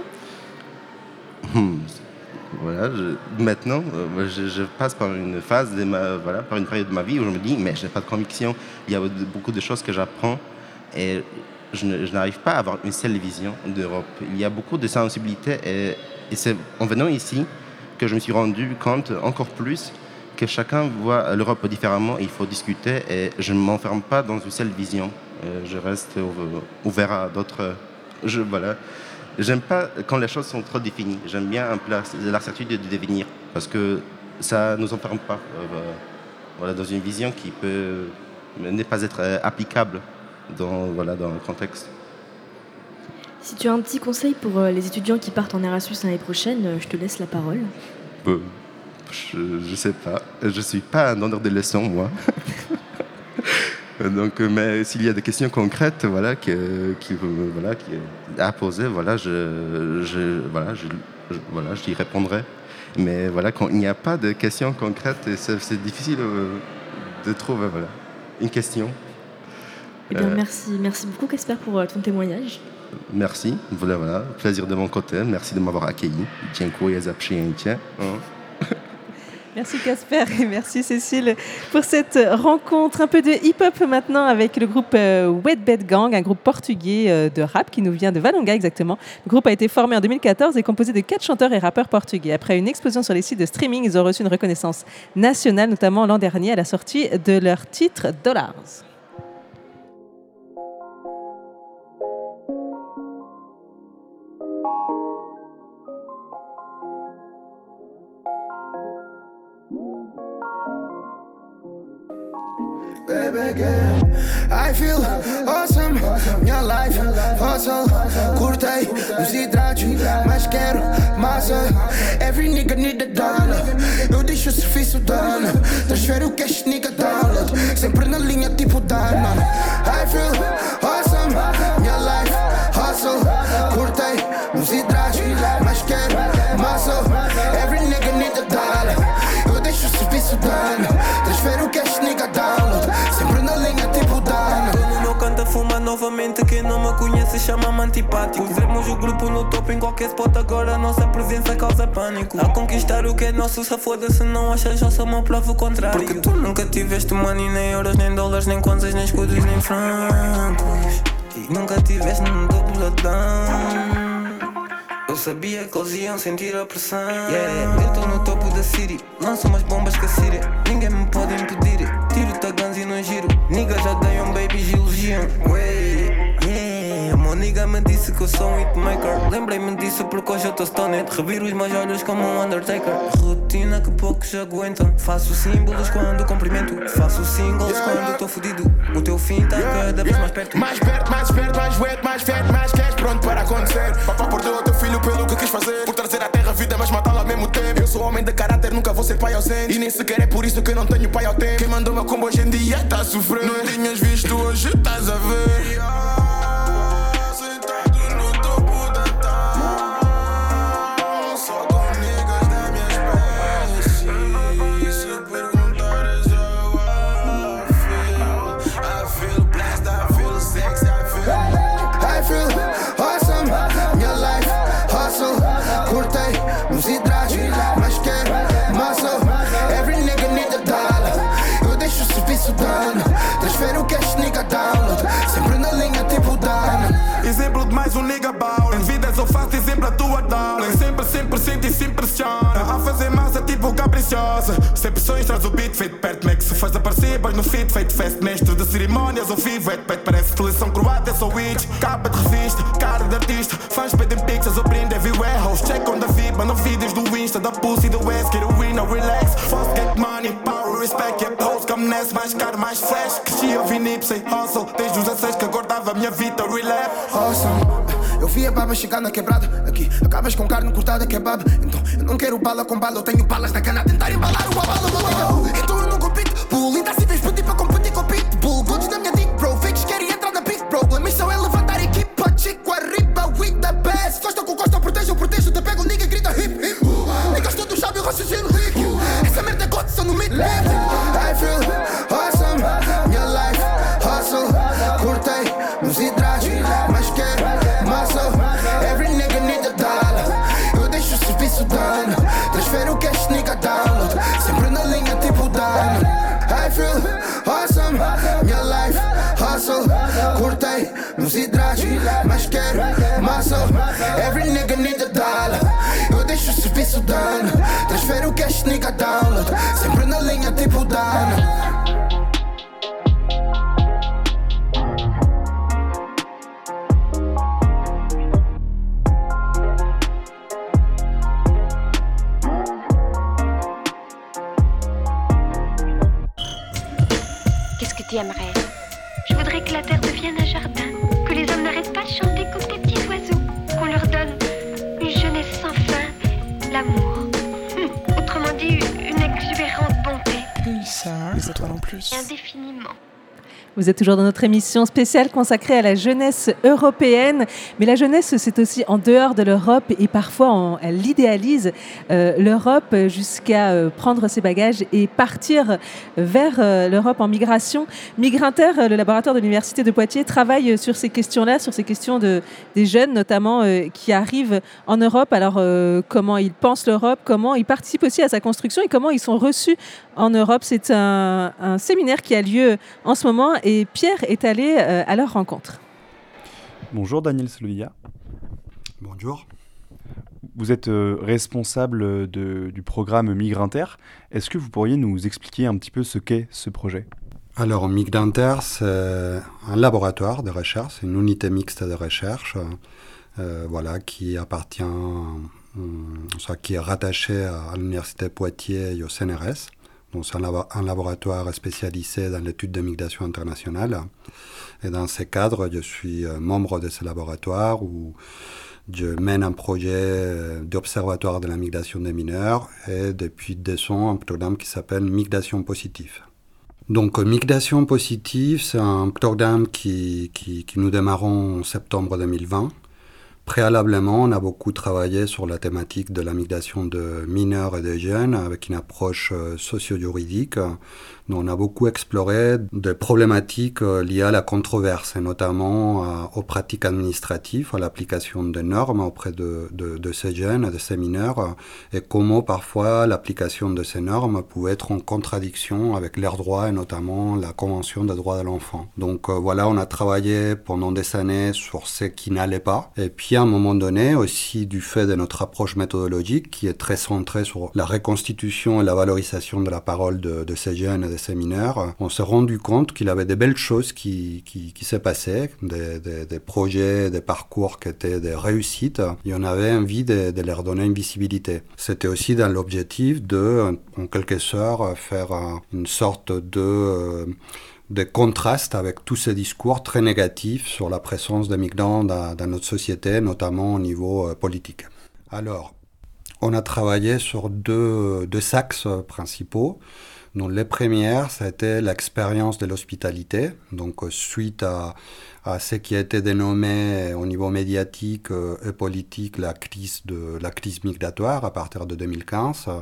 Hmm. Voilà, maintenant, euh, je, passe par une phase, de ma, voilà, par une période de ma vie où je me dis, mais je n'ai pas de conviction. Il y a beaucoup de choses que j'apprends et je, n'arrive pas à avoir une seule vision d'Europe. Il y a beaucoup de sensibilité et, c'est en venant ici que je me suis rendu compte encore plus que chacun voit l'Europe différemment il faut discuter et je ne m'enferme pas dans une seule vision. Euh, je reste ouv- ouvert à d'autres... Voilà. J'aime pas quand les choses sont trop définies. J'aime bien un peu la, certitude du devenir parce que ça nous enferme pas euh, voilà, dans une vision qui peut ne pas être euh, applicable dans, voilà, dans le contexte. Si tu as un petit conseil pour euh, les étudiants qui partent en Erasmus l'année prochaine, je te laisse la parole. Euh, je, je sais pas. Je suis pas un donneur de leçons, moi. Donc, euh, mais s'il y a des questions concrètes, voilà, qui, euh, voilà, qui à poser, voilà, je, je, voilà, je, je- voilà, j'y répondrai. Mais voilà, quand il n'y a pas de questions concrètes, c'est, c'est difficile euh, de trouver, voilà, une question. Eh bien, Euh, merci, merci beaucoup, Casper, pour ton témoignage. Merci, voilà, voilà, plaisir de mon côté. Merci de m'avoir accueilli. Dziękuję za przyjęcie. Merci Casper et merci Cécile pour cette rencontre. Un peu de hip-hop maintenant avec le groupe euh, Wet Bed Gang, un groupe portugais euh, de rap qui nous vient de Valonga exactement. Le groupe a été formé en 2014 et composé de quatre chanteurs et rappeurs portugais. Après une explosion sur les sites de streaming, ils ont reçu une reconnaissance nationale, notamment l'an dernier à la sortie de leur titre Dollars. Girl. I feel awesome, minha life, hustle. Curtei os hidratos, mas quero massa. Every nigga need a dollar. Eu deixo o serviço dano, transfero o cash, nigga download. Sempre na linha tipo Dana. I feel awesome, minha life, hustle. Curtei os hidratos, mas quero massa. Every nigga need a dollar. Eu deixo o serviço dano, transfero o cash, nigga download. Novamente. Quem não me conhece chama-me antipático. Pusemos o grupo no topo em qualquer spot. Agora nossa presença causa pânico. A conquistar o que é nosso, se foda se não achas, sou uma prova o contrário. Porque tu nunca tiveste money, nem euros, nem dólares, nem kwanzas, nem escudos, nem francos. E nunca tiveste num dobladão. Eu sabia que eles iam sentir a pressão. Yeah, eu tô no topo da city. Lanço umas bombas que a Síria. Ninguém me pode impedir. Tiro tagans e não giro. Niggas já dei um baby. Wey, yeah. Meu nigga me disse que eu sou um hitmaker. Lembrei-me disso porque hoje eu tô stoned. Reviro os meus olhos como um Undertaker. Rotina que poucos aguentam. Faço símbolos quando cumprimento. Faço singles quando tô fudido. O teu fim tá cada vez mais perto. Mais perto, mais perto, mais wet, mais fed, mais cash pronto para acontecer. Papá perdeu o teu filho pelo que quis fazer. Por trazer terra vida, mas matá-la ao mesmo tempo. Eu sou homem de caráter, nunca vou ser pai ausente. E nem sequer é por isso que eu não tenho pai ao tempo. Quem mandou meu combo hoje em dia tá sofrendo. Não tinhas visto hoje, estás a ver. Mais um nigga. Em vidas eu faço exemplo a tua darling. Sempre, sempre sinto e se impressiona. A fazer massa tipo caprichosa. Sem pressões traz o beat feito perto. Mac se faz aparecer, boys no feed feito fest. Mestre de cerimónias ao vivo, é pet. Parece seleção croata, sou witch. Capa de revista, cara de artista. Fãs pedem pixels, eu brindo everywhere. Host check on the feed, mano vídeos do Insta. Da pussy do West, a win, no relax. Fast get money, power, respect. Hoes come nesse, mais caro, mais flash. Cresci a ouvir nip, sei hustle. Desde os 16 que acordava a minha vida, relap. Awesome. Eu vi a baba chegar na quebrada Aqui acabas com carne cortada kebab Então eu não quero bala com bala Eu tenho balas na cana tentar embalar do nigga Então eu não compito Vous êtes toujours dans notre émission spéciale consacrée à la jeunesse européenne. Mais la jeunesse, c'est aussi en dehors de l'Europe et parfois on, elle idéalise euh, l'Europe jusqu'à euh, prendre ses bagages et partir vers euh, l'Europe en migration. Migrinter, euh, le laboratoire de l'Université de Poitiers, travaille sur ces questions-là, sur ces questions de, des jeunes notamment euh, qui arrivent en Europe. Alors euh, comment ils pensent l'Europe, comment ils participent aussi à sa construction et comment ils sont reçus en Europe. C'est un, un séminaire qui a lieu en ce moment et Pierre est allé euh, à leur rencontre. Bonjour Daniel Slovia. Bonjour. Vous êtes euh, responsable de- du programme Migrinter. Est-ce que vous pourriez nous expliquer un petit peu ce qu'est ce projet? Alors, Migdanter, c'est un laboratoire de recherche, une unité mixte de recherche, euh, voilà, qui appartient, soit qui est rattaché à l'université Poitiers et au CNRS. C'est un, labo- un laboratoire spécialisé dans l'étude de migration internationale. Et dans ce cadre, je suis euh, membre de ce laboratoire où je mène un projet euh, d'observatoire de la migration des mineurs et depuis deux ans un programme qui s'appelle Migration positive. Donc, euh, Migration positive, c'est un programme qui, qui, qui nous démarrons en septembre 2020. Préalablement, on a beaucoup travaillé sur la thématique de la migration de mineurs et de jeunes avec une approche euh, socio-juridique. On a beaucoup exploré des problématiques euh, liées à la controverse, et notamment euh, aux pratiques administratives, à l'application des normes auprès de, ces jeunes de ces mineurs, euh, et comment parfois l'application de ces normes pouvait être en contradiction avec leurs droits, et notamment la Convention des droits de l'enfant. Donc voilà, on a travaillé pendant des années sur ce qui n'allait pas, et puis à un moment donné, aussi du fait de notre approche méthodologique, qui est très centrée sur la reconstitution et la valorisation de la parole de, de ces jeunes et de mineurs, on s'est rendu compte qu'il y avait des belles choses qui, qui, se passaient, des, des, projets, des parcours qui étaient des réussites, et on avait envie de, leur donner une visibilité. C'était aussi dans l'objectif de, en quelque sorte, faire une sorte de... euh, de contraste avec tous ces discours très négatifs sur la présence des migrants dans, dans notre société, notamment au niveau euh, politique. Alors, on a travaillé sur deux, deux axes principaux. Donc, les premières, été l'expérience de l'hospitalité. Donc, euh, suite à, à ce qui a été dénommé au niveau médiatique euh, et politique la crise, de, la crise migratoire à partir de 2015. euh,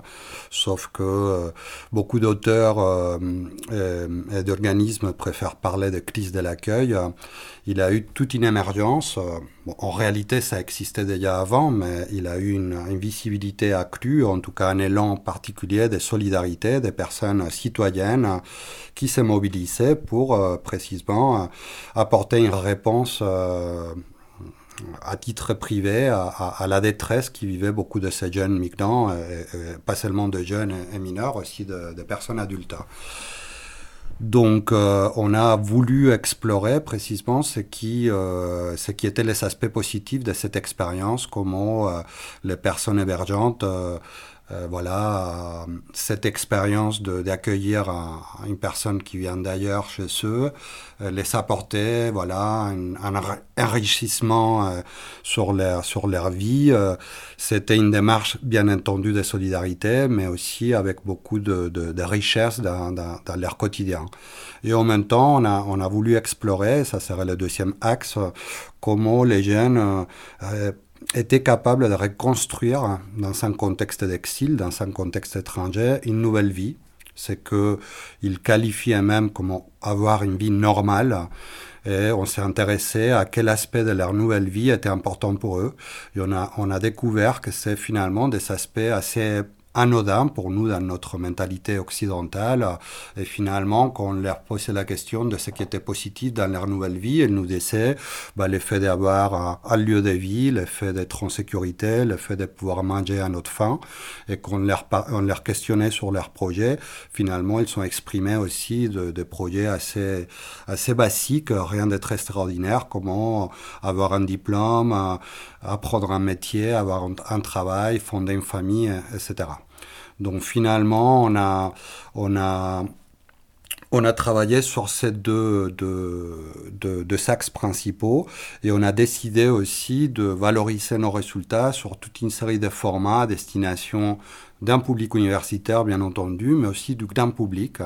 sauf que euh, beaucoup d'auteurs euh, et, d'organismes préfèrent parler de crise de l'accueil. Euh, Il a eu toute une émergence. euh, en réalité, ça existait déjà avant, mais il a eu une, une visibilité accrue, en tout cas un élan particulier de solidarité des personnes citoyennes euh, qui s'est mobilisé pour euh, précisément euh, apporter une réponse euh, à titre privé à, la détresse qui vivaient beaucoup de ces jeunes migrants, pas seulement de jeunes et mineurs, aussi de, personnes adultes. Donc, on a voulu explorer précisément ce qui, qui étaient les aspects positifs de cette expérience, comment les personnes hébergeantes, euh, voilà, euh, cette expérience d'accueillir un- une personne qui vient d'ailleurs chez eux, euh, les apporter, voilà, un, un enri- enrichissement euh, sur leur sur leur vie. C'était une démarche, bien entendu, de solidarité, mais aussi avec beaucoup de, de, de richesse dans, dans, dans leur quotidien. Et en même temps, on a, on a voulu explorer, ça serait le deuxième axe, comment les jeunes étaient capables de reconstruire dans un contexte d'exil, dans un contexte étranger, une nouvelle vie. C'est qu'ils qualifient eux-mêmes comme avoir une vie normale. Et on s'est intéressé à quel aspect de leur nouvelle vie était important pour eux. On a, on a découvert que c'est finalement des aspects assez anodin pour nous dans notre mentalité occidentale. Et finalement, quand on leur posait la question de ce qui était positif dans leur nouvelle vie, ils nous disaient bah, le fait d'avoir un, lieu de vie, le fait d'être en sécurité, le fait de pouvoir manger à notre faim, et qu'on leur, on leur questionnait sur leurs projets. Finalement, ils sont exprimés aussi de, de projets assez, assez basiques, rien de très extraordinaire, comment avoir un diplôme, apprendre un métier, avoir un, travail, fonder une famille, etc. Donc finalement, on a, on a, on a travaillé sur ces deux, deux, deux, deux axes principaux et on a décidé aussi de valoriser nos résultats sur toute une série de formats à destination d'un public universitaire, bien entendu, mais aussi du grand public.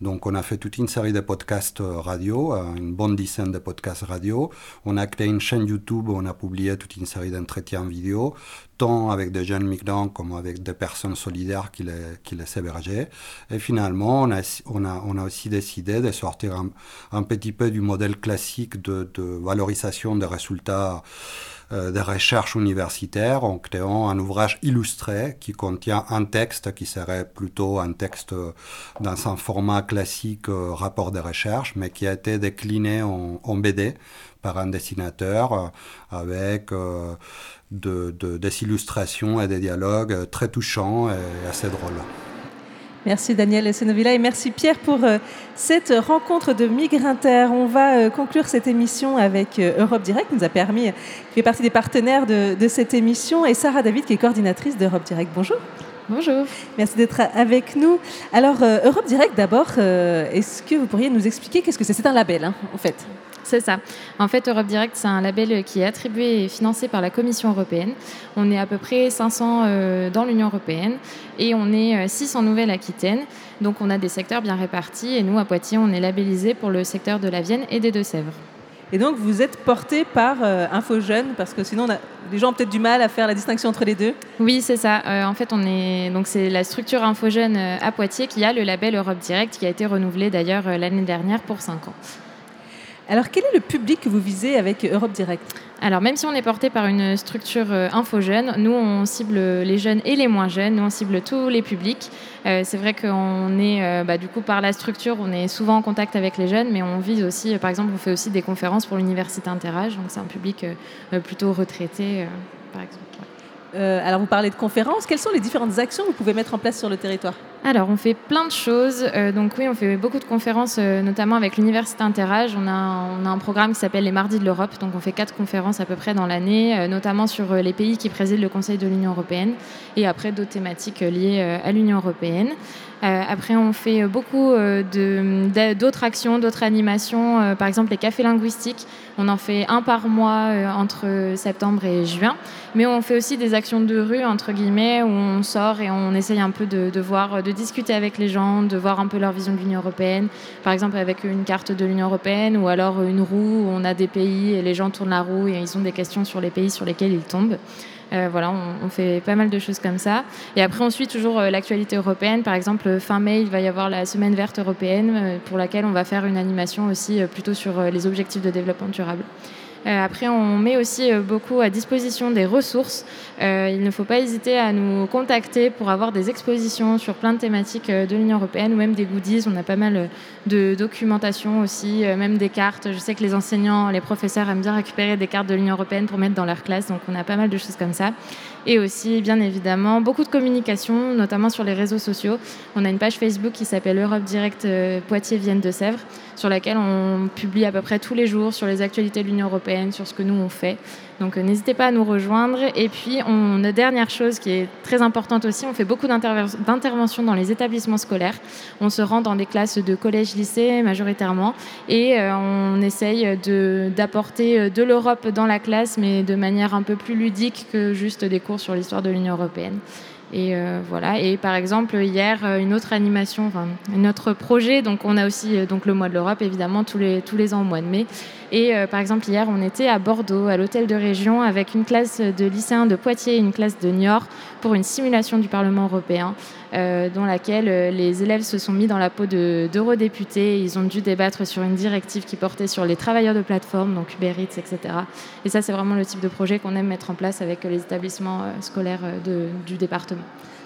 Donc, on a fait toute une série de podcasts euh, radio, euh, une bonne dizaine de podcasts radio. On a créé une chaîne YouTube on a publié toute une série d'entretiens vidéo, tant avec des jeunes migrants comme avec des personnes solidaires qui les, qui hébergeaient. Et finalement, on a, aussi décidé de sortir un, petit peu du modèle classique de, valorisation des résultats de recherche universitaire en créant un ouvrage illustré qui contient un texte qui serait plutôt un texte euh, dans un format classique euh, rapport de recherche, mais qui a été décliné en, BD par un dessinateur euh, avec euh, de, de- des illustrations et des dialogues euh, très touchants et assez drôles. Merci Daniel Senovilla et merci Pierre pour euh, cette rencontre de Migrinter. On va euh, conclure cette émission avec euh, Europe Direct, qui nous a permis, qui fait partie des partenaires de, de cette émission, et Sarah David, qui est coordinatrice d'Europe Direct. Bonjour. Bonjour. Merci d'être avec nous. Alors, Europe Direct, d'abord, est-ce que vous pourriez nous expliquer qu'est-ce que c'est? C'est un label, hein, en fait. C'est ça. En fait, Europe Direct, c'est un label qui est attribué et financé par la Commission européenne. On est à peu près 500 euh, dans l'Union européenne et on est euh, 6 en Nouvelle-Aquitaine. Donc, on a des secteurs bien répartis et nous, à Poitiers, on est labellisé pour le secteur de la Vienne et des Deux-Sèvres. Et donc, vous êtes porté par euh, Info Jeune, parce que sinon, on a- les gens ont peut-être du mal à faire la distinction entre les deux. Oui, c'est ça. Euh, en fait, on est donc c'est la structure euh, à Poitiers qui a le label Europe Direct qui a été renouvelé d'ailleurs euh, l'année dernière pour 5 ans. Alors, quel est le public que vous visez avec Europe Direct? Alors, même si on est porté par une structure euh, infogène, nous, on cible les jeunes et les moins jeunes. Nous, on cible tous les publics. Euh, c'est vrai qu'on est, euh, bah, du coup, par la structure, on est souvent en contact avec les jeunes, mais on vise aussi, euh, par exemple, on fait aussi des conférences pour l'université Interage. Donc, c'est un public plutôt retraité, par exemple. Alors, vous parlez de conférences. Quelles sont les différentes actions que vous pouvez mettre en place sur le territoire? Alors, on fait plein de choses. Euh, donc oui, on fait beaucoup de conférences, euh, notamment avec l'Université Interage. On a, un- programme qui s'appelle les Mardis de l'Europe. Donc, on fait quatre conférences à peu près dans l'année, euh, notamment sur les pays qui président le Conseil de l'Union européenne et après d'autres thématiques liées à l'Union européenne. Euh, après, on fait beaucoup euh, d'autres actions, d'autres animations. Euh, par exemple, les cafés linguistiques. On en fait un par mois euh, entre septembre et juin. Mais on fait aussi des actions de rue, entre guillemets, où on sort et on essaye un peu de, de voir, de discuter avec les gens, de voir un peu leur vision de l'Union européenne. Par exemple, avec une carte de l'Union européenne ou alors une roue où on a des pays et les gens tournent la roue et ils ont des questions sur les pays sur lesquels ils tombent. Euh, voilà, on, on fait pas mal de choses comme ça. Et après, on suit toujours euh, l'actualité européenne. Par exemple, euh, fin mai, il va y avoir la semaine verte européenne pour laquelle on va faire une animation aussi plutôt sur les objectifs de développement durable. Euh, après, on met aussi euh, beaucoup à disposition des ressources. Euh, il ne faut pas hésiter à nous contacter pour avoir des expositions sur plein de thématiques de l'Union européenne ou même des goodies. On a pas mal de documentation aussi, même des cartes. Je sais que les enseignants, les professeurs aiment bien récupérer des cartes de l'Union européenne pour mettre dans leur classe. Donc, on a pas mal de choses comme ça. Et aussi, bien évidemment, beaucoup de communication, notamment sur les réseaux sociaux. On a une page Facebook qui s'appelle Europe Direct euh, Poitiers-Vienne de Sèvres, sur laquelle on publie à peu près tous les jours sur les actualités de l'Union européenne, sur ce que nous on fait. Donc euh, n'hésitez pas à nous rejoindre. Et puis, on, une dernière chose qui est très importante aussi, on fait beaucoup d'interventions dans les établissements scolaires. On se rend dans des classes de collège-lycée majoritairement et euh, on essaye d'apporter euh, de l'Europe dans la classe, mais de manière un peu plus ludique que juste des cours sur l'histoire de l'Union européenne. Et euh, voilà. Et par exemple, hier, euh, une autre animation, enfin, un autre projet. Donc, on a aussi euh, donc le mois de l'Europe, évidemment, tous les, tous les ans au mois de mai. Et par exemple, hier, on était à Bordeaux, à l'hôtel de région, avec une classe de lycéens de Poitiers et une classe de Niort pour une simulation du Parlement européen, dans laquelle euh, les élèves se sont mis dans la peau de- d'eurodéputés. Ils ont dû débattre sur une directive qui portait sur les travailleurs de plateforme, donc Uber Eats, etc. Et ça, c'est vraiment le type de projet qu'on aime mettre en place avec les établissements euh, scolaires euh, de- du département.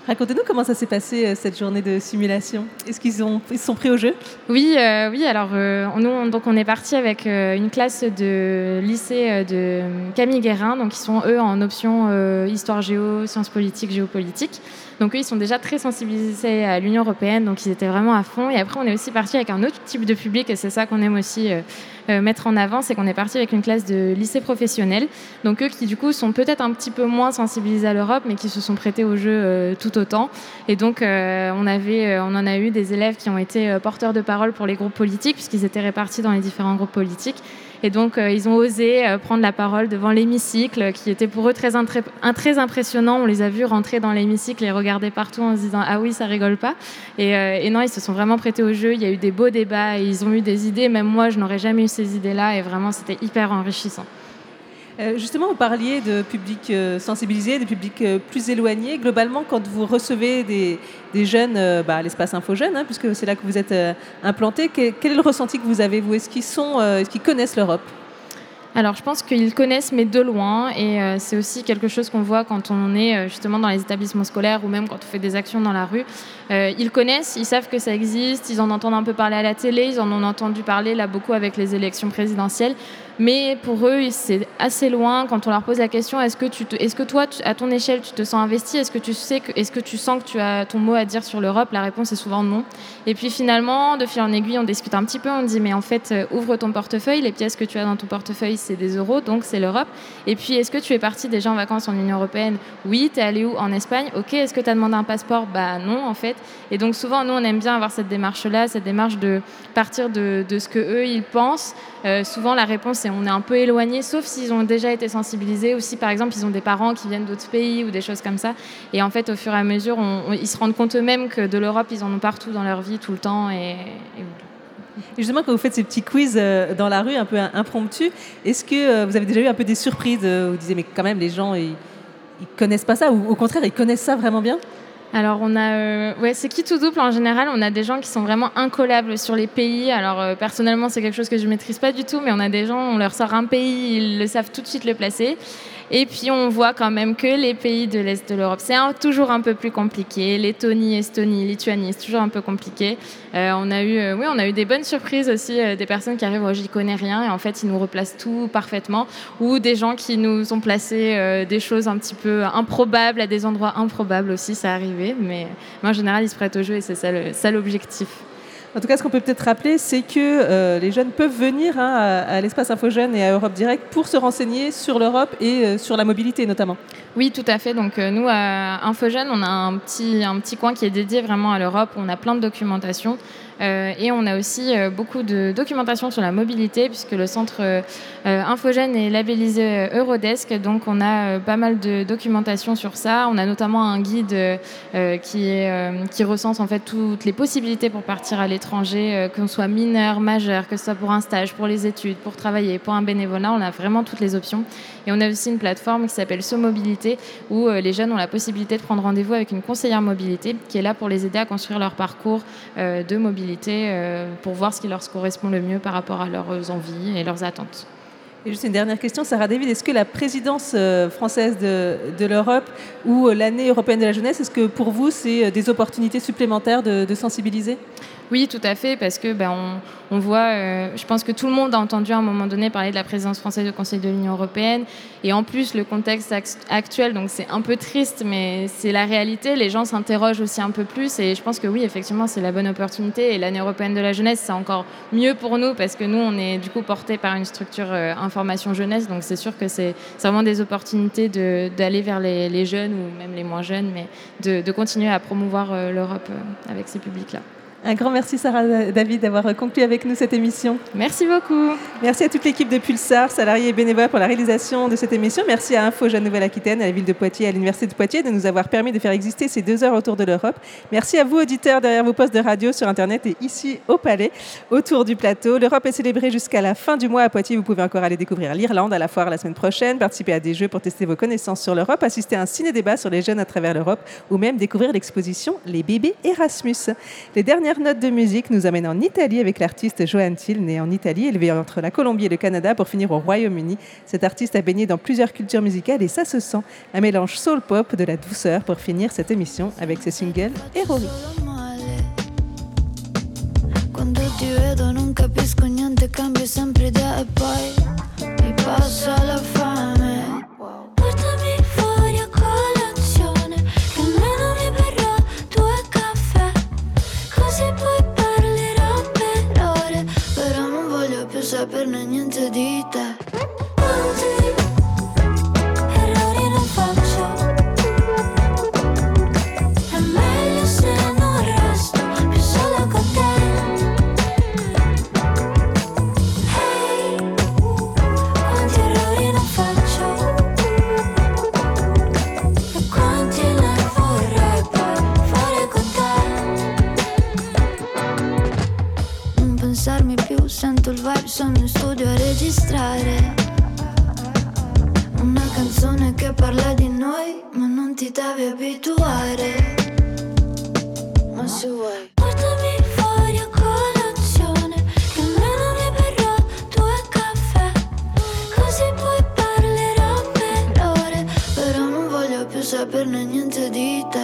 Racontez-nous comment ça s'est passé euh, cette journée de simulation. Est-ce qu'ils ont, ils se sont pris au jeu? Oui, euh, oui. Alors, euh, nous, on- donc, on est parti avec euh, une classe de lycée euh, de Camille Guérin. Donc, ils sont eux en option euh, histoire géo, sciences politiques, géopolitique. Donc, eux, ils sont déjà très sensibilisés à l'Union européenne. Donc, ils étaient vraiment à fond. Et après, on est aussi parti avec un autre type de public, et c'est ça qu'on aime aussi euh, mettre en avant, c'est qu'on est parti avec une classe de lycée professionnel. Donc, eux qui, du coup, sont peut-être un petit peu moins sensibilisés à l'Europe, mais qui se sont prêtés au jeu euh, tout autant. Et donc, euh, on, avait, euh, on en a eu des élèves qui ont été euh, porteurs de parole pour les groupes politiques, puisqu'ils étaient répartis dans les différents groupes politiques. Et donc, euh, ils ont osé euh, prendre la parole devant l'hémicycle, qui était pour eux très, très impressionnant. On les a vus rentrer dans l'hémicycle et regarder partout en se disant Ah oui, ça rigole pas. Et, euh, non, ils se sont vraiment prêtés au jeu. Il y a eu des beaux débats ils ont eu des idées. Même moi, je n'aurais jamais eu ces idées-là. Et vraiment, c'était hyper enrichissant. Euh, justement, vous parliez de publics euh, sensibilisés, des publics euh, plus éloignés. Globalement, quand vous recevez des, des jeunes bah, à l'espace Info Jeunes, hein, puisque c'est là que vous êtes implanté, que- quel est le ressenti que vous avez, vous? Est-ce qu'ils est-ce qu'ils connaissent l'Europe? Alors, je pense qu'ils connaissent, mais de loin. Et euh, c'est aussi quelque chose qu'on voit quand on est euh, justement dans les établissements scolaires ou même quand on fait des actions dans la rue. Euh, ils connaissent, ils savent que ça existe, ils en entendent un peu parler à la télé, ils en ont entendu parler là beaucoup avec les élections présidentielles. Mais pour eux, c'est assez loin. Quand on leur pose la question, est-ce que, tu est-ce que toi, à ton échelle, tu te sens investi? Est-ce que tu sais que, est-ce que tu sens que tu as ton mot à dire sur l'Europe? La réponse est souvent non. Et puis finalement, de fil en aiguille, on discute un petit peu. On dit, mais en fait, euh, ouvre ton portefeuille. Les pièces que tu as dans ton portefeuille, c'est des euros, donc c'est l'Europe. Et puis, est-ce que tu es parti déjà en vacances en Union européenne? Oui. T'es allé où? En Espagne? Ok. Est-ce que tu as demandé un passeport? Bah non, en fait. Et donc souvent, nous, on aime bien avoir cette démarche-là, cette démarche de partir de, de ce que eux ils pensent. Euh, souvent, la réponse est on est un peu éloigné, sauf s'ils ont déjà été sensibilisés, ou si par exemple ils ont des parents qui viennent d'autres pays ou des choses comme ça. Et en fait, au fur et à mesure, on- ils se rendent compte eux-mêmes que de l'Europe, ils en ont partout dans leur vie, tout le temps. Et, justement, quand vous faites ces petits quiz euh, dans la rue, un peu impromptus, est-ce que euh, vous avez déjà eu un peu des surprises vous disiez, mais quand même, les gens, ils, ils connaissent pas ça, ou au contraire, ils connaissent ça vraiment bien? Alors on a, euh, ouais, c'est qui tout double en général? On a des gens qui sont vraiment incollables sur les pays. Alors euh, personnellement, c'est quelque chose que je maîtrise pas du tout, mais on a des gens, on leur sort un pays, ils le savent tout de suite le placer. Et puis on voit quand même que les pays de l'Est de l'Europe, c'est toujours un peu plus compliqué. Lettonie, Estonie, Lituanie, c'est toujours un peu compliqué. Euh, on a eu, euh, oui, on a eu des bonnes surprises aussi, euh, des personnes qui arrivent, oh, j'y connais rien, et en fait ils nous replacent tout parfaitement, ou des gens qui nous ont placé des choses un petit peu improbables à des endroits improbables aussi, ça arrivé. Mais, en général, ils se prêtent au jeu et c'est ça l'objectif. En tout cas, ce qu'on peut peut-être rappeler, c'est que euh, les jeunes peuvent venir hein, à, l'espace Info et à Europe Direct pour se renseigner sur l'Europe et euh, sur la mobilité notamment. Oui, tout à fait. Donc euh, nous, à Infogène, on a un petit, un petit coin qui est dédié vraiment à l'Europe. On a plein de documentation. Euh, et on a aussi euh, beaucoup de documentation sur la mobilité, puisque le centre euh, Infogène est labellisé Eurodesk. Donc on a pas mal de documentation sur ça. On a notamment un guide qui, recense en fait toutes les possibilités pour partir à l'étranger, qu'on soit mineur, majeur, que ce soit pour un stage, pour les études, pour travailler, pour un bénévolat. On a vraiment toutes les options. Et on a aussi une plateforme qui s'appelle So Mobilité, où euh, les jeunes ont la possibilité de prendre rendez-vous avec une conseillère mobilité qui est là pour les aider à construire leur parcours euh, de mobilité euh, pour voir ce qui leur correspond le mieux par rapport à leurs envies et leurs attentes. Et juste une dernière question, Sarah David, est-ce que la présidence française de, l'Europe ou l'année européenne de la jeunesse, est-ce que pour vous, c'est des opportunités supplémentaires de sensibiliser? Oui, tout à fait, parce que ben, on, voit, euh, je pense que tout le monde a entendu à un moment donné parler de la présidence française du Conseil de l'Union européenne, et en plus le contexte act- actuel, donc c'est un peu triste, mais c'est la réalité. Les gens s'interrogent aussi un peu plus, et je pense que oui, effectivement, c'est la bonne opportunité. Et l'année européenne de la jeunesse, c'est encore mieux pour nous, parce que nous, on est du coup porté par une structure euh, information jeunesse, donc c'est sûr que c'est vraiment des opportunités d'aller vers les, jeunes ou même les moins jeunes, mais de, continuer à promouvoir euh, l'Europe avec ces publics-là. Un grand merci Sarah David d'avoir conclu avec nous cette émission. Merci beaucoup. Merci à toute l'équipe de Pulsar, salariés et bénévoles pour la réalisation de cette émission. Merci à Info Jeune Nouvelle-Aquitaine, à la ville de Poitiers, à l'université de Poitiers de nous avoir permis de faire exister ces deux heures autour de l'Europe. Merci à vous auditeurs derrière vos postes de radio sur Internet et ici au Palais, autour du plateau. L'Europe est célébrée jusqu'à la fin du mois à Poitiers. Vous pouvez encore aller découvrir l'Irlande à la foire la semaine prochaine, participer à des jeux pour tester vos connaissances sur l'Europe, assister à un ciné-débat sur les jeunes à travers l'Europe ou même découvrir l'exposition Les bébés Erasmus. Les dernières note de musique nous amène en Italie avec l'artiste Johan Till, né en Italie, élevé entre la Colombie et le Canada pour finir au Royaume-Uni. Cet artiste a baigné dans plusieurs cultures musicales et ça se sent. Un mélange soul-pop, de la douceur pour finir cette émission avec ses singles héroïques. Quando e la. Saperne niente di te. Sento il vibe, sono in studio a registrare Una canzone che parla di noi, ma non ti devi abituare. Ma se vuoi. Portami fuori a colazione Che almeno mi berrò due caffè. Così poi parlerò per ore. Però non voglio più saperne niente di te